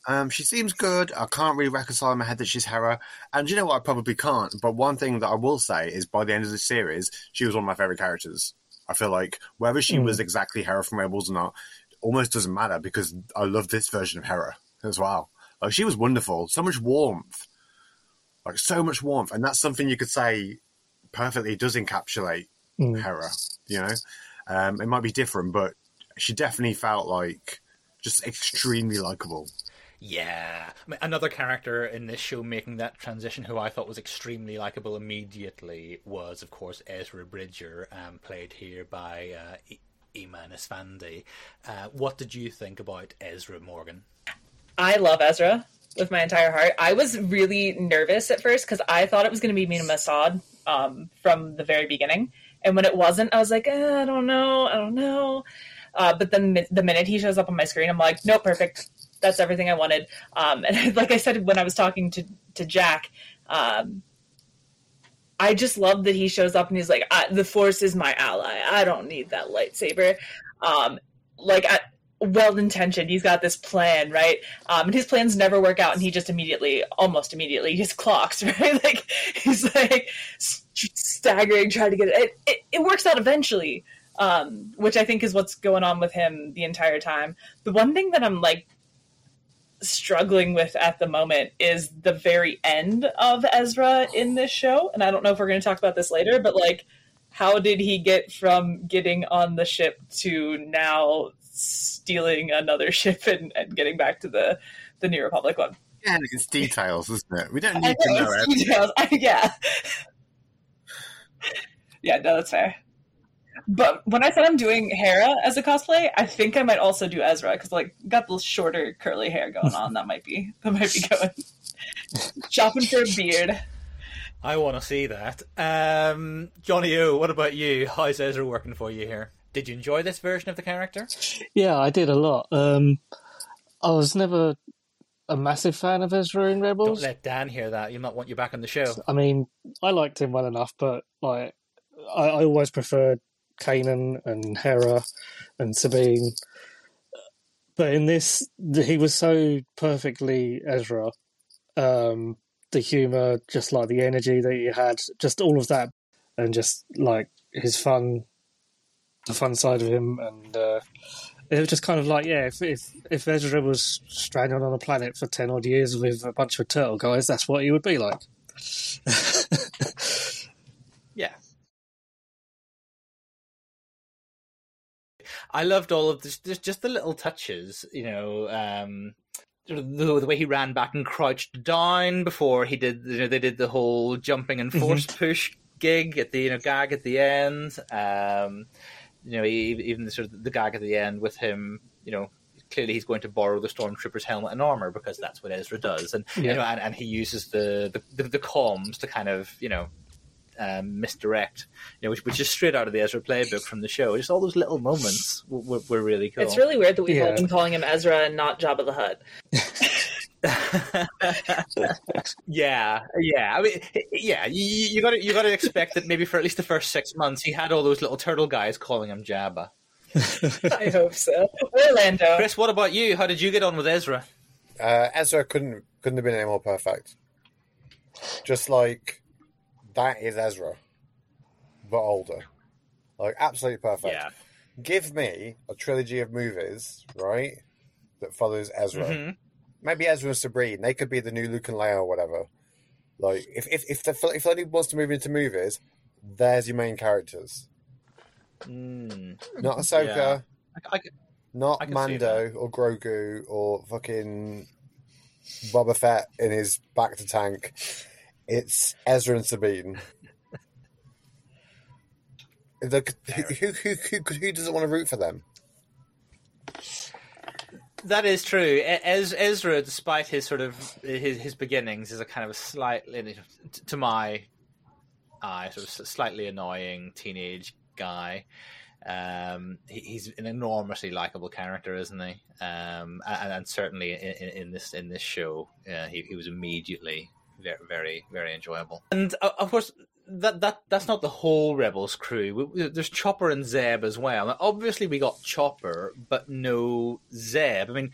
S3: um, she seems good. I can't really reconcile in my head that she's Hera. And you know what? I probably can't. But one thing that I will say is by the end of the series, she was one of my favorite characters. I feel like whether she
S4: Mm.
S3: was exactly Hera from Rebels or not almost doesn't matter because I love this version of Hera as well. Like she was wonderful. So much warmth. Like so much warmth. And that's something you could say perfectly does encapsulate
S4: Mm.
S3: Hera. You know, um, it might be different, but she definitely felt like just extremely likable.
S1: Yeah, I mean, another character in this show making that transition, who I thought was extremely likable immediately, was of course Ezra Bridger, um, played here by uh, I- Eman Esfandi. Uh, what did you think about Ezra Morgan?
S2: I love Ezra with my entire heart. I was really nervous at first because I thought it was going to be Mena Massoud um, from the very beginning, and when it wasn't, I was like, eh, I don't know, I don't know. Uh, but then the minute he shows up on my screen, I'm like, nope, perfect. That's everything I wanted. Um, [laughs] and like I said when I was talking to to Jack, um, I just love that he shows up and he's like, "The Force is my ally. I don't need that lightsaber." Um, like, I, well intentioned. He's got this plan, right? Um, and his plans never work out, and he just immediately, almost immediately, just clocks, [laughs] right? Like he's like st- staggering, trying to get it. It, it, it works out eventually, um, which I think is what's going on with him the entire time. The one thing that I'm like struggling with at the moment is the very end of Ezra in this show, and I don't know if we're going to talk about this later, but like. How did he get from getting on the ship to now stealing another [laughs] ship and, and getting back to the the New Republic one.
S3: Yeah, it's details, isn't it? We don't need to
S2: know,
S3: know
S2: it's details. [laughs] yeah. yeah, no, that's fair. But when I said I'm doing Hera as a cosplay, I think I might also do Ezra because like got the shorter curly hair going on. That might be that might be going. [laughs] Shopping for a beard.
S1: I want to see that. Um, Jonny O, what about you? How's Ezra working for you here? Did you enjoy this version of the character?
S4: Yeah, I did a lot. Um, I was never a massive fan of Ezra in Rebels.
S1: Don't let Dan hear that. He'll not want you back on the show.
S4: I mean, I liked him well enough, but like, I, I always preferred Kanan and Hera and Sabine. But in this, he was so perfectly Ezra. Um, the humor, just like the energy that he had, just all of that, and just like his fun, the fun side of him, and uh, it was just kind of like, yeah, if if if Ezra was stranded on a planet for ten odd years with a bunch of turtle guys, that's what he would be like. [laughs]
S1: Yeah. I loved all of this, just, just the little touches, you know, um, the, the way he ran back and crouched down before he did, you know, they did the whole jumping and force push gig at the, you know, gag at the end. Um, You know, even the sort of the gag at the end with him, you know, clearly he's going to borrow the stormtrooper's helmet and armor because that's what Ezra does, and
S4: Yeah.
S1: you know, and, and he uses the, the the the comms to kind of you know um, misdirect, you know, which, which is straight out of the Ezra playbook from the show. Just all those little moments were, were, were really cool.
S2: It's really weird that we've all been calling him Ezra and not Jabba the Hutt. [laughs] [laughs]
S1: yeah, yeah. I mean, yeah. You, you got to you got to expect that maybe for at least the first six months, he had all those little turtle guys calling him Jabba. [laughs]
S2: I hope so. Orlando.
S1: Chris, what about you? How did you get on with Ezra?
S3: Uh, Ezra couldn't couldn't have been any more perfect. Just like that is Ezra, but older. Like absolutely perfect.
S1: Yeah.
S3: Give me a trilogy of movies, right, that follows Ezra.
S1: Mhm.
S3: Maybe Ezra and Sabine. They could be the new Luke and Leia or whatever. Like if if if the if Filoni wants to move into movies, there's your main characters.
S1: Mm,
S3: Not Ahsoka,
S1: Yeah. I, I,
S3: not Mando or Grogu or fucking Boba Fett in his bacta tank. It's Ezra and Sabine. [laughs] The, who, who, who, who doesn't want to root for them?
S1: That is true. Ez, Ezra, despite his sort of his, his beginnings, is a kind of a slightly, to my eye, sort of slightly annoying teenage guy. Um, he, he's an enormously likable character, isn't he? Um, and, and certainly in, in, in this in this show, uh, he, he was immediately very, very, very enjoyable. And uh, of course, that that that's not the whole Rebels crew. There's Chopper and Zeb as well. Now, obviously, we got Chopper, but no Zeb. I mean,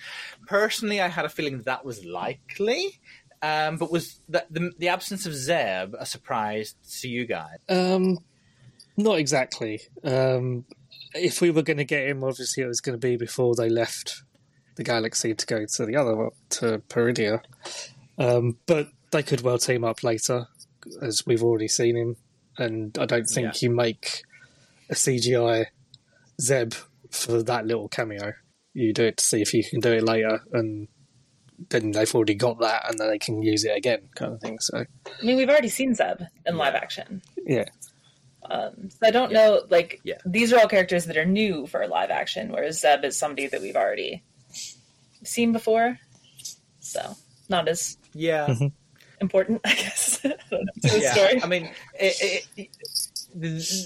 S1: personally, I had a feeling that was likely. Um, but was that the, the absence of Zeb a surprise to you guys?
S4: Um, not exactly. Um, if we were going to get him, obviously it was going to be before they left the galaxy to go to the other to Peridea. Um, but they could well team up later, as we've already seen him. And I don't think you make a CGI Zeb for that little cameo. You do it to see if you can do it later, and then they've already got that, and then they can use it again, kind of thing. So
S2: I mean, we've already seen Zeb in live action.
S4: yeah,
S2: Um, so I don't know, like,
S1: Yeah.
S2: these are all characters that are new for live action, whereas Zeb is somebody that we've already seen before. So, not as
S1: Yeah,
S2: important, [laughs] I guess, [laughs] I don't know, to the
S1: yeah.
S2: story.
S1: I mean, it, it, it-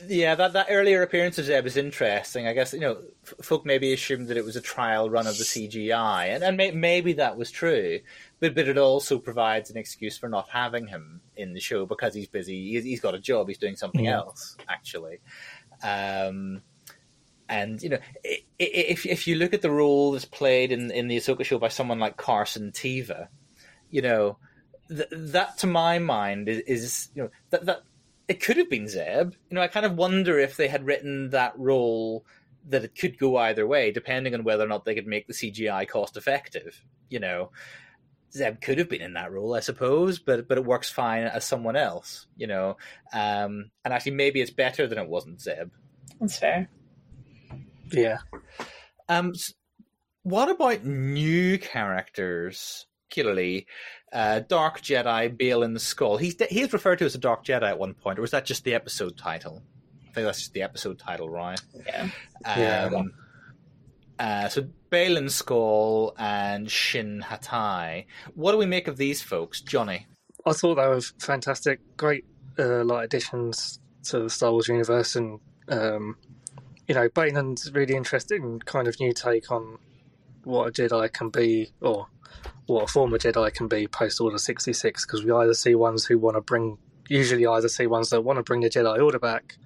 S1: yeah, that that earlier appearance of Zeb is interesting. I guess you know, f- folk maybe assumed that it was a trial run of the CGI, and and may, maybe that was true. But but it also provides an excuse for not having him in the show because he's busy. He's, he's got a job. He's doing something
S4: Yeah.
S1: else actually. Um, and you know, i- i- if if you look at the role that's played in in the Ahsoka show by someone like Carson Teva, you know, th- that to my mind is, is you know that that it could have been Zeb. You know, I kind of wonder if they had written that role that it could go either way, depending on whether or not they could make the CGI cost effective. You know, Zeb could have been in that role, I suppose, but but it works fine as someone else. You know, um, and actually maybe it's better than it wasn't Zeb.
S2: That's fair.
S4: yeah.
S1: Um, what about new characters? Particularly, uh, Dark Jedi Baylan Skoll. He's he is referred to as a Dark Jedi at one point, or was that just the episode title? I think that's just the episode title, right?
S2: Yeah.
S4: Yeah.
S1: Um, uh, so Baylan Skoll and Shin Hati. What do we make of these folks, Jonny?
S4: I thought they were fantastic, great uh, like additions to the Star Wars universe, and um, you know, Baylan's really interesting kind of new take on what a Jedi can be, or what a former Jedi can be post Order sixty six. Because we either see ones who want to bring, usually either see ones that want to bring the Jedi Order back,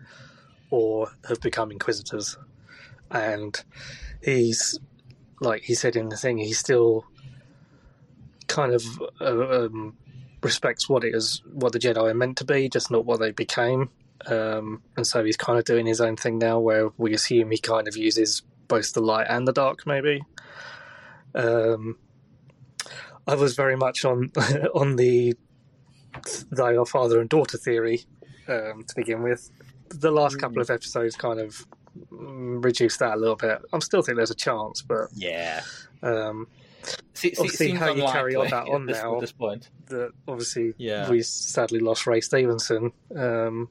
S4: or have become Inquisitors, and he's like he said in the thing, he still kind of uh, um, respects what it is, what the Jedi are meant to be, just not what they became. Um, and so he's kind of doing his own thing now, where we assume he kind of uses both the light and the dark, maybe. Um, I was very much on [laughs] on the they are father and daughter theory um, to begin with. The last couple of episodes kind of mm, reduced that a little bit. I still think there's a chance, but
S1: Yeah.
S4: um,
S1: See, see,
S4: Obviously, how you carry on that [laughs] on
S1: this,
S4: now.
S1: at this point.
S4: that obviously
S1: Yeah.
S4: we sadly lost Ray Stevenson. Um,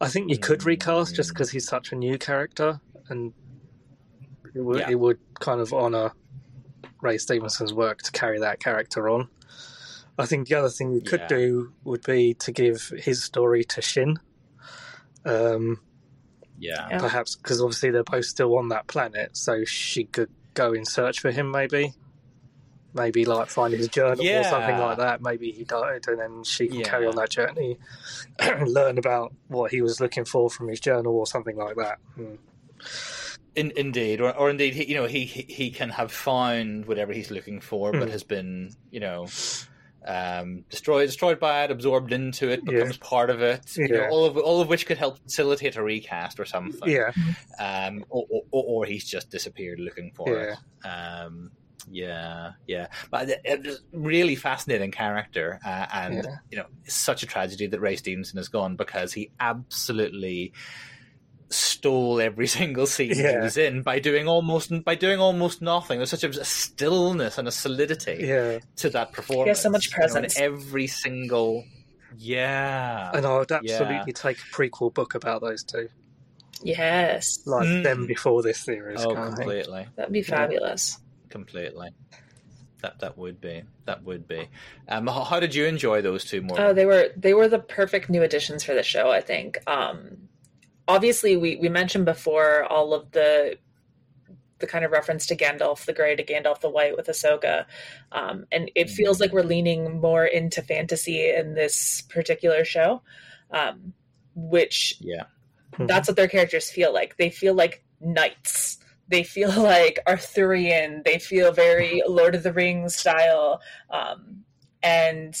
S4: I think you could recast just because he's such a new character. and it would,
S1: Yeah.
S4: it would kind of honor Ray Stevenson's work to carry that character on. I think the other thing we could
S1: Yeah.
S4: do would be to give his story to Shin. Um,
S1: Yeah.
S2: Yeah.
S4: perhaps because obviously they're both still on that planet, so she could go in search for him. Maybe, maybe like find his journal or something like that. Maybe he died, and then she can carry on that journey, [clears throat] learn about what he was looking for from his journal or something like that. Hmm.
S1: In, indeed, or, or indeed, he, you know, he, he he can have found whatever he's looking for, but
S4: Hmm.
S1: has been, you know, um, destroyed, destroyed by it, absorbed into it,
S4: Yeah.
S1: becomes part of it. You know, all of all of which could help facilitate a recast or something.
S4: Yeah,
S1: Um, or, or, or he's just disappeared looking for
S4: Yeah.
S1: it. Um, yeah, yeah, but it- it's really fascinating character, uh, and
S4: Yeah.
S1: you know, it's such a tragedy that Ray Stevenson is gone because he absolutely stole every [laughs] single scene he was in by doing almost by doing almost nothing. There's such a stillness and a solidity
S4: yeah.
S1: to that performance.
S2: Yeah so much
S1: you know, in every single. Yeah,
S4: And I would
S1: Yeah.
S4: absolutely take a prequel book about those two,
S2: Yes,
S4: like
S1: Mm.
S4: them before this series.
S1: oh,
S4: kind of thing.
S1: completely.
S2: that'd be fabulous.
S1: completely. That that would be that would be. Um, how, how did you enjoy those two more?
S2: Oh, they were they were the perfect new additions for the show. I think. Um, obviously, we we mentioned before all of the the kind of reference to Gandalf the Grey to Gandalf the White with Ahsoka, um, and it feels like we're leaning more into fantasy in this particular show, um, which
S1: yeah,
S2: that's what their characters feel like. They feel like knights. They feel [laughs] like Arthurian. They feel very Lord of the Rings style, um, and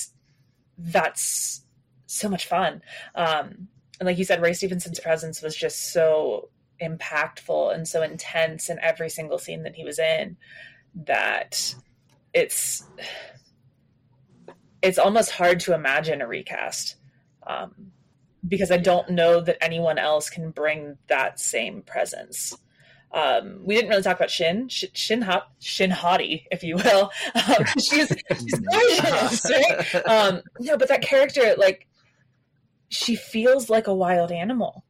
S2: that's so much fun. Um, and like you said, Ray Stevenson's presence was just so impactful and so intense in every single scene that he was in that it's it's almost hard to imagine a recast. Um, because I don't know that anyone else can bring that same presence. Um, we didn't really talk about Shin, Sh- Shin Hop, Shin Hottie, if you will. [laughs] Um, she's she's [laughs] gorgeous, right? Um, no, but that character, like, she feels like a wild animal,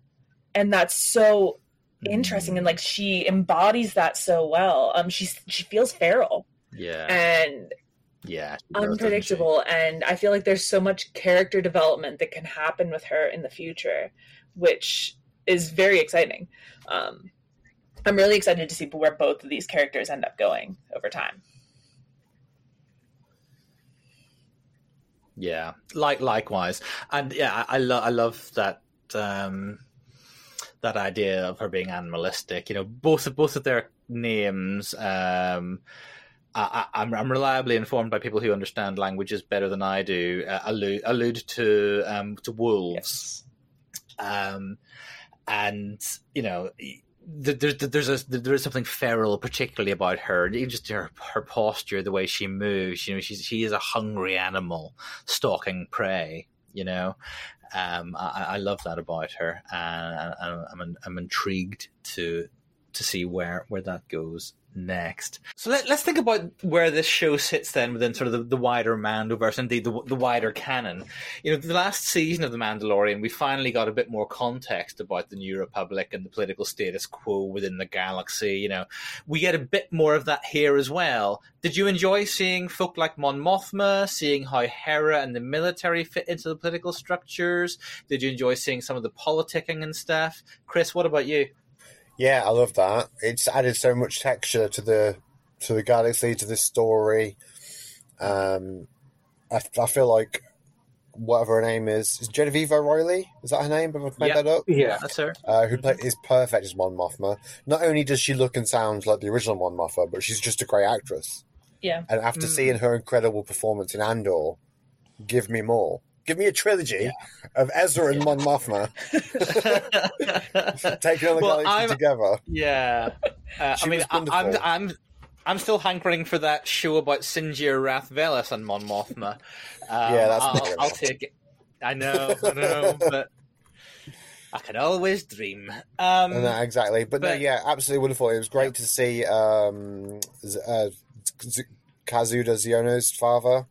S2: and that's so interesting. And like, she embodies that so well. Um, she's she feels feral
S1: yeah,
S2: and
S1: yeah. she does, doesn't she?
S2: unpredictable and i feel like there's so much character development that can happen with her in the future which is very exciting um, i'm really excited to see where both of these characters end up going over time
S1: Yeah, like likewise, and yeah, I, I love I love that um, that idea of her being animalistic. You know, both of both of their names. Um, I, I, I'm I'm reliably informed by people who understand languages better than I do. Uh, allude allude to um, to wolves. um, and you know there's there's a there's something feral particularly about her just her her posture the way she moves you know she's she is a hungry animal stalking prey you know? Um i, I love that about her and i'm i'm intrigued to to see where where that goes next. So let, us think about where this show sits then within sort of the, the wider Mandoverse, indeed the, the wider canon. You know, the last season of The Mandalorian, we finally got a bit more context about the New Republic and the political status quo within the galaxy. You know, we get a bit more of that here as well. Did you enjoy seeing folk like Mon Mothma, seeing how Hera and the military fit into the political structures? Did you enjoy seeing some of the politicking and stuff? Chris, what about you?
S3: Yeah, I love that. It's added so much texture to the to the galaxy, to this story. Um, I, I feel like whatever her name is, is Genevieve O'Reilly. Is that her name? Have I made
S1: Yeah.
S3: that up?
S4: Yeah.
S1: That's her.
S3: Uh, who play, is perfect as Mon Mothma. Not only does she look and sound like the original Mon Mothma, but she's just a great actress.
S2: Yeah.
S3: And after
S1: Mm.
S3: seeing her incredible performance in Andor, give me more. Give me a trilogy of Ezra and Mon Mothma [laughs] taking on the
S1: Well,
S3: galaxy
S1: I'm-
S3: together.
S1: Yeah, uh, [laughs] I mean, I, I'm. I'm I'm still hankering for that show about Sinjir Rath Velas and Mon Mothma. [laughs] Um,
S3: Yeah, that's
S1: I'll, I'll take it. I know, I know, but I can always dream. Um,
S3: No, no, exactly. But, no,
S1: but-
S3: yeah, absolutely wonderful. It was great to see um, uh, Kazuda Xiono's father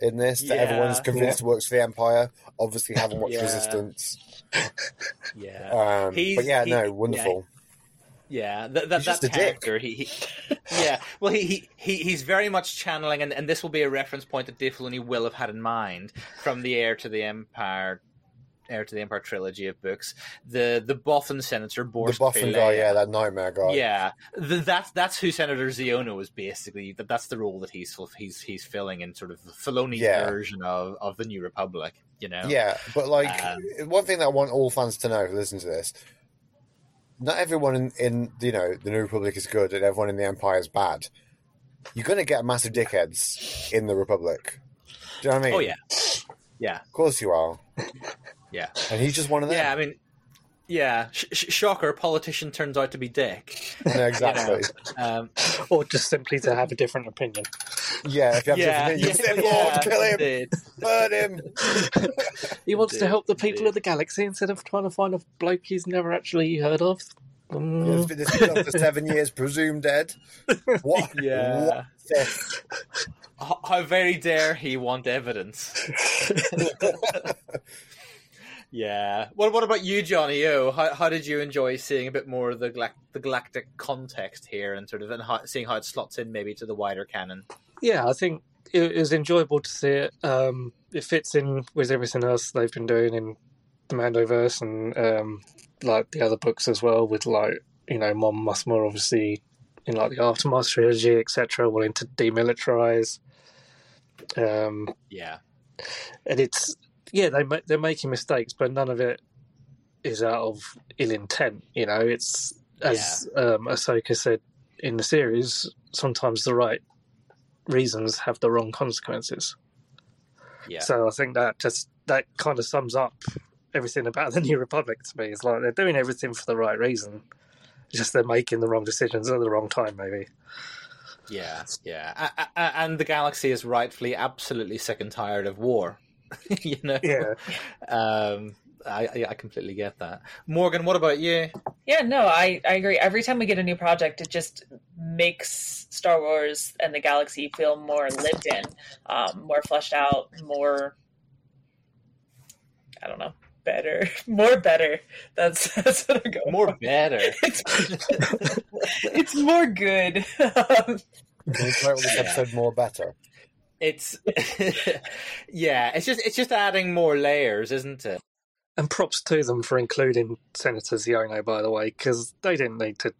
S3: in this that
S1: Yeah.
S3: everyone's convinced works for the Empire. Obviously, haven't watched
S1: Yeah.
S3: Resistance.
S1: yeah,
S3: Um, but yeah,
S1: he-
S3: no, wonderful.
S1: Yeah, that that,
S3: He's
S1: that
S3: just a dick.
S1: character. He, he [laughs] yeah. Well, he, he he he's very much channeling, and, and this will be a reference point that Dave Filoni will have had in mind from the Heir to the Empire, Heir to the Empire trilogy of books. The the Bothan senator
S3: The Boffin
S1: Krelea.
S3: guy, yeah, that nightmare guy.
S1: Yeah, the, that's that's who Senator Xiono was basically. That that's the role that he's he's he's filling in sort of the Filoni
S3: Yeah.
S1: version of, of the New Republic. You know.
S3: Yeah, but like
S1: Um,
S3: one thing that I want all fans to know who listen to this: not everyone in, in you know the New Republic is good, and everyone in the Empire is bad. You're going to get massive dickheads in the Republic. Do you know what I mean?
S1: Oh yeah. Yeah.
S3: of course you are. [laughs]
S1: Yeah.
S3: And he's just one of them.
S1: Yeah. I mean. Yeah, sh- sh- shocker! Politician turns out to be Dick. [laughs]
S3: No, exactly.
S1: Um, [laughs]
S4: or just simply to have a different opinion.
S3: Yeah, if you have
S1: yeah,
S3: different
S1: yeah,
S3: opinions,
S1: yeah,
S3: kill him,
S1: indeed.
S3: burn him. [laughs]
S4: He wants to help the people
S1: indeed.
S4: of the galaxy instead of trying to find a bloke he's never actually heard of.
S3: Yeah,
S4: Mm.
S3: it's been, it's been for seven years, presumed dead. What?
S1: Yeah.
S3: What the-
S1: H- How very dare he want evidence? Yeah. What What about you, Jonny O? How How did you enjoy seeing a bit more of the the galactic context here, and sort of and how, seeing how it slots in maybe to the wider canon?
S4: yeah, I think it was enjoyable to see it. Um, it fits in with everything else they've been doing in the Mandoverse and um, like the other books as well. With like you know, Mon Mothma obviously in like the Aftermath trilogy, etc., wanting to demilitarize. Um,
S1: Yeah.
S4: and it's yeah, they they're making mistakes, but none of it is out of ill intent. You know, it's as um, Ahsoka said in the series. Sometimes the right reasons have the wrong consequences.
S1: Yeah.
S4: So I think that just that kind of sums up everything about the [laughs] New Republic to me. It's like they're doing everything for the right reason, just they're making the wrong decisions at the wrong time, maybe.
S1: Yeah, yeah, and the galaxy is rightfully absolutely sick and tired of war. [laughs] you know,
S4: Yeah.
S1: Um, I I I completely get that. Morgan, what about you?
S2: Yeah, no, I, I agree. Every time we get a new project, it just makes Star Wars and the galaxy feel more lived in, um, more fleshed out, more. I don't know, better, [laughs] more better. That's [laughs] that's what I'm going.
S1: More
S2: for.
S1: better.
S2: It's, it's more good.
S3: Can you title this
S1: Yeah.
S3: episode more better?
S1: It's [laughs] yeah, it's just it's just adding more layers, isn't it?
S4: And props to them for including Senator Xiono, by the way, because they didn't need to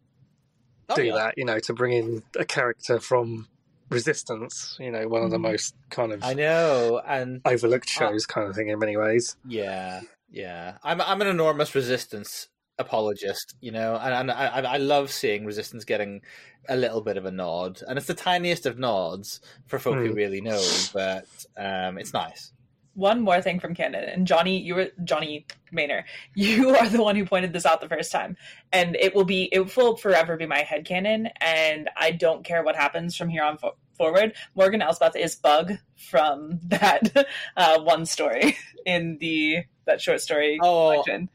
S1: Oh,
S4: do
S1: yeah.
S4: that. You know, to bring in a character from Resistance. You know, one of the
S2: Mhm.
S4: most kind of
S1: I know, and
S4: overlooked shows, kind of thing, in many ways.
S1: yeah, yeah. I'm I'm an enormous resistance apologist, you know, and, and I I I love seeing resistance getting a little bit of a nod, and it's the tiniest of nods for folk who
S4: Hmm.
S1: really know, but um, it's nice.
S2: One more thing from canon, and Jonny, you were Johnny Maynor. [laughs] You are the one who pointed this out the first time, and it will be it will forever be my headcanon, and I don't care what happens from here on fo- forward. Morgan Elsbeth is Bug from [laughs] that uh, one story in the that short story
S1: Oh,
S2: collection.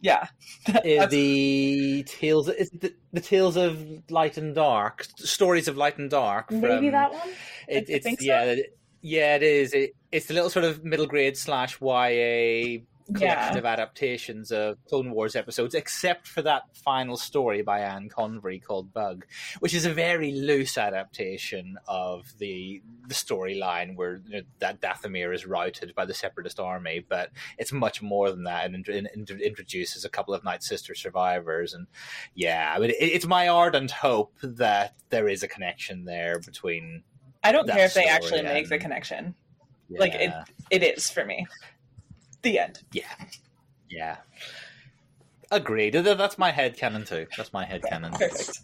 S2: Yeah, [laughs]
S1: Uh, the tales is the, the tales of light and dark stories of light and dark from,
S2: maybe that one.
S1: it,
S2: I
S1: it's
S2: think so.
S1: yeah it- yeah it is it, it's the little sort of middle grade slash ya collection
S2: Yeah.
S1: of adaptations of clone wars episodes except for that final story by anne convery called bug which is a very loose adaptation of the the storyline where you know, that dathomir is routed by the separatist army but it's much more than that and int- int- introduces a couple of night sister survivors and yeah i mean it, it's my ardent hope that there is a connection there between
S2: I don't care if they actually make the
S1: and-
S2: connection. Like, it- It is for me. The end.
S1: yeah. Yeah. Agreed. That's my head canon too. That's my head canon.
S2: Perfect.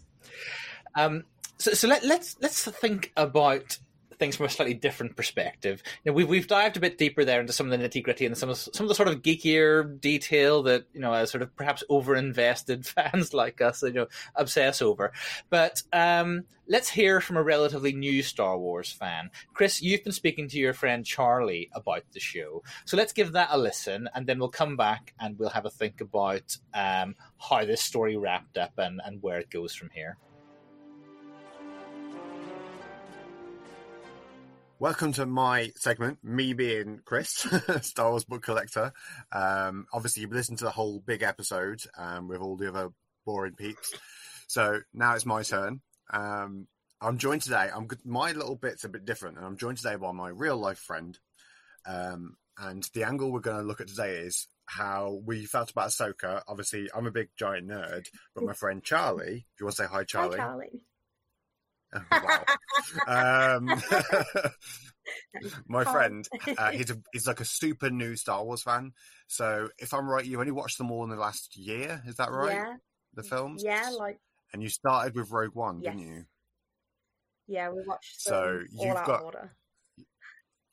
S1: Um, so, so let, let's let's think about things from a slightly different perspective. You know, we've we've dived a bit deeper there into some of the nitty gritty and some of some of the sort of geekier detail that you know, as sort of perhaps over invested [laughs] fans like us, you know, obsess over. But um, let's hear from a relatively new Star Wars fan, Chris. You've been speaking to your friend Charlie about the show, so let's give that a listen, and then we'll come back and we'll have a think about um, how this story wrapped up and and where it goes from here.
S3: Welcome to my segment, me being Chris, [laughs] Star Wars book collector. Um, obviously, you've listened to the whole big episode um, with all the other boring peeps. So now it's my turn. Um, I'm joined today. I'm my little bit's a bit different, and I'm joined today by my real life friend. Um, and the angle we're going to look at today is how we felt about Ahsoka. Obviously, I'm a big giant nerd, but my friend Charlie, if you want to say hi, Charlie.
S10: Hi, Charlie. [laughs]
S3: wow. um, [laughs] my friend, uh, he's a, he's like a super new Star Wars fan. So if I'm right, you only watched them all in the last year. Is that right?
S10: Yeah.
S3: The films.
S10: Yeah, like.
S3: And you started with Rogue One,
S10: yes.
S3: didn't you?
S10: Yeah, we watched.
S3: So you've
S10: all
S3: got
S10: order.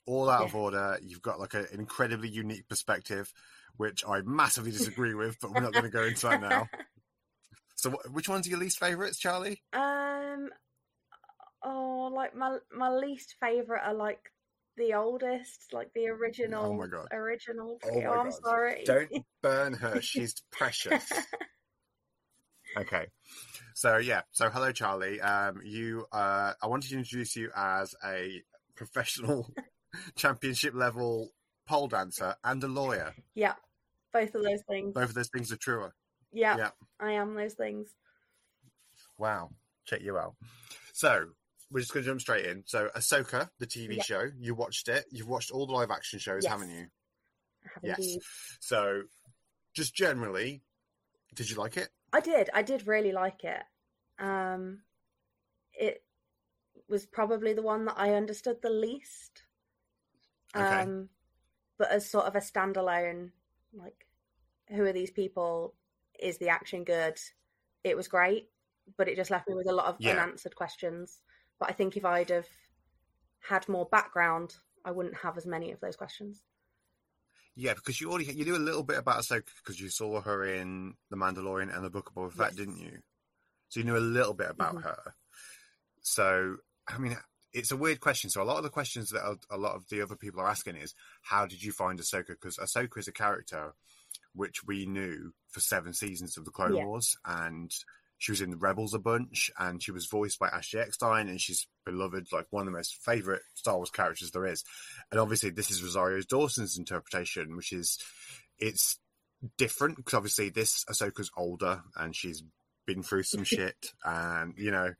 S3: all out yeah. of order. You've got like a, an incredibly unique perspective, which I massively disagree with, but we're not going to go into that now. [laughs] So, which ones are your least favorites, Charlie?
S10: Um, oh, like my my least favorite are like the oldest, like the original.
S3: Oh my god!
S10: Original.
S3: Oh, my
S10: oh I'm
S3: god.
S10: sorry.
S3: Don't [laughs] burn her. She's precious. [laughs] okay. So yeah. So hello, Charlie. Um, you. Uh, I wanted to introduce you as a professional [laughs] championship level pole dancer and a lawyer.
S10: Yeah, both of those things.
S3: Both of those things are true.
S10: Yeah,
S3: yeah.
S10: I am those things.
S3: Wow, check you out. So we're just going to jump straight in. So Ahsoka, the TV
S10: Yeah.
S3: show, you watched it. You've watched all the live action shows,
S10: Yes.
S3: haven't you?
S10: Have
S3: Yes.
S10: indeed.
S3: So, just generally, did you like it?
S10: I did. I did really like it. Um, it was probably the one that I understood the least.
S3: Okay.
S10: Um, but as sort of a standalone, like, who are these people? Is the action good? It was great, but it just left me with a lot of
S3: Yeah.
S10: unanswered questions. But I think if I'd have had more background, I wouldn't have as many of those questions.
S3: Yeah, because you already you knew a little bit about Ahsoka because you saw her in The Mandalorian and the Book of Boba Fett,
S10: Yes.
S3: didn't you? So you knew a little bit about
S10: Mhm.
S3: her. So I mean, it's a weird question. So a lot of the questions that a, a lot of the other people are asking is, how did you find Ahsoka? Because Ahsoka is a character which we knew for seven seasons of the Clone
S10: Yeah.
S3: Wars, and she was in the Rebels a bunch, and she was voiced by Ashley Eckstein, and she's beloved, like one of the most favorite Star Wars characters there is. And obviously, this is Rosario Dawson's interpretation, which is it's different because obviously this Ahsoka's older and she's been through some [laughs] shit, and you know.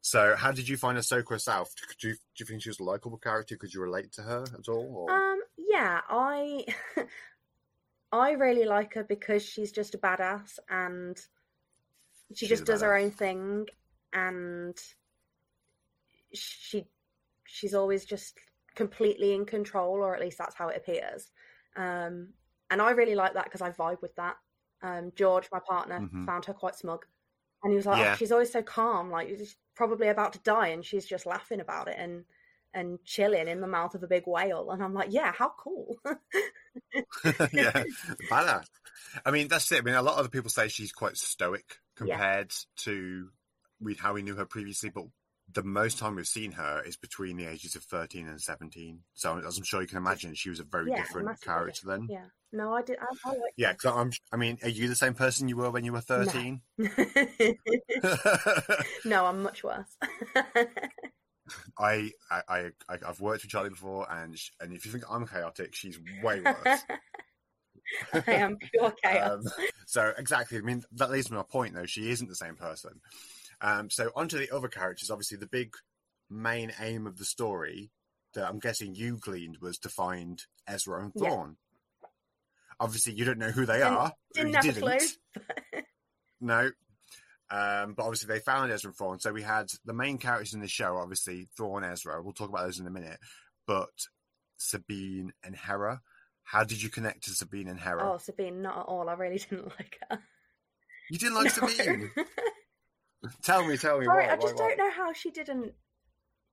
S3: So, how did you find Ahsoka herself? Do you, do you think she was a likable character? Could you relate to her at all? Or?
S10: Um, yeah, I [laughs] I really like her because she's just a badass and she just does her own thing and she she's always just completely in control or at least that's how it appears. Um and I really like that because I vibe with that. Um George, my partner,
S3: Mhm.
S10: found her quite smug. And he was like,
S3: Yeah.
S10: oh, she's always so calm, like she's probably about to die and she's just laughing about it and and chilling in the mouth of a big whale. And I'm like, yeah, how cool. [laughs]
S3: yeah, badass. I mean, that's it. I mean, a lot of other people say she's quite stoic [laughs] compared to we, how we knew her previously, but the most time we've seen her is between the ages of 13 and 17. So, as I'm sure you can imagine, she was a very
S10: Yeah,
S3: different character then.
S10: yeah. No, I did. I, I like
S3: Yeah, because I'm. I mean, are you the same person you were when you were 13? [laughs]
S10: no, I'm much worse.
S3: I, I, I, I've worked with Charlie before, and sh- and if you think I'm chaotic, she's way worse. [laughs]
S10: I am pure [laughs] chaos.
S3: Um, so exactly. I mean, that leads to my point, though. She isn't the same person. Um, so onto the other characters. Obviously, the big main aim of the story that I'm guessing you gleaned was to find Ezra and
S10: Yeah.
S3: Obviously, you don't know who they
S10: Didn't-
S3: are.
S10: didn't
S3: You
S10: have
S3: didn't.
S10: clue. [laughs]
S3: No. Um, but obviously, they found Ezra and Thrawn. So we had the main characters in the show, obviously, Thrawn Ezra. We'll talk about those in a minute. But Sabine and Hera. How did you connect to Sabine and Hera?
S10: oh, Sabine, not at all. I really [laughs] didn't like her.
S3: You didn't like [laughs]
S10: No.
S3: Sabine? tell me, tell me
S10: Sorry,
S3: why.
S10: I just
S3: why, why?
S10: don't know how she didn't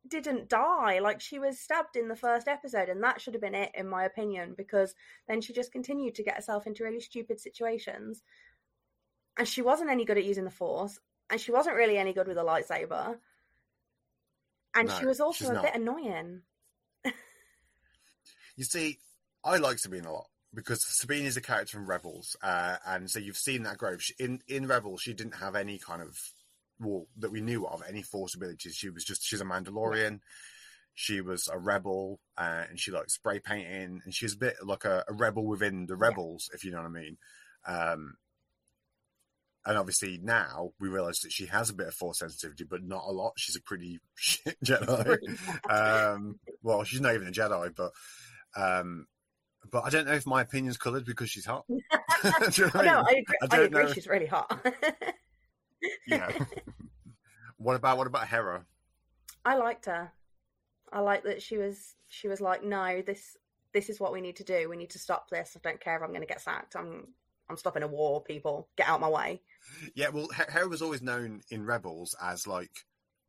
S10: didn't die. Like she was stabbed in the first episode, and that should have been it, in my opinion. Because then she just continued to get herself into really stupid situations, and she wasn't any good at using the Force, and she wasn't really any good with a lightsaber, and
S3: No,
S10: she was also a
S3: not.
S10: bit annoying.
S3: You see, I like Sabine a lot because Sabine is a character from Rebels, uh, and so you've seen that growth. She, in in Rebels, she didn't have any kind of well that we knew of any force abilities. She was just she's a Mandalorian. She was a rebel, uh, and she liked spray painting, and she's a bit like a, a rebel within the rebels, if you know what I mean. Um, and obviously now we realise that she has a bit of force sensitivity, but not a lot. She's a pretty [laughs] shit Jedi. um, well, she's not even a Jedi, but um, but I don't know if my opinion's coloured because she's hot. [laughs] [laughs] You know I
S10: no,
S3: mean?
S10: I agree.
S3: I
S10: I, agree
S3: know.
S10: she's really hot.
S3: Yeah. what about what about Hera?
S10: I liked her. I like that she was she was like, no, this this is what we need to do. We need to stop this. I don't care if I'm going to get sacked. I'm I'm stopping a war. People, get out of my way.
S3: Yeah, well, He- Hera was always known in Rebels as like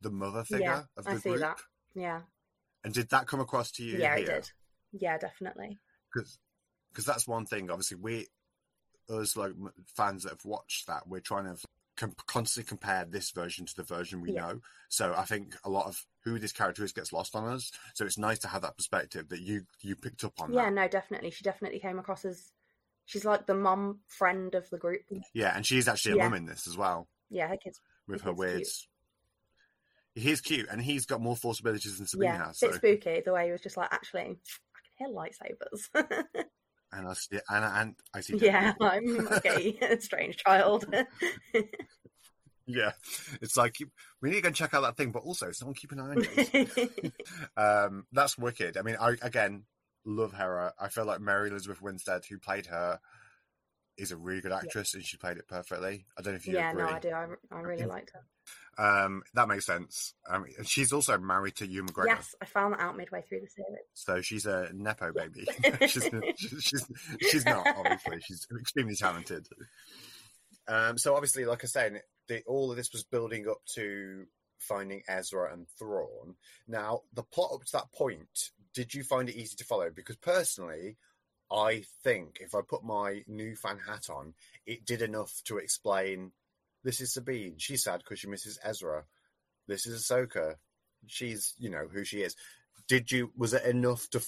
S3: the mother figure
S10: yeah,
S3: of the
S10: I see
S3: group.
S10: that. Yeah,
S3: And did that come across to you?
S10: yeah,
S3: here?
S10: it did. Yeah, definitely.
S3: because that's one thing. Obviously, we us like fans that have watched that, we're trying to com- constantly compare this version to the version we
S10: Yeah.
S3: know. So I think a lot of who this character is gets lost on us. So it's nice to have that perspective that you you picked up on.
S10: Yeah,
S3: that.
S10: no, definitely. She definitely came across as she's like the mum friend of the group.
S3: yeah, and she's actually a
S10: Yeah.
S3: mum in this as well
S10: Yeah, her kids.
S3: with
S10: Her
S3: her weird.
S10: cute.
S3: He's cute, and he's got more force abilities than Sabine
S10: yeah,
S3: has.
S10: bit
S3: So,
S10: spooky the way he was just like, actually, I can hear lightsabers. [laughs]
S3: and I see, and, and I see.
S10: yeah, I'm okay, [laughs] strange child. [laughs]
S3: Yeah, it's like we need to go and check out that thing, but also someone keep an eye on you. um, that's wicked. I mean, I again love Hera. I feel like Mary Elizabeth Winstead, who played her, is a really good actress, and she played it perfectly. I don't know if you
S10: yeah,
S3: agree.
S10: no, I do. I, I really liked her.
S3: Um, that makes sense. Um, and she's also married to Ewan McGregor,
S10: Yes, I found that out midway through the series.
S3: so she's a nepo baby. [laughs] [laughs] she's, she's she's she's not obviously. She's extremely talented. Um, so obviously, like I said, the, all of this was building up to finding Ezra and Thrawn. Now, the plot up to that point, did you find it easy to follow? Because personally, I think if I put my new fan hat on, it did enough to explain. This is Sabine. She's sad because she misses Ezra. This is Ahsoka. She's, you know, who she is. Did you? Was it enough to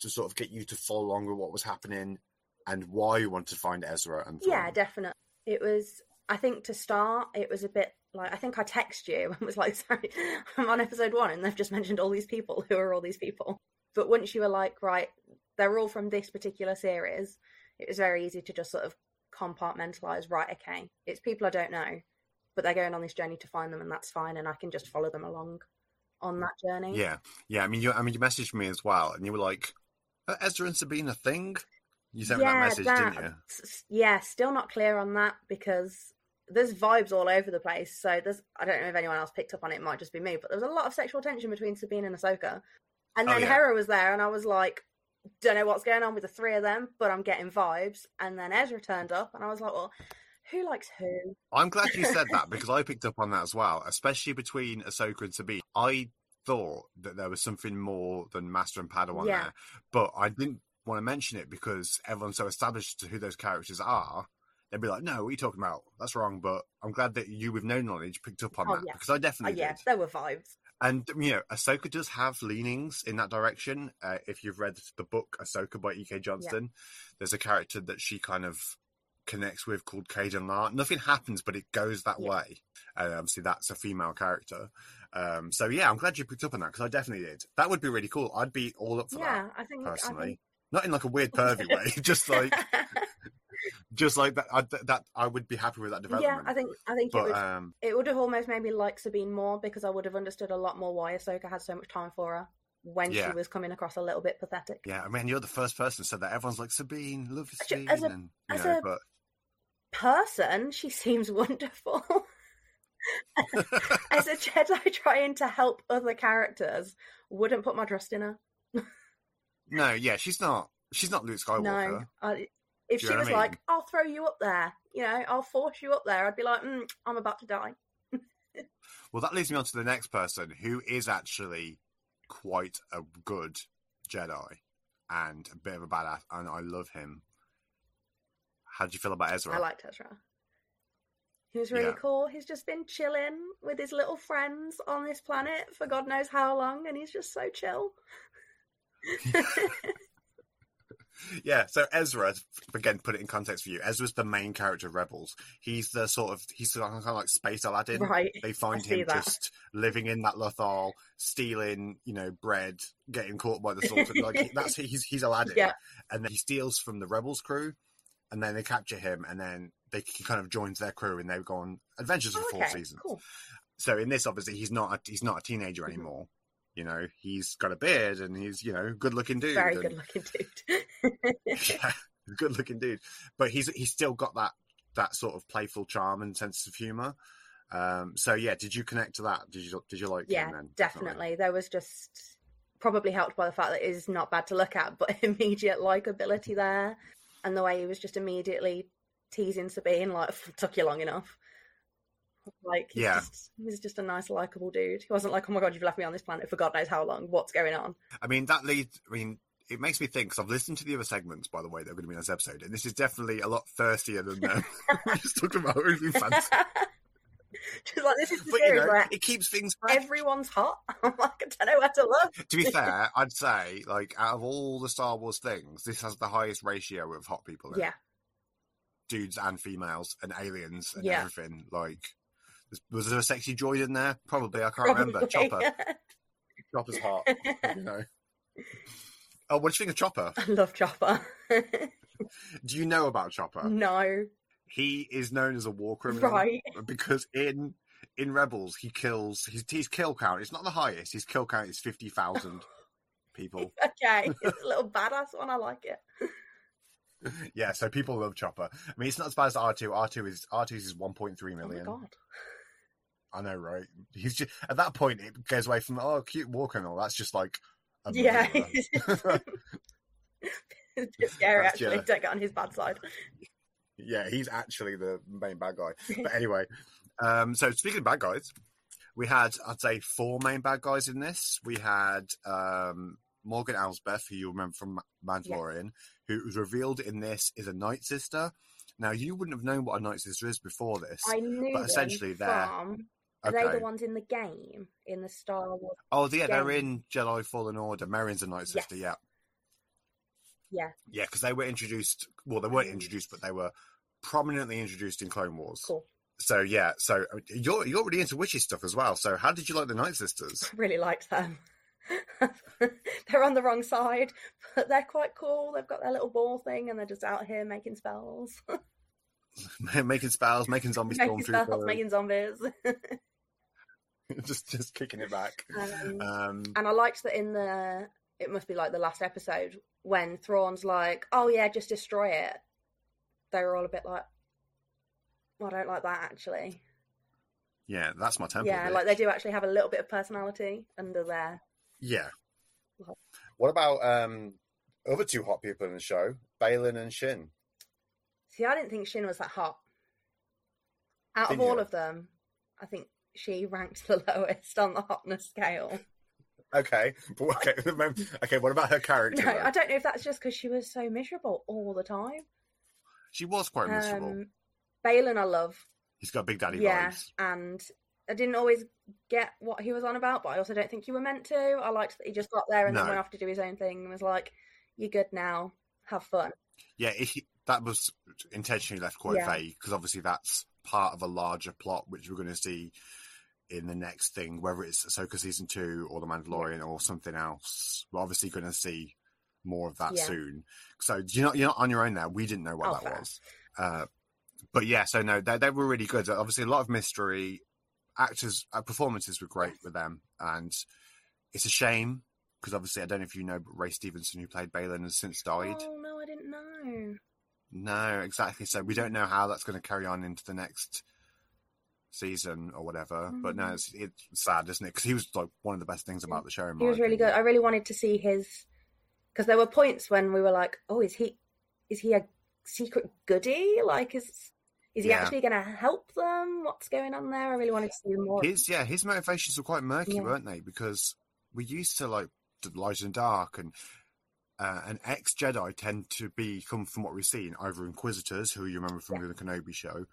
S3: to sort of get you to follow along with what was happening and why you wanted to find Ezra and Thrawn?
S10: Yeah, definitely. It was. I think to start, it was a bit like I think I text you and was like, [laughs] "Sorry, I'm on episode one, and they've just mentioned all these people. Who are all these people?" But once you were like, "Right, they're all from this particular series," it was very easy to just sort of compartmentalize. Right, okay, it's people I don't know, but they're going on this journey to find them, and that's fine, and I can just follow them along on that journey.
S3: Yeah, yeah. I mean, you. I mean, you messaged me as well, and you were like, "Are "Ezra and Sabine a thing?" You sent me that message, didn't you?
S10: Yeah, still not clear on that because there's vibes all over the place. So there's I don't know if anyone else picked up on it. It might just be me, but there was a lot of sexual tension between Sabine and Ahsoka. And
S3: Oh,
S10: then
S3: yeah.
S10: Hera was there, and I was like, don't know what's going on with the three of them, but I'm getting vibes. And then Ezra turned up, and I was like, well, who likes who?
S3: I'm glad you said that [laughs] because I picked up on that as well, especially between Ahsoka and Sabine. I thought that there was something more than Master and Padawan
S10: Yeah.
S3: there, but I didn't want to mention it because everyone's so established to who those characters are. They'd be like, "No, what are you talking about? That's wrong." But I'm glad that you, with no knowledge, picked up on
S10: Oh,
S3: that
S10: yeah.
S3: because I
S10: Oh,
S3: definitely
S10: yeah,
S3: did.
S10: there were vibes.
S3: And you know, Ahsoka does have leanings in that direction. Uh, if you've read the book Ahsoka by E.K. Johnston, there's a character that she kind of connects with called Kaeden Larte. Nothing happens, but it goes that
S10: Yeah.
S3: way. And obviously, that's a female character. Um, so yeah, I'm glad you picked up on that because I definitely did. That would be really cool. I'd be all up for
S10: Yeah, I think
S3: that
S10: I
S3: personally.
S10: think
S3: Not in like a weird pervy way, [laughs] just like just like that. I, that I would be happy with that development. yeah.
S10: I think I think it would
S3: um,
S10: it would have almost made me like Sabine more because I would have understood a lot more why Ahsoka had so much time for her when
S3: Yeah.
S10: she was coming across a little bit pathetic.
S3: yeah, I mean, you're the first person said that. Everyone's like Sabine, love Sabine,
S10: as a-
S3: and you
S10: as
S3: know,
S10: a-
S3: but
S10: Person, she seems [laughs] wonderful. [laughs] As a Jedi trying to help other characters, wouldn't put my trust in her.
S3: No, yeah, she's not. She's not Luke Skywalker.
S10: No, I, if she
S3: you know what
S10: was
S3: I mean?
S10: like, "I'll throw you up there," you know, I'll force you up there, I'd be like, mm, "I'm about to die." [laughs]
S3: Well, that leads me on to the next person who is actually quite a good Jedi and a bit of a badass, and I love him. How do you feel about Ezra?
S10: I liked Ezra. He was really
S3: Yeah.
S10: cool. He's just been chilling with his little friends on this planet for God knows how long, and he's just so chill. [laughs]
S3: yeah, so Ezra, again, put it in context for you. Ezra's the main character of Rebels. He's the sort of he's kind of like Space Aladdin.
S10: Right.
S3: They find him
S10: that.
S3: just living in that Lothal, stealing, you know, bread, getting caught by the sword. [laughs] like that's he's he's Aladdin.
S10: Yeah.
S3: And then he steals from the Rebels crew, and then they capture him, and then they he kind of joins their crew and they go on adventures for
S10: Oh,
S3: four
S10: okay,
S3: seasons.
S10: cool.
S3: So in this, obviously, he's not a, he's not a teenager
S10: Mhm.
S3: anymore. You know, he's got a beard and he's you know good looking dude.
S10: Very
S3: and-
S10: good looking dude. [laughs]
S3: yeah, good looking dude. But he's he's still got that that sort of playful charm and sense of humor. Um, so yeah, did you connect to that? Did you did you like
S10: yeah,
S3: him then?
S10: definitely. There was just probably helped by the fact that it is not bad to look at, but [laughs] immediate likability there, and the way he was just immediately teasing Sabine, like took you long enough. Like, he's
S3: Yeah.
S10: just, he was just a nice, likable dude. He wasn't like, "Oh my god, you've left me on this planet for God knows how long. What's going on?"
S3: I mean, that leads. I mean, it makes me think because I've listened to the other segments, by the way, that are going to be in this episode, and this is definitely a lot thirstier than them. Uh, [laughs] we just talked about OnlyFans, [laughs]
S10: just like this is the
S3: but you know,
S10: where
S3: it keeps things fresh.
S10: everyone's hot. [laughs] I'm like, I don't know where to look.
S3: to be fair, I'd say like out of all the Star Wars things, this has the highest ratio of hot people. It.
S10: Yeah,
S3: dudes and females and aliens and
S10: Yeah.
S3: everything. Like, was- there a sexy droid in there? Probably. I can't remember.
S10: probably.
S3: Chopper. [laughs] Chopper's hot. You know. [laughs] Oh, what do you think of Chopper?
S10: I love Chopper. [laughs]
S3: Do you know about Chopper?
S10: no,
S3: He is known as a war criminal,
S10: right?
S3: Because in in Rebels, he kills his his kill count. It's not the highest. His kill count is fifty thousand people.
S10: Okay, it's a little badass one. I like it.
S3: Yeah, so people love Chopper. I mean, it's not as bad as R two. R two is R two is one point three
S10: Oh my god.
S3: I know, right? He's just at that point it goes away from oh cute war all. That's just like a
S10: Yeah,
S3: murderer.
S10: it's a bit scary
S3: That's-
S10: actually.
S3: yeah.
S10: Don't get on his bad side.
S3: yeah, he's actually the main bad guy. [laughs] But anyway, um, so speaking of bad guys, we had I'd say four main bad guys in this. We had um, Morgan Elsbeth, who you remember from Ma- Mandalorian, who was revealed in this is a Night Sister. Now you wouldn't have known what a Night Sister is before this.
S10: I knew
S3: But essentially they're-
S10: from. Are they
S3: Okay.
S10: the ones in the game in the Star Wars?
S3: Oh, yeah, they're in Jedi Fallen Order. Merrin's a Night Sister,
S10: Yes.
S3: yeah.
S10: Yeah,
S3: Yeah, because they were introduced. Well, they weren't introduced, but they were prominently introduced in Clone Wars.
S10: cool.
S3: So yeah, so uh, you're you're really into witchy stuff as well. So how did you like the Night Sisters?
S10: I [laughs] really liked them. [laughs] they're on the wrong side, [laughs] but they're quite cool. They've got their little ball thing, and they're just out here making spells, [laughs]
S3: making spells, making zombie
S10: making spells,
S3: stormtroopers,
S10: making zombies. [laughs] [laughs]
S3: just just kicking it back.
S10: Um,
S3: Um,
S10: And I liked that in the it must be like the last episode when Thrawn's like, "Oh yeah, just destroy it." They were all a bit like, well, "I don't like that actually."
S3: yeah, that's my temple.
S10: yeah, like they do actually have a little bit of personality under there.
S3: Yeah. What about um other two hot people in the show, Baylan and Shin?
S10: See, I didn't think Shin was that hot. Out of
S3: Didn't you?
S10: all of them, I think she ranked the [laughs] lowest on the hotness scale.
S3: Okay, but [laughs] okay, [laughs] okay. What about her character?
S10: No,
S3: though?
S10: I don't know if that's just because she was so miserable all the time.
S3: She was quite miserable.
S10: Um, Baylan, I love.
S3: He's got big daddy
S10: yeah,
S3: vibes.
S10: and I didn't always get what he was on about, but I also don't think you were meant to. I liked that he just got there and then went off to do his own thing and was like, "You're good now, have fun."
S3: Yeah, he, that was intentionally left quite
S10: Yeah.
S3: vague because obviously that's part of a larger plot which we're going to see in the next thing, whether it's Ahsoka season two or The Mandalorian or something else. We're obviously going to see more of that
S10: Yeah.
S3: soon. So you're not you're not on your own there. We didn't know what
S10: Oh,
S3: that
S10: fair.
S3: was. Uh, but yeah, so no, they, they were really good. Obviously, a lot of mystery. Actors' uh, performances were great with them, and it's a shame because obviously I don't know if you know, but Ray Stevenson, who played Baylan, has since died.
S10: Oh no, I didn't know.
S3: No, exactly. So we don't know how that's going to carry on into the next season or whatever. But no,
S10: Mm.
S3: it's, it's sad, isn't it? Because he was like one of the best things about the show.
S10: He was really good. I really wanted to see his because there were points when we were like, "Oh, is he is he a secret goody? Like, is is he
S3: Yeah.
S10: actually going to help them? What's going on there?" I really wanted to see more.
S3: His yeah, his motivations were quite murky,
S10: Yeah.
S3: weren't they? Because we used to like light and dark, and uh, an ex Jedi tend to be come from what we've seen either Inquisitors, who you remember from the Kenobi show,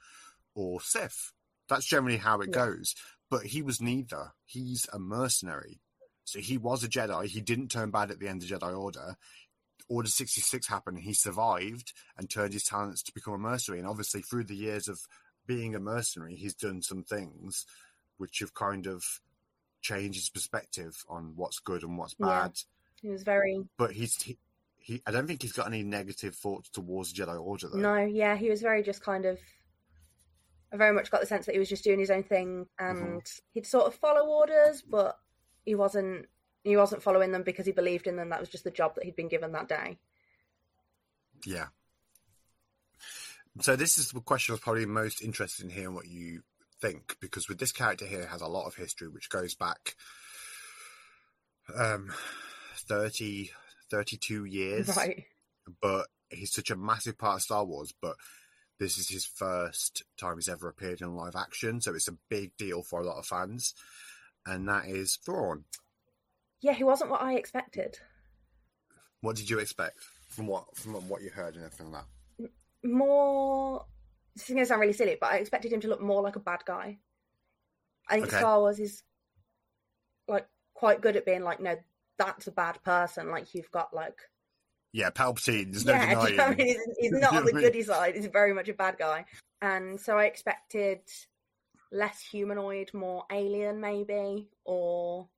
S3: or Sith. That's generally how it
S10: Yeah.
S3: goes. But he was neither. He's a mercenary. So he was a Jedi. He didn't turn bad at the end of Jedi Order. Order 66 happened. He survived and turned his talents to become a mercenary. And obviously, through the years of being a mercenary, he's done some things which have kind of changed his perspective on what's good and what's
S10: Yeah. He was very
S3: But he's he, he, I don't think he's got any negative thoughts towards Jedi Order though.
S10: no, yeah, he was very just kind of I very much got the sense that he was just doing his own thing
S3: Mm-hmm.
S10: and he'd sort of follow orders, but he wasn't he wasn't following them because he believed in them. That was just the job that he'd been given that day.
S3: Yeah. So this is the question I was probably most interested in hearing what you think, because with this character here has a lot of history which goes back um 30, 32 years.
S10: Right.
S3: But he's such a massive part of Star Wars, but this is his first time he's ever appeared in live action, so it's a big deal for a lot of fans. And that is Thrawn.
S10: Yeah, he wasn't what I expected.
S3: What did you expect from what from what you heard and everything like that?
S10: More this is gonna sound really silly, but I expected him to look more like a bad guy. I think
S3: Okay.
S10: Star Wars is like quite good at being like, no, that's a bad person. Like you've got like
S3: Yeah, Palpatine. There's no
S10: yeah, you [laughs] know
S3: denying.
S10: I mean? He's, he's [laughs] not on the
S3: what I mean?
S10: goody side. He's very much a bad guy. And so I expected less humanoid, more alien, maybe, or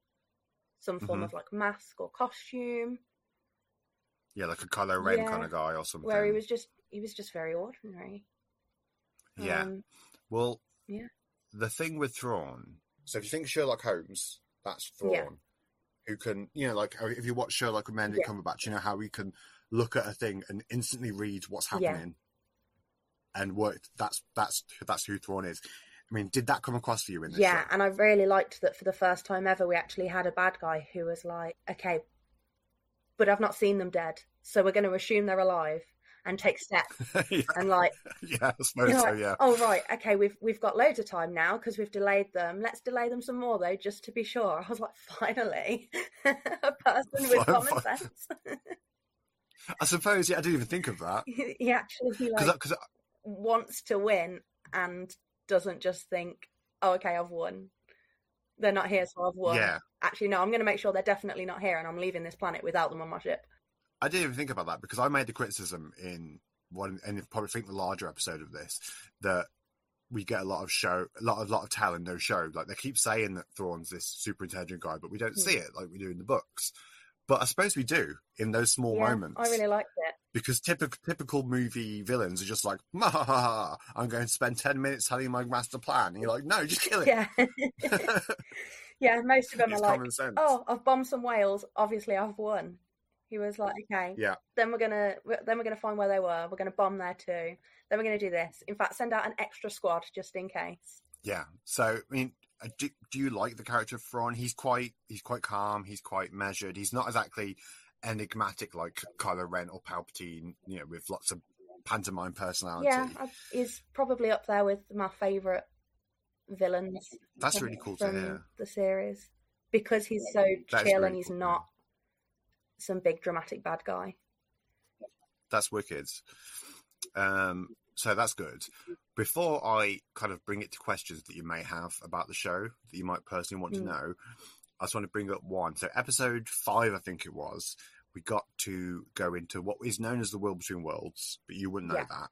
S10: some form
S3: Mhm.
S10: of like mask or costume,
S3: Yeah, like a Kylo Ren
S10: Yeah,
S3: kind of guy or something.
S10: where he was just he was just very ordinary.
S3: Yeah.
S10: Um,
S3: Well,
S10: yeah.
S3: the thing with Thrawn. So if you think Sherlock Holmes, that's Thrawn,
S10: Yeah.
S3: Who can, you know, like if you watch Sherlock with Benedict
S10: Yeah.
S3: Cumberbatch, you know how he can look at a thing and instantly read what's
S10: Yeah.
S3: happening, and what that's that's that's who Thrawn is. I mean, did that come across for you in this?
S10: yeah,
S3: show?
S10: and I really liked that for the first time ever, we actually had a bad guy who was like, okay, but I've not seen them dead, so we're going to assume they're alive and take steps [laughs]
S3: yeah,
S10: and like
S3: yeah, I suppose so.
S10: like,
S3: Yeah,
S10: Oh right, okay. We've we've got loads of time now because we've delayed them. Let's delay them some more though, just to be sure. I was like, finally, [laughs] a person with
S3: Fine,
S10: common
S3: fine.
S10: sense.
S3: I suppose. Yeah, I didn't even think of that [laughs]
S10: he actually he, like
S3: because
S10: wants to win and doesn't just think, oh okay, I've won. They're not here, so I've won.
S3: yeah,
S10: Actually, no. I'm going to make sure they're definitely not here, and I'm leaving this planet without them on my ship.
S3: I didn't even think about that because I made the criticism in one, and probably think the larger episode of this that we get a lot of show, a lot of lot of tell in no show. Like they keep saying that Thrawn's this super intelligent guy, but we don't
S10: Hmm.
S3: see it like we do in the books. But I suppose we do in those small
S10: yeah,
S3: moments
S10: I really liked it.
S3: because typical typical movie villains are just like, "Ma ha ha ha, I'm going to spend ten minutes telling my master plan, and you're like, no, just kill it.
S10: Yeah, [laughs] [laughs] yeah. Most of them
S3: it's
S10: are like,
S3: sense.
S10: oh, I've bombed some whales. Obviously, I've won. He was like, okay,
S3: Yeah,
S10: then we're gonna then we're gonna find where they were. We're gonna bomb there too. Then we're gonna do this. In fact, send out an extra squad just in case.
S3: Yeah. So, I mean, uh, do, do you like the character of Thrawn? He's quite he's quite calm. He's quite measured. He's not exactly enigmatic like Kylo Ren or Palpatine. You know, with lots of pantomime personality.
S10: Yeah, I, he's probably up there with my favourite villains.
S3: That's really cool to hear.
S10: The series because he's so chill
S3: really
S10: and he's
S3: cool
S10: not some big dramatic bad guy.
S3: That's wicked. Um, so that's good. Before I kind of bring it to questions that you may have about the show that you might personally want to
S10: Mm.
S3: know, I just want to bring up one. So, episode five, I think it was, we got to go into what is known as the world between worlds, but you wouldn't know
S10: Yeah.
S3: that,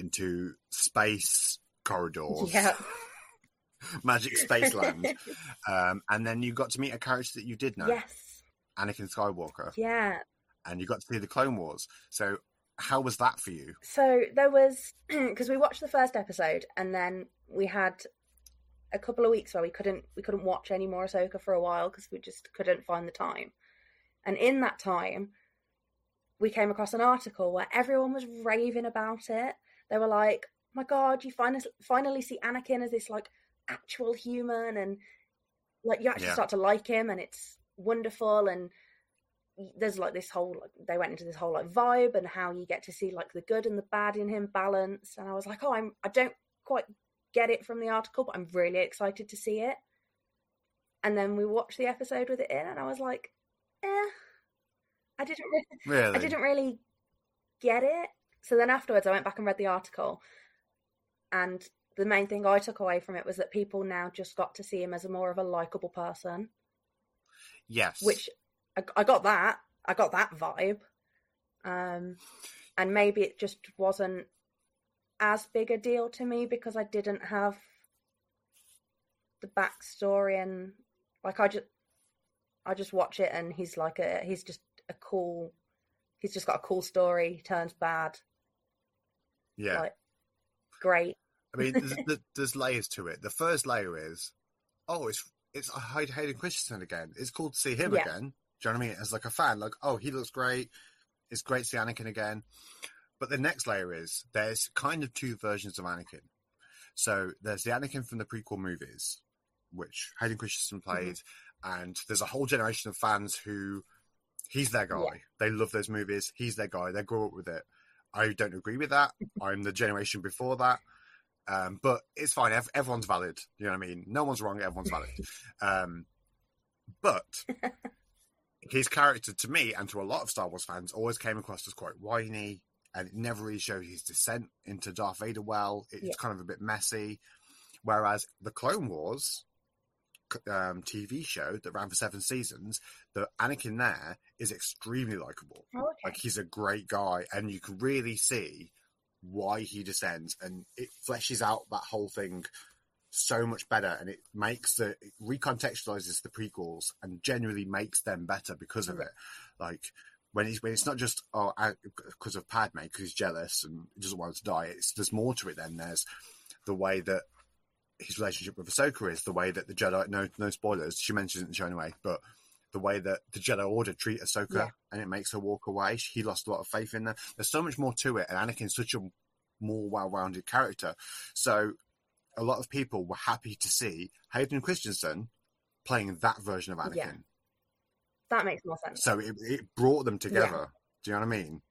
S3: into space corridors,
S10: Yeah. [laughs]
S3: magic [laughs] space land. um, and then you got to meet a character that you did know,
S10: Yes.
S3: Anakin Skywalker,
S10: Yeah.
S3: and you got to see the Clone Wars. So, how was that for you?
S10: So there was [clears throat] because we watched the first episode and then we had a couple of weeks where we couldn't we couldn't watch any more Ahsoka for a while because we just couldn't find the time. And in that time, we came across an article where everyone was raving about it. They were like, "My God, you finally finally see Anakin as this like actual human, and like you actually
S3: Yeah.
S10: start to like him, and it's wonderful." And there's like this whole like, they went into this whole like vibe and how you get to see like the good and the bad in him balance And I was like, "Oh, I'm I don't quite get it from the article, but I'm really excited to see it." And then we watched the episode with it in, and I was like, "Eh." I didn't really, [laughs]
S3: Really?
S10: I didn't really get it. So then afterwards, I went back and read the article, and the main thing I took away from it was that people now just got to see him as a more of a likable person,
S3: Yes.
S10: which I, I got that. I got that vibe, um, and maybe it just wasn't as big a deal to me because I didn't have the backstory and like I just I just watch it and he's like a he's just a cool he's just got a cool story he turns bad
S3: Yeah.
S10: like great
S3: I mean, there's, [laughs] there's, layers to it. The first layer is, oh, it's it's Hayden Christensen again. It's cool to see him yeah. again. Do you know what I mean? As like a fan, like, oh, he looks great. It's great to see Anakin again. But the next layer is there's kind of two versions of Anakin. So there's the Anakin from the prequel movies, which Hayden Christensen played, mm-hmm. and there's a whole generation of fans who he's their guy. Yeah. They love those movies. He's their guy. They grew up with it. I don't agree with that. [laughs] I'm the generation before that. Um, but it's fine. everyone's valid. You know what I mean? No one's wrong. Everyone's valid. [laughs] Um, but [laughs] his character, to me and to a lot of Star Wars fans, always came across as quite whiny, and it never really showed his descent into Darth Vader well. It's yeah. kind of a bit messy. Whereas the Clone Wars um, TV show that ran for seven seasons, the Anakin there is extremely likable. Oh, okay. Like he's a great guy, and you can really see why he descends, and it fleshes out that whole thing so much better, and it makes the it recontextualizes the prequels and genuinely makes them better because of it. Like when he's when it's not just oh because of Padme because he's jealous and he doesn't want to die. It's there's more to it. Then there's the way that his relationship with Ahsoka is, the way that the Jedi no no spoilers. She mentions it in the show anyway, but the way that the Jedi Order treat Ahsoka yeah. and it makes her walk away. He lost a lot of faith in them. There's so much more to it, and Anakin's such a more well-rounded character. So a lot of people were happy to see Hayden Christensen playing that version of Anakin. Yeah.
S10: That makes more sense.
S3: So it, it brought them together. Yeah. Do you know what I mean?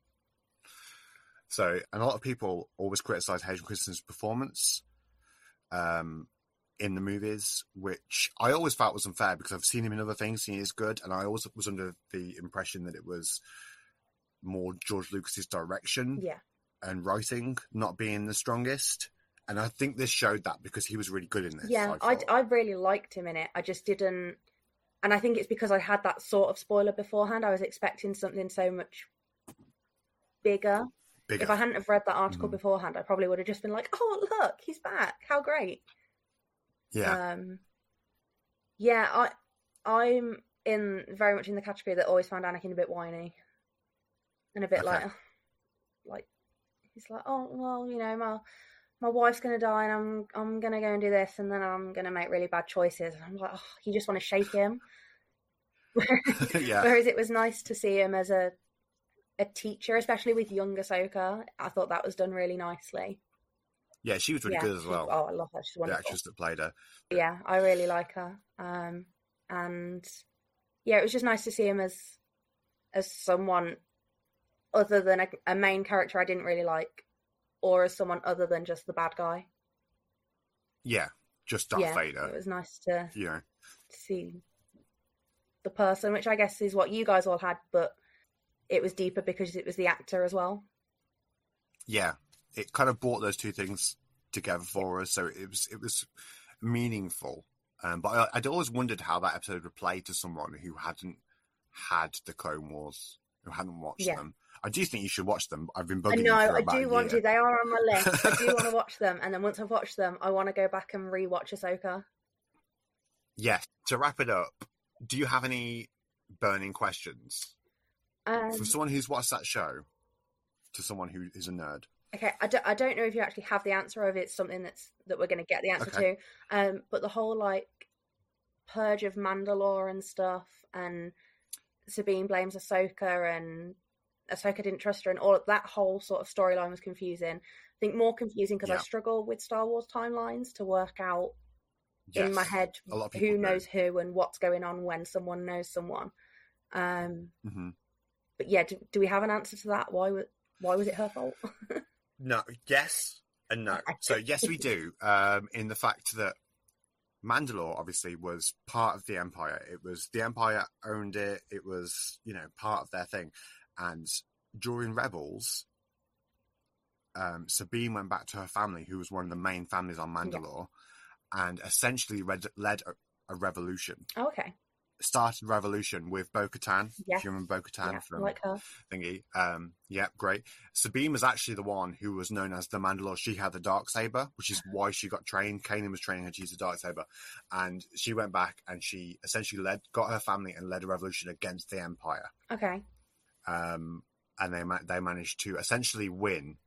S3: So, and a lot of people always criticize Hayden Christensen's performance. Um, in the movies, which I always felt was unfair because I've seen him in other things and he is good. And I always was under the impression that it was more George Lucas's direction
S10: yeah.
S3: and writing not being the strongest. And I think this showed that because he was really good in this.
S10: Yeah, I, I, I really liked him in it. I just didn't. And I think it's because I had that sort of spoiler beforehand. I was expecting something so much bigger. bigger. If I hadn't have read that article mm. beforehand, I probably would have just been like, "Oh, look, he's back! How great!"
S3: Yeah.
S10: Um, yeah, I I'm in very much in the category that always found Anakin a bit whiny and a bit okay. like [sighs] like he's like, oh well, you know, my my wife's gonna die and I'm I'm gonna go and do this and then I'm gonna make really bad choices and I'm like, oh, you just want to shake him. [laughs] [laughs] yeah. Whereas it was nice to see him as a a teacher, especially with young Ahsoka. I thought that was done really nicely.
S3: Yeah, she was really yeah, good as well.
S10: Oh, I love her. She's wonderful.
S3: The actress that played her.
S10: Yeah, I really like her. Um, and yeah, it was just nice to see him as as someone other than a, a main character I didn't really like, or as someone other than just the bad guy.
S3: Yeah, just Darth
S10: yeah,
S3: Vader.
S10: It was nice to
S3: yeah
S10: see the person, which I guess is what you guys all had, but it was deeper because it was the actor as well.
S3: Yeah, it kind of brought those two things together for us, so it was it was meaningful. Um, but I, would always wondered how that episode would play to someone who hadn't had the Clone Wars, who hadn't watched yeah. them. I do think you should watch them. I've been bugging. No, I
S10: do want to. They are on my list. I do want to [laughs] watch them, and then once I've watched them, I want to go back and rewatch Ahsoka.
S3: Yes. To wrap it up, do you have any burning questions um, from someone who's watched that show to someone who is a nerd?
S10: Okay, I don't, I don't know if you actually have the answer or if it's something that's that we're going to get the answer okay. to. Um, but the whole like purge of Mandalore and stuff, and Sabine blames Ahsoka, and Ahsoka didn't trust her, and all of that whole sort of storyline was confusing. I think more confusing because yeah. I struggle with Star Wars timelines to work out yes. in my head who knows who and what's going on when someone knows someone. Um, mm-hmm. But yeah, do, do we have an answer to that? Why why was it her fault? [laughs]
S3: No, yes and no. So yes, we do. Um, in the fact that Mandalore obviously was part of the Empire. It was the Empire owned it. It was you know part of their thing. And during Rebels, um, Sabine went back to her family, who was one of the main families on Mandalore, yeah. and essentially led, led a, a revolution.
S10: Oh, okay
S3: started Revolution with Bo Katan.
S10: Yeah.
S3: If you remember Bo Katan
S10: yeah,
S3: from
S10: like her.
S3: Thingy. Um, yeah, great. Sabine was actually the one who was known as the Mandalore. She had the dark saber, which is why she got trained. Kanan was training her to use the dark saber, and she went back and she essentially led, got her family and led a revolution against the Empire.
S10: Okay.
S3: Um, and they they managed to essentially win.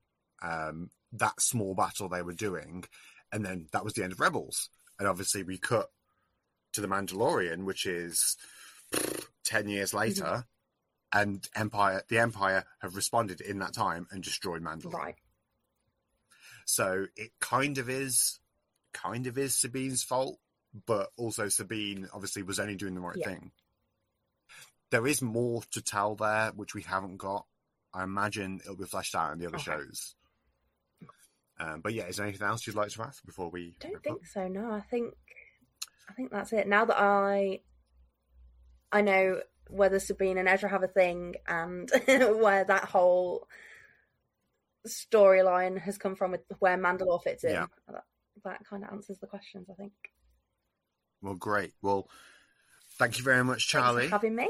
S3: Um, that small battle they were doing, and then that was the end of Rebels. And obviously, we cut to the Mandalorian, which is ten years later, mm-hmm. and Empire, the Empire have responded in that time and destroyed Mandalore.
S10: Right.
S3: So it kind of is, kind of is Sabine's fault, but also Sabine obviously was only doing the right yeah. thing. There is more to tell there, which we haven't got. I imagine it'll be fleshed out in the other okay. shows. Um, but yeah, is there anything else you'd like to ask before we?
S10: Don't think up? so. No, I think I think that's it. Now that I I know whether Sabine and Ezra have a thing and [laughs] where that whole storyline has come from with where Mandalore fits in. Yeah. That, that kind of answers the questions, I think.
S3: Well, great. Well, thank you very much, Charlie,
S10: for having me.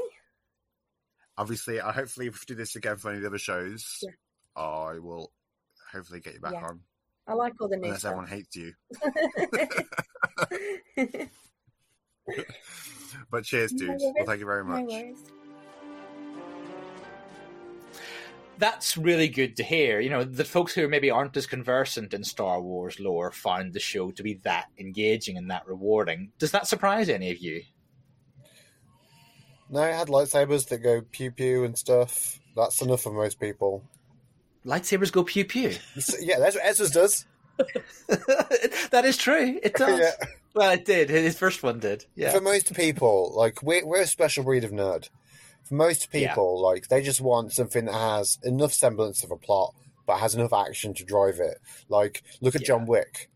S3: Obviously, I hopefully if we do this again for any of the other shows, yeah. I will hopefully get you back yeah. on.
S10: I like all the new
S3: Unless
S10: stuff.
S3: everyone hates you. [laughs] [laughs] but cheers, dudes. Well, thank you very much. No
S1: that's really good to hear. You know, the folks who maybe aren't as conversant in Star Wars lore found the show to be that engaging and that rewarding. Does that surprise any of you?
S3: No, it had lightsabers that go pew pew and stuff. That's enough for most people.
S1: Lightsabers go pew pew.
S3: yeah, that's what Ezra's does. [laughs]
S1: that is true. It does. Yeah. Well, it did. His first one did. Yeah.
S3: For most people, like we're, we're a special breed of nerd for most people, yeah. like they just want something that has enough semblance of a plot, but has enough action to drive it. Like, look at yeah. John Wick,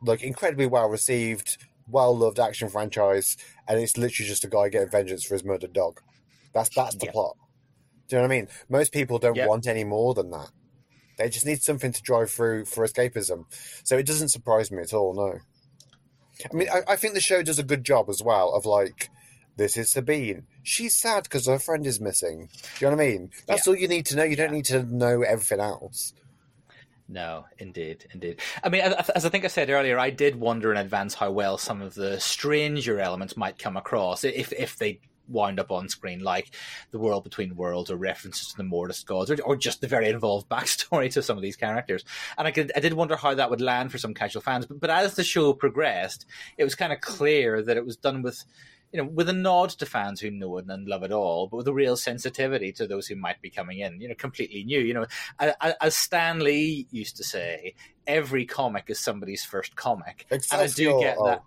S3: like incredibly well received, well loved action franchise, and it's literally just a guy getting vengeance for his murdered dog. That's that's the plot. Do you know what I mean? Most people don't want any more than that. They just need something to drive through for escapism. So it doesn't surprise me at all. No. I mean, I, I think the show does a good job as well of like this is Sabine. She's sad because her friend is missing. Do you know what I mean? That's yeah. all you need to know. You don't need to know everything else.
S1: No, indeed, indeed. I mean, as I think I said earlier, I did wonder in advance how well some of the stranger elements might come across if if they wound up on screen, like the world between worlds or references to the Mortis gods, or, or just the very involved [laughs] backstory to some of these characters. And I, could, I did wonder how that would land for some casual fans. But, but as the show progressed, it was kind of clear that it was done with you know, with a nod to fans who know it and love it all, but with a real sensitivity to those who might be coming in, you know, completely new. You know, as Stan Lee used to say, every comic is somebody's first comic,
S3: Excelsior. and I do get that. Oh.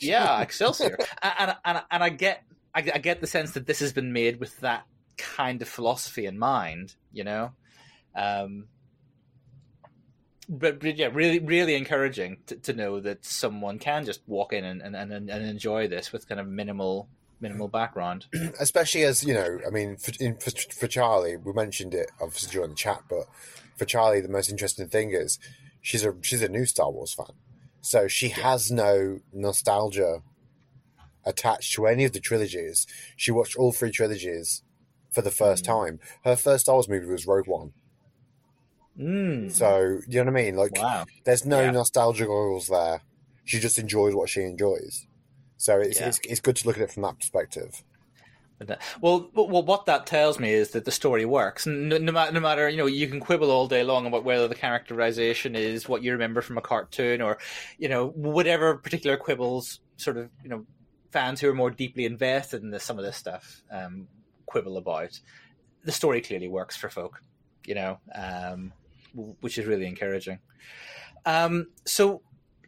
S1: Yeah, Excelsior, [laughs] and, and and I get I, I get the sense that this has been made with that kind of philosophy in mind. You know. Um, but, but, yeah, really, really encouraging to, to, know that someone can just walk in and, and, and, and enjoy this with kind of minimal minimal background. [clears throat]
S3: Especially as you know, I mean, for, in, for, for Charlie, we mentioned it obviously during the chat, but for Charlie, the most interesting thing is she's a she's a new Star Wars fan, so she yeah. has no nostalgia attached to any of the trilogies. She watched all three trilogies for the first mm. time. Her first Star Wars movie was Rogue One.
S1: Mm.
S3: So you know what I mean? Like,
S1: wow.
S3: there's no yeah. nostalgia goggles there. She just enjoys what she enjoys. So it's, yeah. it's, it's good to look at it from that perspective.
S1: Well, well, what that tells me is that the story works. No, no, no, matter, you know, you can quibble all day long about whether the characterization is what you remember from a cartoon, or, you know, whatever particular quibbles, sort of, you know, fans who are more deeply invested in this, some of this stuff um, quibble about. The story clearly works for folk, you know. Um, which is really encouraging. Um, so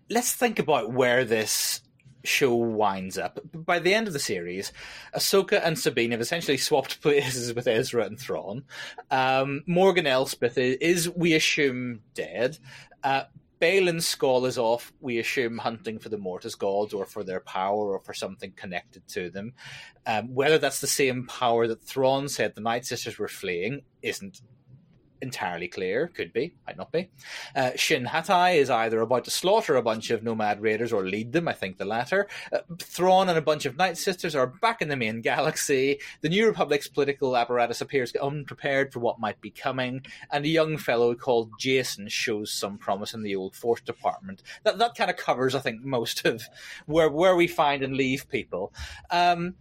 S1: let's think about where this show winds up. By the end of the series, Ahsoka and Sabine have essentially swapped [laughs] places with Ezra and Thrawn. Um, Morgan Elsbeth is, is, we assume, dead. Uh, Baylan Skoll is off, we assume, hunting for the Mortis gods or for their power or for something connected to them. Um, whether that's the same power that Thrawn said the Night Sisters were fleeing isn't entirely clear. Could be, might not be. Uh, Shin Hati is either about to slaughter a bunch of nomad raiders or lead them. I think the latter. Uh, Thrawn and a bunch of Night Sisters are back in the main galaxy. The New Republic's political apparatus appears unprepared for what might be coming, and a young fellow called Jacen shows some promise in the old Force Department. That that kind of covers, I think, most of where where we find and leave people. Um,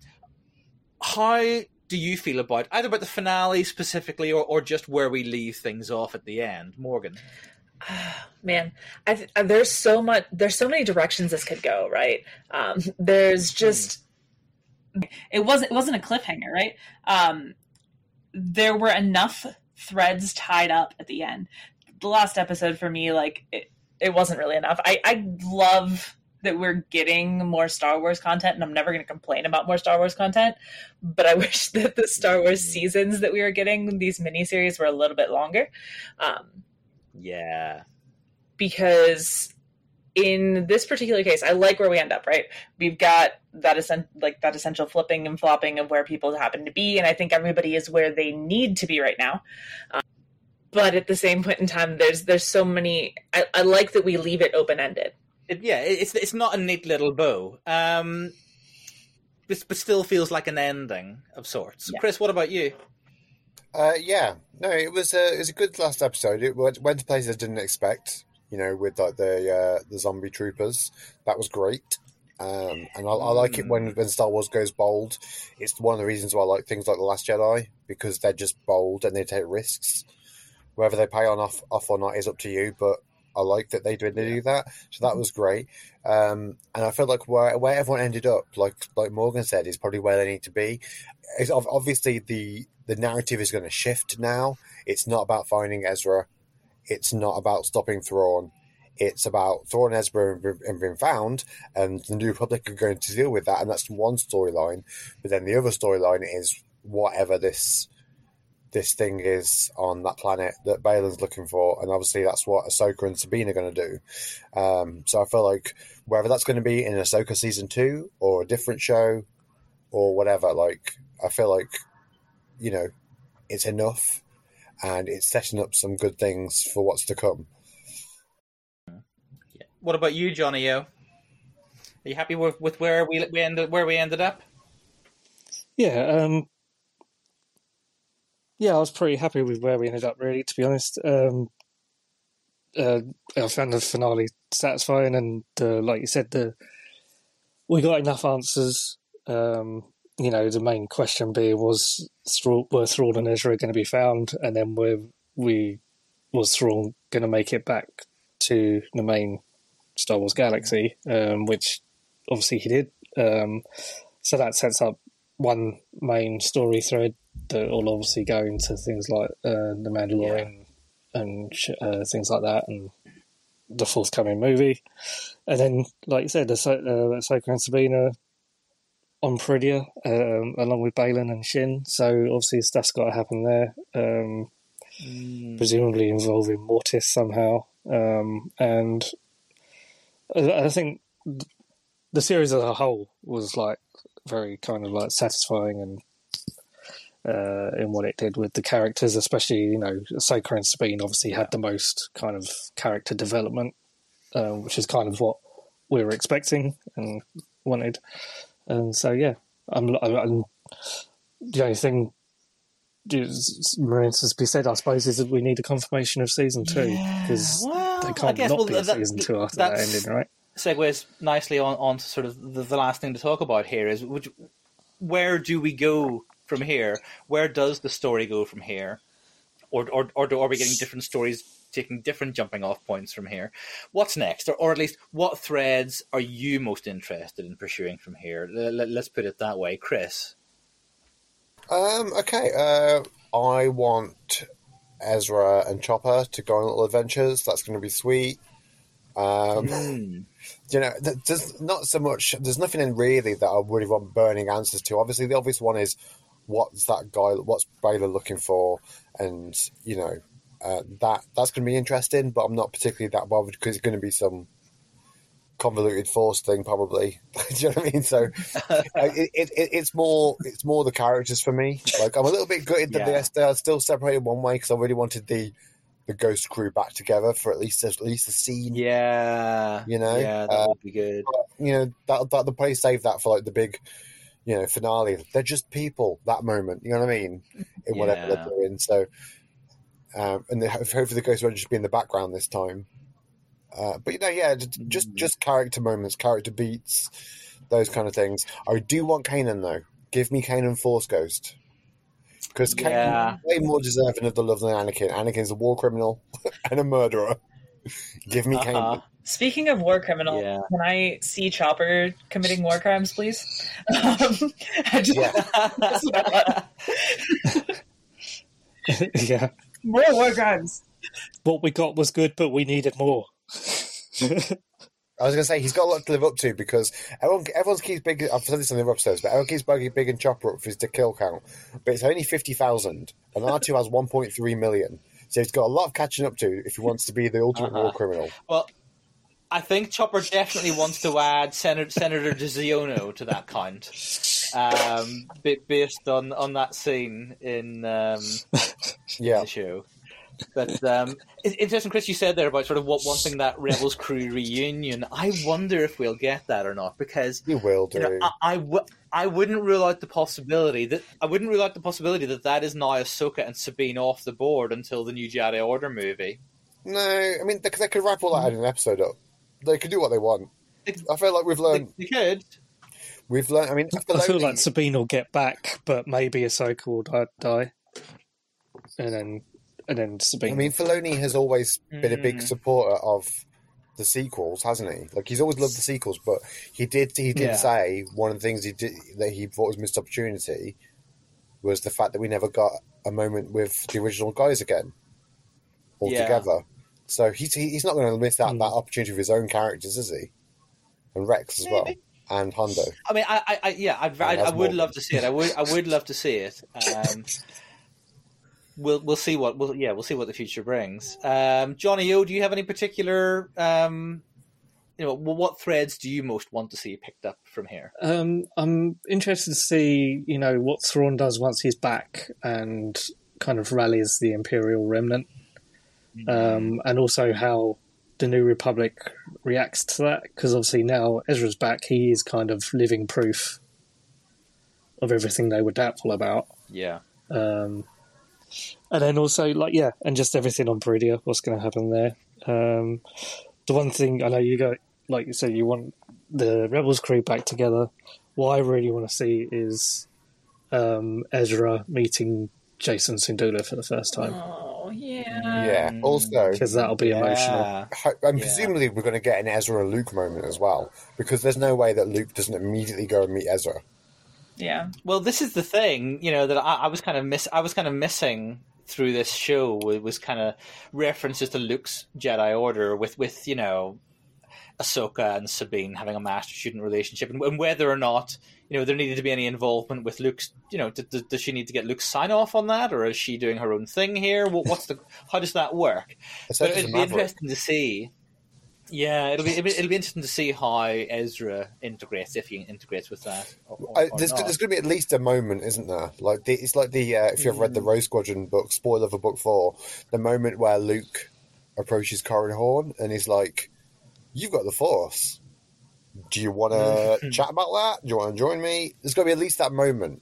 S1: how do you feel about either about the finale specifically or, or just where we leave things off at the end, Morgan? [sighs]
S2: man I th- there's so much there's so many directions this could go right? Um, there's just
S11: it wasn't it wasn't a cliffhanger right? Um, there were enough threads tied up at the end. The last episode for me like it, it wasn't really enough. I i love that we're getting more Star Wars content, and I'm never going to complain about more Star Wars content. But I [laughs] wish that the Star Wars seasons that we were getting, these miniseries, were a little bit longer. Um,
S1: yeah,
S2: because in this particular case, I like where we end up. Right, we've got that essen- like that essential flipping and flopping of where people happen to be, and I think everybody is where they need to be right now. Um, but at the same point in time, there's there's so many. I, I like that we leave it open ended.
S1: It, yeah, it's it's not a neat little bow, um, but, but still feels like an ending of sorts.
S2: Yeah.
S1: Chris, what about you?
S3: Uh, yeah, no, it was a it was a good last episode. It went, went to places I didn't expect. You know, with like the uh, the zombie troopers, that was great. Um, and I, I like it when when Star Wars goes bold. It's one of the reasons why I like things like the Last Jedi because they're just bold and they take risks. Whether they pay on off off or not is up to you, but I like that they didn't do that. So that was great. Um, and I feel like where where everyone ended up, like like Morgan said, is probably where they need to be. It's obviously the the narrative is going to shift now. It's not about finding Ezra. It's not about stopping Thrawn. It's about Thrawn and Ezra have been found, and the New Republic are going to deal with that, and that's one storyline. But then the other storyline is whatever this this thing is on that planet that Baylan's looking for, and obviously that's what Ahsoka and Sabine are going to do. Um, so I feel like whether that's going to be in Ahsoka season two or a different show or whatever, like I feel like you know it's enough, and it's setting up some good things for what's to come.
S1: What about you, Jonny? O? Are you happy with, with where we we ended where we ended up?
S4: Yeah, um, yeah, I was pretty happy with where we ended up. Really, to be honest, um, uh, I found the finale satisfying, and uh, like you said, the we got enough answers. Um, you know, the main question being was Thrawn, were Thrawn and Ezra going to be found, and then were we was Thrawn going to make it back to the main Star Wars galaxy, um, which obviously he did. Um, so that sets up one main story thread that will obviously go into things like uh, the Mandalorian and uh, things like that, and the forthcoming movie. And then, like you said, the uh, Ahsoka and Sabine on Peridea, um, along with Baylan and Shin. So obviously, stuff's got to happen there. Um,
S1: Mm.
S4: presumably involving Mortis somehow. Um, and I, I think the series as a whole was like very kind of like satisfying and uh, in what it did with the characters, especially you know Ahsoka and Sabine obviously had the most kind of character development, uh, which is kind of what we were expecting and wanted. And so yeah, I'm, I'm the only thing remains to be said, I suppose, is that we need a confirmation of season two because
S1: well,
S4: they
S1: I
S4: can't
S1: guess,
S4: not
S1: well,
S4: be a
S1: that-
S4: season two after that ending, right?
S1: segues nicely on, on to sort of the, the last thing to talk about here is which, where do we go from here? Where does the story go from here? Or, or, or do, are we getting different stories taking different jumping off points from here? What's next? Or, or at least, what threads are you most interested in pursuing from here? Let, let's put it that way. Chris?
S3: Um, okay, uh, I want Ezra and Chopper to go on little adventures. That's going to be sweet. Um,
S1: Mm.
S3: you know, there's not so much. There's nothing in really that I really want burning answers to. Obviously, the obvious one is what's that guy? What's Baylan looking for? And you know, uh, that that's going to be interesting. But I'm not particularly that bothered because it's going to be some convoluted force thing, probably. [laughs] Do you know what I mean? So [laughs] uh, it, it, it, it's more it's more the characters for me. Like I'm a little bit gutted that
S1: Yeah.
S3: they are still separated one way because I really wanted the the Ghost crew back together for at least at least a scene.
S1: Yeah.
S3: You know,
S1: Yeah, that
S3: uh,
S1: would be good.
S3: you know that that the place save that for like the big, you know, finale. They're just people. That moment, you know what I mean, in whatever
S1: Yeah.
S3: they're doing. So, um, and they, hopefully the ghost won't just be in the background this time. Uh, but you know, yeah, just just, just character moments, character beats, those kind of things. I do want Kanan though. Give me Kanan Force Ghost. Because
S1: Yeah.
S3: Kanan is way more deserving of the love than Anakin. Anakin's a war criminal [laughs] and a murderer. Give me
S1: Uh-huh.
S3: Kanan.
S11: Speaking of war criminal,
S1: Yeah.
S11: can I see Chopper committing war crimes, please? [laughs] Um, just,
S3: Yeah.
S11: that's what I want.
S4: yeah.
S11: More war crimes.
S4: What we got was good, but we needed more. [laughs]
S3: I was going to say he's got a lot to live up to because everyone everyone keeps big. I've said this in the other episodes, but everyone keeps bugging Big and Chopper up for his to kill count, but it's only fifty thousand, and R two has one point three million. So he's got a lot of catching up to if he wants to be the ultimate
S1: Uh-huh.
S3: war criminal.
S1: Well, I think Chopper definitely wants to add Senator, Senator DeZiono to that count, um, ba- based on, on that scene in um, [laughs]
S3: Yeah,
S1: the show. But um, it's interesting, Chris, you said there about sort of what wanting that Rebels crew reunion. I wonder if we'll get that or not because
S3: he will do.
S1: you know, I, I, w- I wouldn't rule out the possibility that I wouldn't rule out the possibility that that is now Ahsoka and Sabine off the board until the new Jedi Order movie.
S3: no, I mean they, they could wrap all that in an episode up. They can do what they want. I feel like we've learned.
S1: they could.
S3: We've learned. I mean,
S4: I feel
S3: Filoni-
S4: like Sabine will get back, but maybe Ahsoka will di- die, and then and then Sabine.
S3: I mean, Filoni has always been a big
S1: Mm.
S3: supporter of the sequels, hasn't he? Like he's always loved the sequels, but he did he did
S1: Yeah.
S3: say one of the things he did that he thought was missed opportunity was the fact that we never got a moment with the original guys again altogether. So he's he's not going to miss out that opportunity with his own characters, is he? And Rex as well, and Hondo.
S1: I mean, I, I, I yeah, I'd, I, I would love to see it. I would, I would love to see it. Um, we'll, we'll see what, we'll, yeah, we'll see what the future brings. Um, Jonny O, do you have any particular, um, you know, what threads do you most want to see picked up from here?
S4: Um, I'm interested to see, you know, what Thrawn does once he's back and kind of rallies the Imperial remnant, um, and also how the New Republic reacts to that. Because obviously now Ezra's back, he is kind of living proof of everything they were doubtful about.
S1: Yeah.
S4: Um, and then also, like, yeah, and just everything on Peridea, what's going to happen there. Um, the one thing I know you go, like you said, you want the Rebels crew back together. What I really want to see is um, Ezra meeting Jacen Syndulla for the first time
S11: Oh yeah.
S3: Yeah. Also, mm,
S4: because that'll be emotional.
S1: Yeah.
S3: Ho- and
S1: Yeah.
S3: presumably we're going to get an Ezra and Luke moment as well, because there's no way that Luke doesn't immediately go and meet Ezra.
S11: Yeah.
S1: Well, this is the thing, you know, that I, I was kind of miss. I was kind of missing through this show was, was kind of references to Luke's Jedi Order with, with you know, Ahsoka and Sabine having a master student relationship, and, and whether or not you know there needed to be any involvement with Luke's. You know, does, does she need to get Luke's sign off on that, or is she doing her own thing here? What, what's the? How does that work?
S3: It's
S1: But it'll be interesting to see. Yeah, it'll be, it'll be it'll be interesting to see how Ezra integrates if he integrates with that. Or, or-
S3: I, there's, there's going to be at least a moment, isn't there? Like the, it's like the uh, if you've read the
S1: Mm.
S3: Rogue Squadron book, spoiler for book four, the moment where Luke approaches Corran Horn and he's like, "You've got the Force. Do you want to chat about that? Do you want to join me?" There's got to be at least that moment.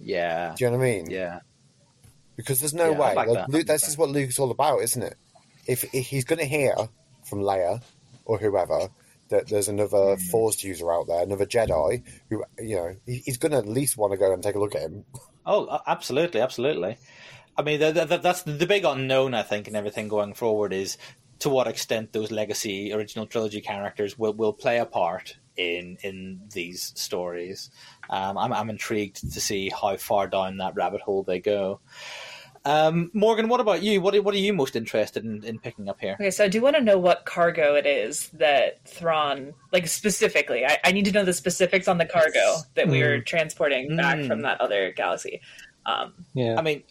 S1: Yeah,
S3: Do you know what I mean?
S1: yeah.
S3: Because there's no
S1: Yeah,
S3: way.
S1: like
S3: Like. Luke, this is what Luke's all about, isn't it? If, if he's going to hear from Leia or whoever that there's another
S1: Hmm.
S3: Force user out there, another Jedi, who you know, he, he's going to at least want to go and take a look at him.
S1: Oh, absolutely, absolutely. I mean, th th that's the big unknown, I think, and everything going forward is to what extent those legacy original trilogy characters will, will play a part in in these stories. Um, I'm I'm intrigued to see how far down that rabbit hole they go. Um, Morgan, what about you? What are, what are you most interested in, in picking up here?
S11: Okay, so I do want to know what cargo it is that Thrawn, like specifically. I, I need to know the specifics on the cargo that we are transporting back
S1: Mm.
S11: from that other galaxy. Um,
S4: Yeah,
S1: I mean,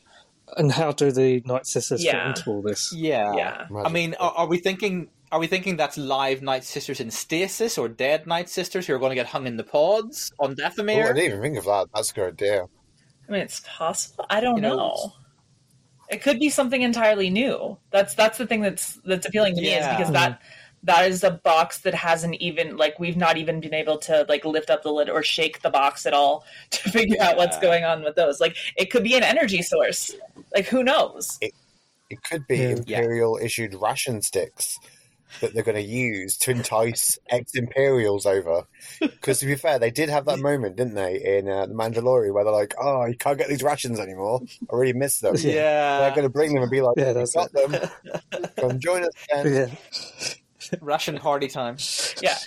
S4: and how do the Night Sisters
S11: Yeah.
S4: fit into all this?
S1: yeah,
S11: yeah.
S1: I mean, are, are we thinking? Are we thinking that's live Night Sisters in stasis or dead Night Sisters who are going to get hung in the pods on
S3: Oh, I didn't even think of that. That's a good idea.
S11: I mean, it's possible. I don't
S1: You
S11: know.
S1: know,
S11: It could be something entirely new. That's that's the thing that's that's appealing to me is because that that is a box that hasn't even like we've not even been able to like lift up the lid or shake the box at all [laughs] to figure out what's going on with those. Like it could be an energy source. Like who knows?
S3: It could be
S4: Yeah.
S3: Imperial issued ration sticks. that they're going to use to entice [laughs] ex Imperials over. Because to be fair, they did have that moment, didn't they, in uh, The Mandalorian, where they're like, "Oh, you can't get these rations anymore. I really miss them."
S1: Yeah.
S3: they're going to bring them and be like,
S4: Yeah,
S3: "We
S4: that's
S3: got them. Come join us." [laughs] Again.
S4: Yeah.
S1: Ration party time.
S2: Yeah,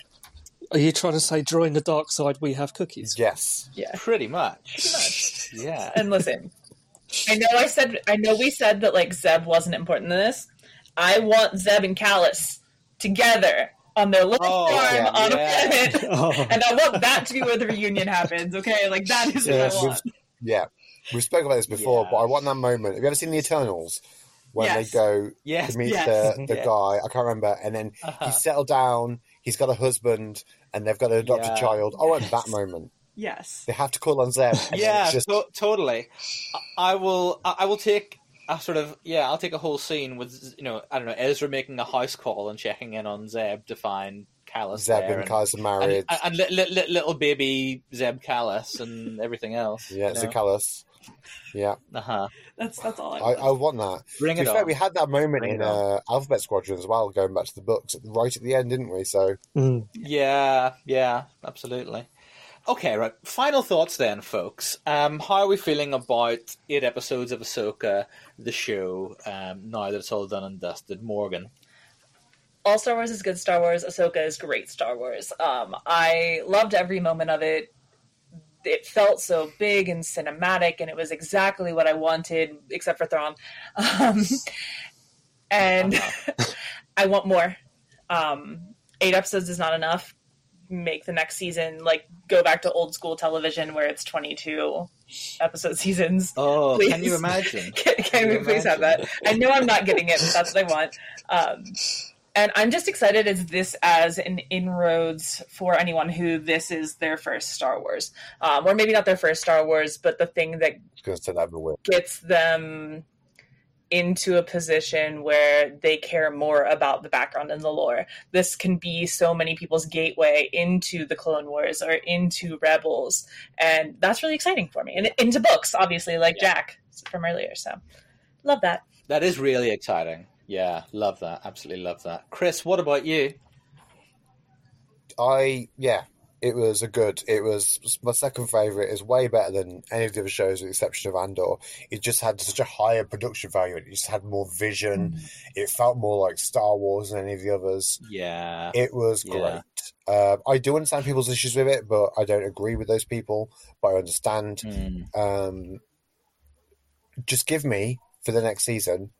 S4: Are you trying to say join the dark side? We have cookies.
S3: Yes.
S2: yeah.
S1: Pretty much.
S2: Pretty much.
S1: Yeah.
S2: And listen, I know I said I know we said that like Zeb wasn't important in this. I want Zeb and Kallus together on their little
S1: Oh,
S2: farm
S1: yeah,
S2: on
S1: yeah.
S2: a planet, [laughs]
S4: Oh.
S2: and I want that to be where the reunion happens. Okay, like that is
S4: Yeah,
S2: what I want.
S3: Yeah, we've spoken about this before,
S1: Yeah.
S3: but I want that moment. Have you ever seen the Eternals when
S2: Yes.
S3: they go
S1: Yes,
S3: to meet
S2: yes.
S3: the, [laughs] the
S1: Yeah.
S3: guy? I can't remember, and then
S1: Uh-huh.
S3: he's settled down. He's got a husband, and they've got an adopted
S1: Yeah.
S3: child. I want that moment.
S2: Yes.
S3: They have to call on Zeb.
S1: yeah,
S3: just
S1: to- totally. I will. I will take a sort of yeah. I'll take a whole scene with you know I don't know Ezra making a house call and checking in on Zeb to find Kallus
S3: Zeb and Kaz are
S1: and,
S3: married.
S1: and, and li- li- li- little baby Zeb Kallus and everything else.
S3: yeah,
S1: know?
S3: Zacchaeus. Yeah, [laughs]
S1: Uh huh.
S2: That's that's all I
S3: I,
S2: want.
S3: I want that.
S1: Bring
S3: to
S1: it
S3: be fair,
S1: on.
S3: we had that moment
S1: Bring
S3: in uh, Alphabet Squadron as well, going back to the books right at the end, didn't we? So
S4: Mm.
S1: Yeah, yeah, absolutely. Okay, right. Final thoughts then, folks. Um, how are we feeling about eight episodes of Ahsoka, the show, um, now that it's all done and dusted? Morgan.
S2: all Star Wars is good Star Wars. Ahsoka is great Star Wars. Um, I loved every moment of it. It felt so big and cinematic, and it was exactly what I wanted, except for Thrawn. Um, and [laughs] I want more. Um, eight episodes is not enough. Make the next season like go back to old school television where it's twenty two episode [laughs] seasons.
S1: Oh,
S2: Please.
S1: can you imagine? [laughs]
S2: Can, can
S1: Can
S2: we
S1: you
S2: please have that? I know I'm not getting it, but that's what I want. Um, and I'm just excited as this as an inroads for anyone who this is their first Star Wars, um, or maybe not their first Star Wars, but the thing that
S3: I was going to say that everywhere.
S2: gets them into a position where they care more about the background and the lore. This can be so many people's gateway into the Clone Wars or into Rebels, and that's really exciting for me. And into books, obviously, like Jack from earlier. So, love that.
S1: That is really exciting. Yeah, love that. Absolutely love that. Chris, what about you?
S3: I yeah, it was a good. It was my second favorite. Is way better than any of the other shows, with the exception of Andor. It just had such a higher production value. It just had more vision. It felt more like Star Wars than any of the others.
S1: Yeah.
S3: It was
S1: Yeah.
S3: great. Uh, I do understand people's issues with it, but I don't agree with those people. But I understand.
S1: Mm.
S3: Um, just give me for the next season.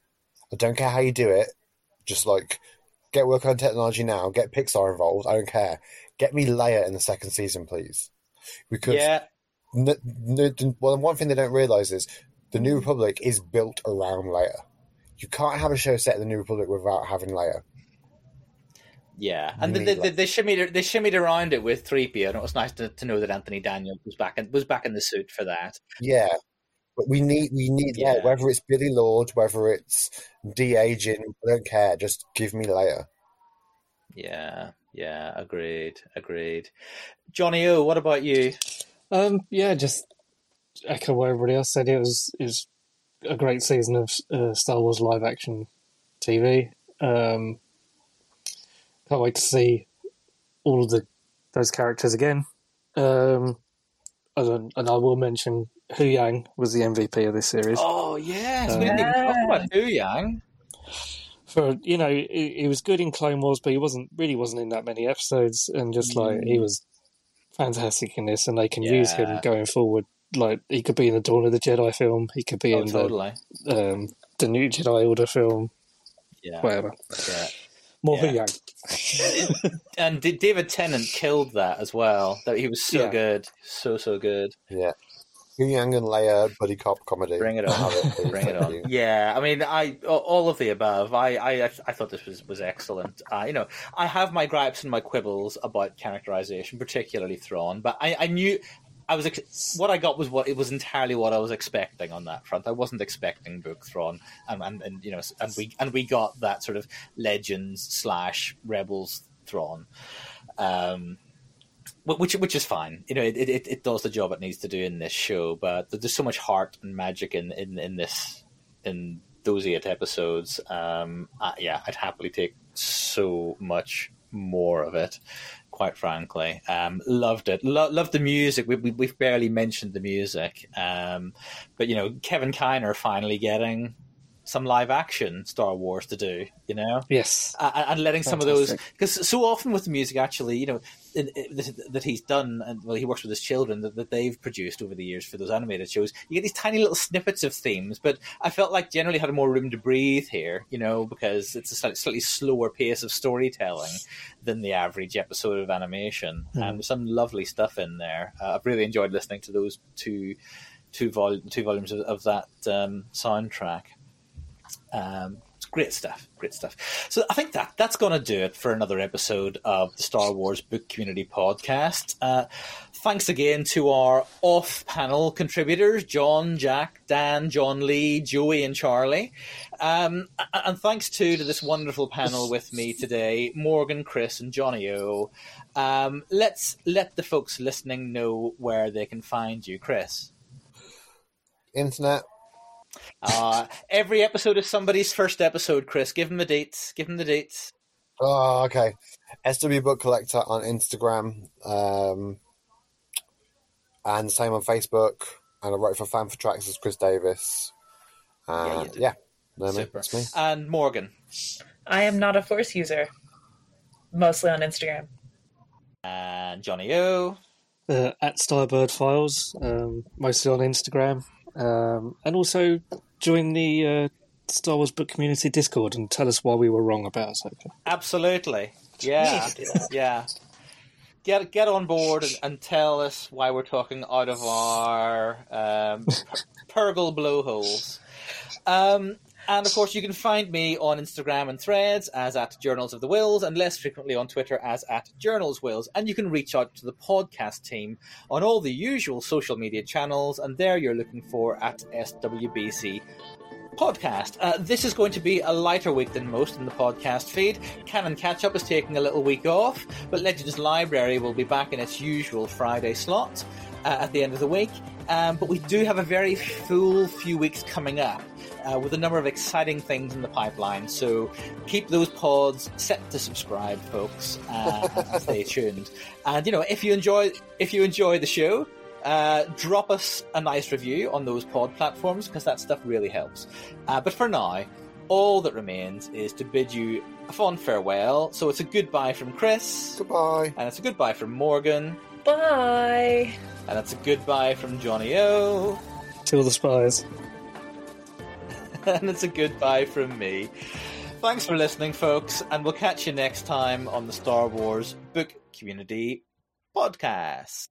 S3: I don't care how you do it. Just like get work on technology now. Get Pixar involved. I don't care. Get me Leia in the second season, please. Because
S1: Yeah.
S3: n- n- well, one thing they don't realize is the New Republic is built around Leia. You can't have a show set in the New Republic without having Leia.
S1: Yeah, and they, they, they shimmied they shimmied around it with three PO, and it was nice to, to know that Anthony Daniels was back in was back in the suit for that.
S3: Yeah, but we need we need
S1: Yeah.
S3: Leia. Whether it's Billie Lourd, whether it's de aging, I don't care. Just give me Leia.
S1: Yeah, yeah, agreed, agreed. Jonny O, what about you?
S4: Um, yeah, just echo what everybody else said. It was it was a great season of uh, Star Wars live action TV. Um, can't wait to see all of the those characters again. Um, and, and I will mention Huyang was the MVP of this series.
S1: Oh yes,
S4: Um,
S1: we didn't even talk about Huyang.
S4: For you know, he, he was good in Clone Wars, but he wasn't really wasn't in that many episodes, and just like he was fantastic in this, and they can use him going forward. Like he could be in the Dawn of the Jedi film, he could be
S1: Oh,
S4: in
S1: totally.
S4: the um, the new Jedi Order film,
S1: Yeah,
S4: whatever.
S1: yeah.
S4: More
S1: Yeah.
S4: Huyang.
S1: And David Tennant killed that as well. That he was so
S4: Yeah.
S1: good, so so good.
S3: Yeah, Yang and Leia buddy cop comedy.
S1: Bring it on,
S3: it,
S1: bring it on. Yeah, I mean, I all of the above. I I, I thought this was was excellent. Uh, you know, I have my gripes and my quibbles about characterization, particularly Thrawn, but I, I knew. I was ex- what I got was what it was entirely what I was expecting on that front. I wasn't expecting Book Thrawn, and, and, and you know, and we and we got that sort of legends slash rebels Thrawn, um, which which is fine. You know, it, it it does the job it needs to do in this show. But there's so much heart and magic in in, in this in those eight episodes. Um, uh, yeah, I'd happily take so much more of it. Quite frankly, um, loved it. Lo- loved the music. We, we, we've barely mentioned the music, um, but you know, Kevin Kiner finally getting some live action Star Wars to do, you know?
S4: Yes.
S1: Uh, and letting some of those, because so often with the music, actually, you know, that, he's done, and well, he works with his children that, that they've produced over the years for those animated shows. You get these tiny little snippets of themes, but I felt like generally had more room to breathe here, you know, because it's a slightly, slightly slower pace of storytelling than the average episode of animation. And some lovely stuff in there. Uh, I've really enjoyed listening to those two two, vol- two volumes of, of that um, soundtrack. Um, great stuff, great stuff. So I think that that's going to do it for another episode of the Star Wars Book Community Podcast. Uh, thanks again to our off-panel contributors: John, Jack, Dan, John Lee, Joey, and Charlie. Um, and thanks too to this wonderful panel with me today: Morgan, Chris, and Jonny O. Um, let's let the folks listening know where they can find you, Chris.
S3: Internet.
S1: Uh, every episode is somebody's first episode, Chris. Give them the dates. Give them the dates.
S3: Oh, okay. SW Book Collector on Instagram, um, and same on Facebook. And I wrote for Fan for Tracks as Chris Davis. Uh,
S1: Yeah,
S3: yeah,
S1: you did.
S3: yeah. No,
S1: Super.
S3: it's me.
S1: And Morgan.
S2: I am not a Force user, mostly on Instagram.
S1: And Jonny O.
S4: uh, at Starbird Files, um, mostly on Instagram, um, and also join the uh, Star Wars Book Community Discord and tell us why we were wrong about something.
S1: Absolutely. Yeah. [laughs] yeah. Get get on board and, and tell us why we're talking out of our um, [laughs] purrgil blowholes. Um, and of course, you can find me on Instagram and Threads as at Journals of the Whills, and less frequently on Twitter as at Journals Whills. And you can reach out to the podcast team on all the usual social media channels, and there you're looking for at SWBC podcast. Uh, this is going to be a lighter week than most in the podcast feed. Canon Catch Up is taking a little week off, but Legends Library will be back in its usual Friday slot uh, at the end of the week. Um, but we do have a very full few weeks coming up. Uh, with a number of exciting things in the pipeline, so keep those pods set to subscribe, folks. Uh, [laughs] and stay tuned. And you know, if you enjoy if you enjoy the show, uh, drop us a nice review on those pod platforms because that stuff really helps. Uh, but for now, all that remains is to bid you a fond farewell. So it's a goodbye from Chris.
S3: Goodbye.
S1: And it's a goodbye from Morgan.
S2: Bye.
S1: And it's a goodbye from Jonny O.
S4: Till the spies. [laughs]
S1: and it's a goodbye from me. Thanks for listening, folks, and we'll catch you next time on the Star Wars Book Community Podcast.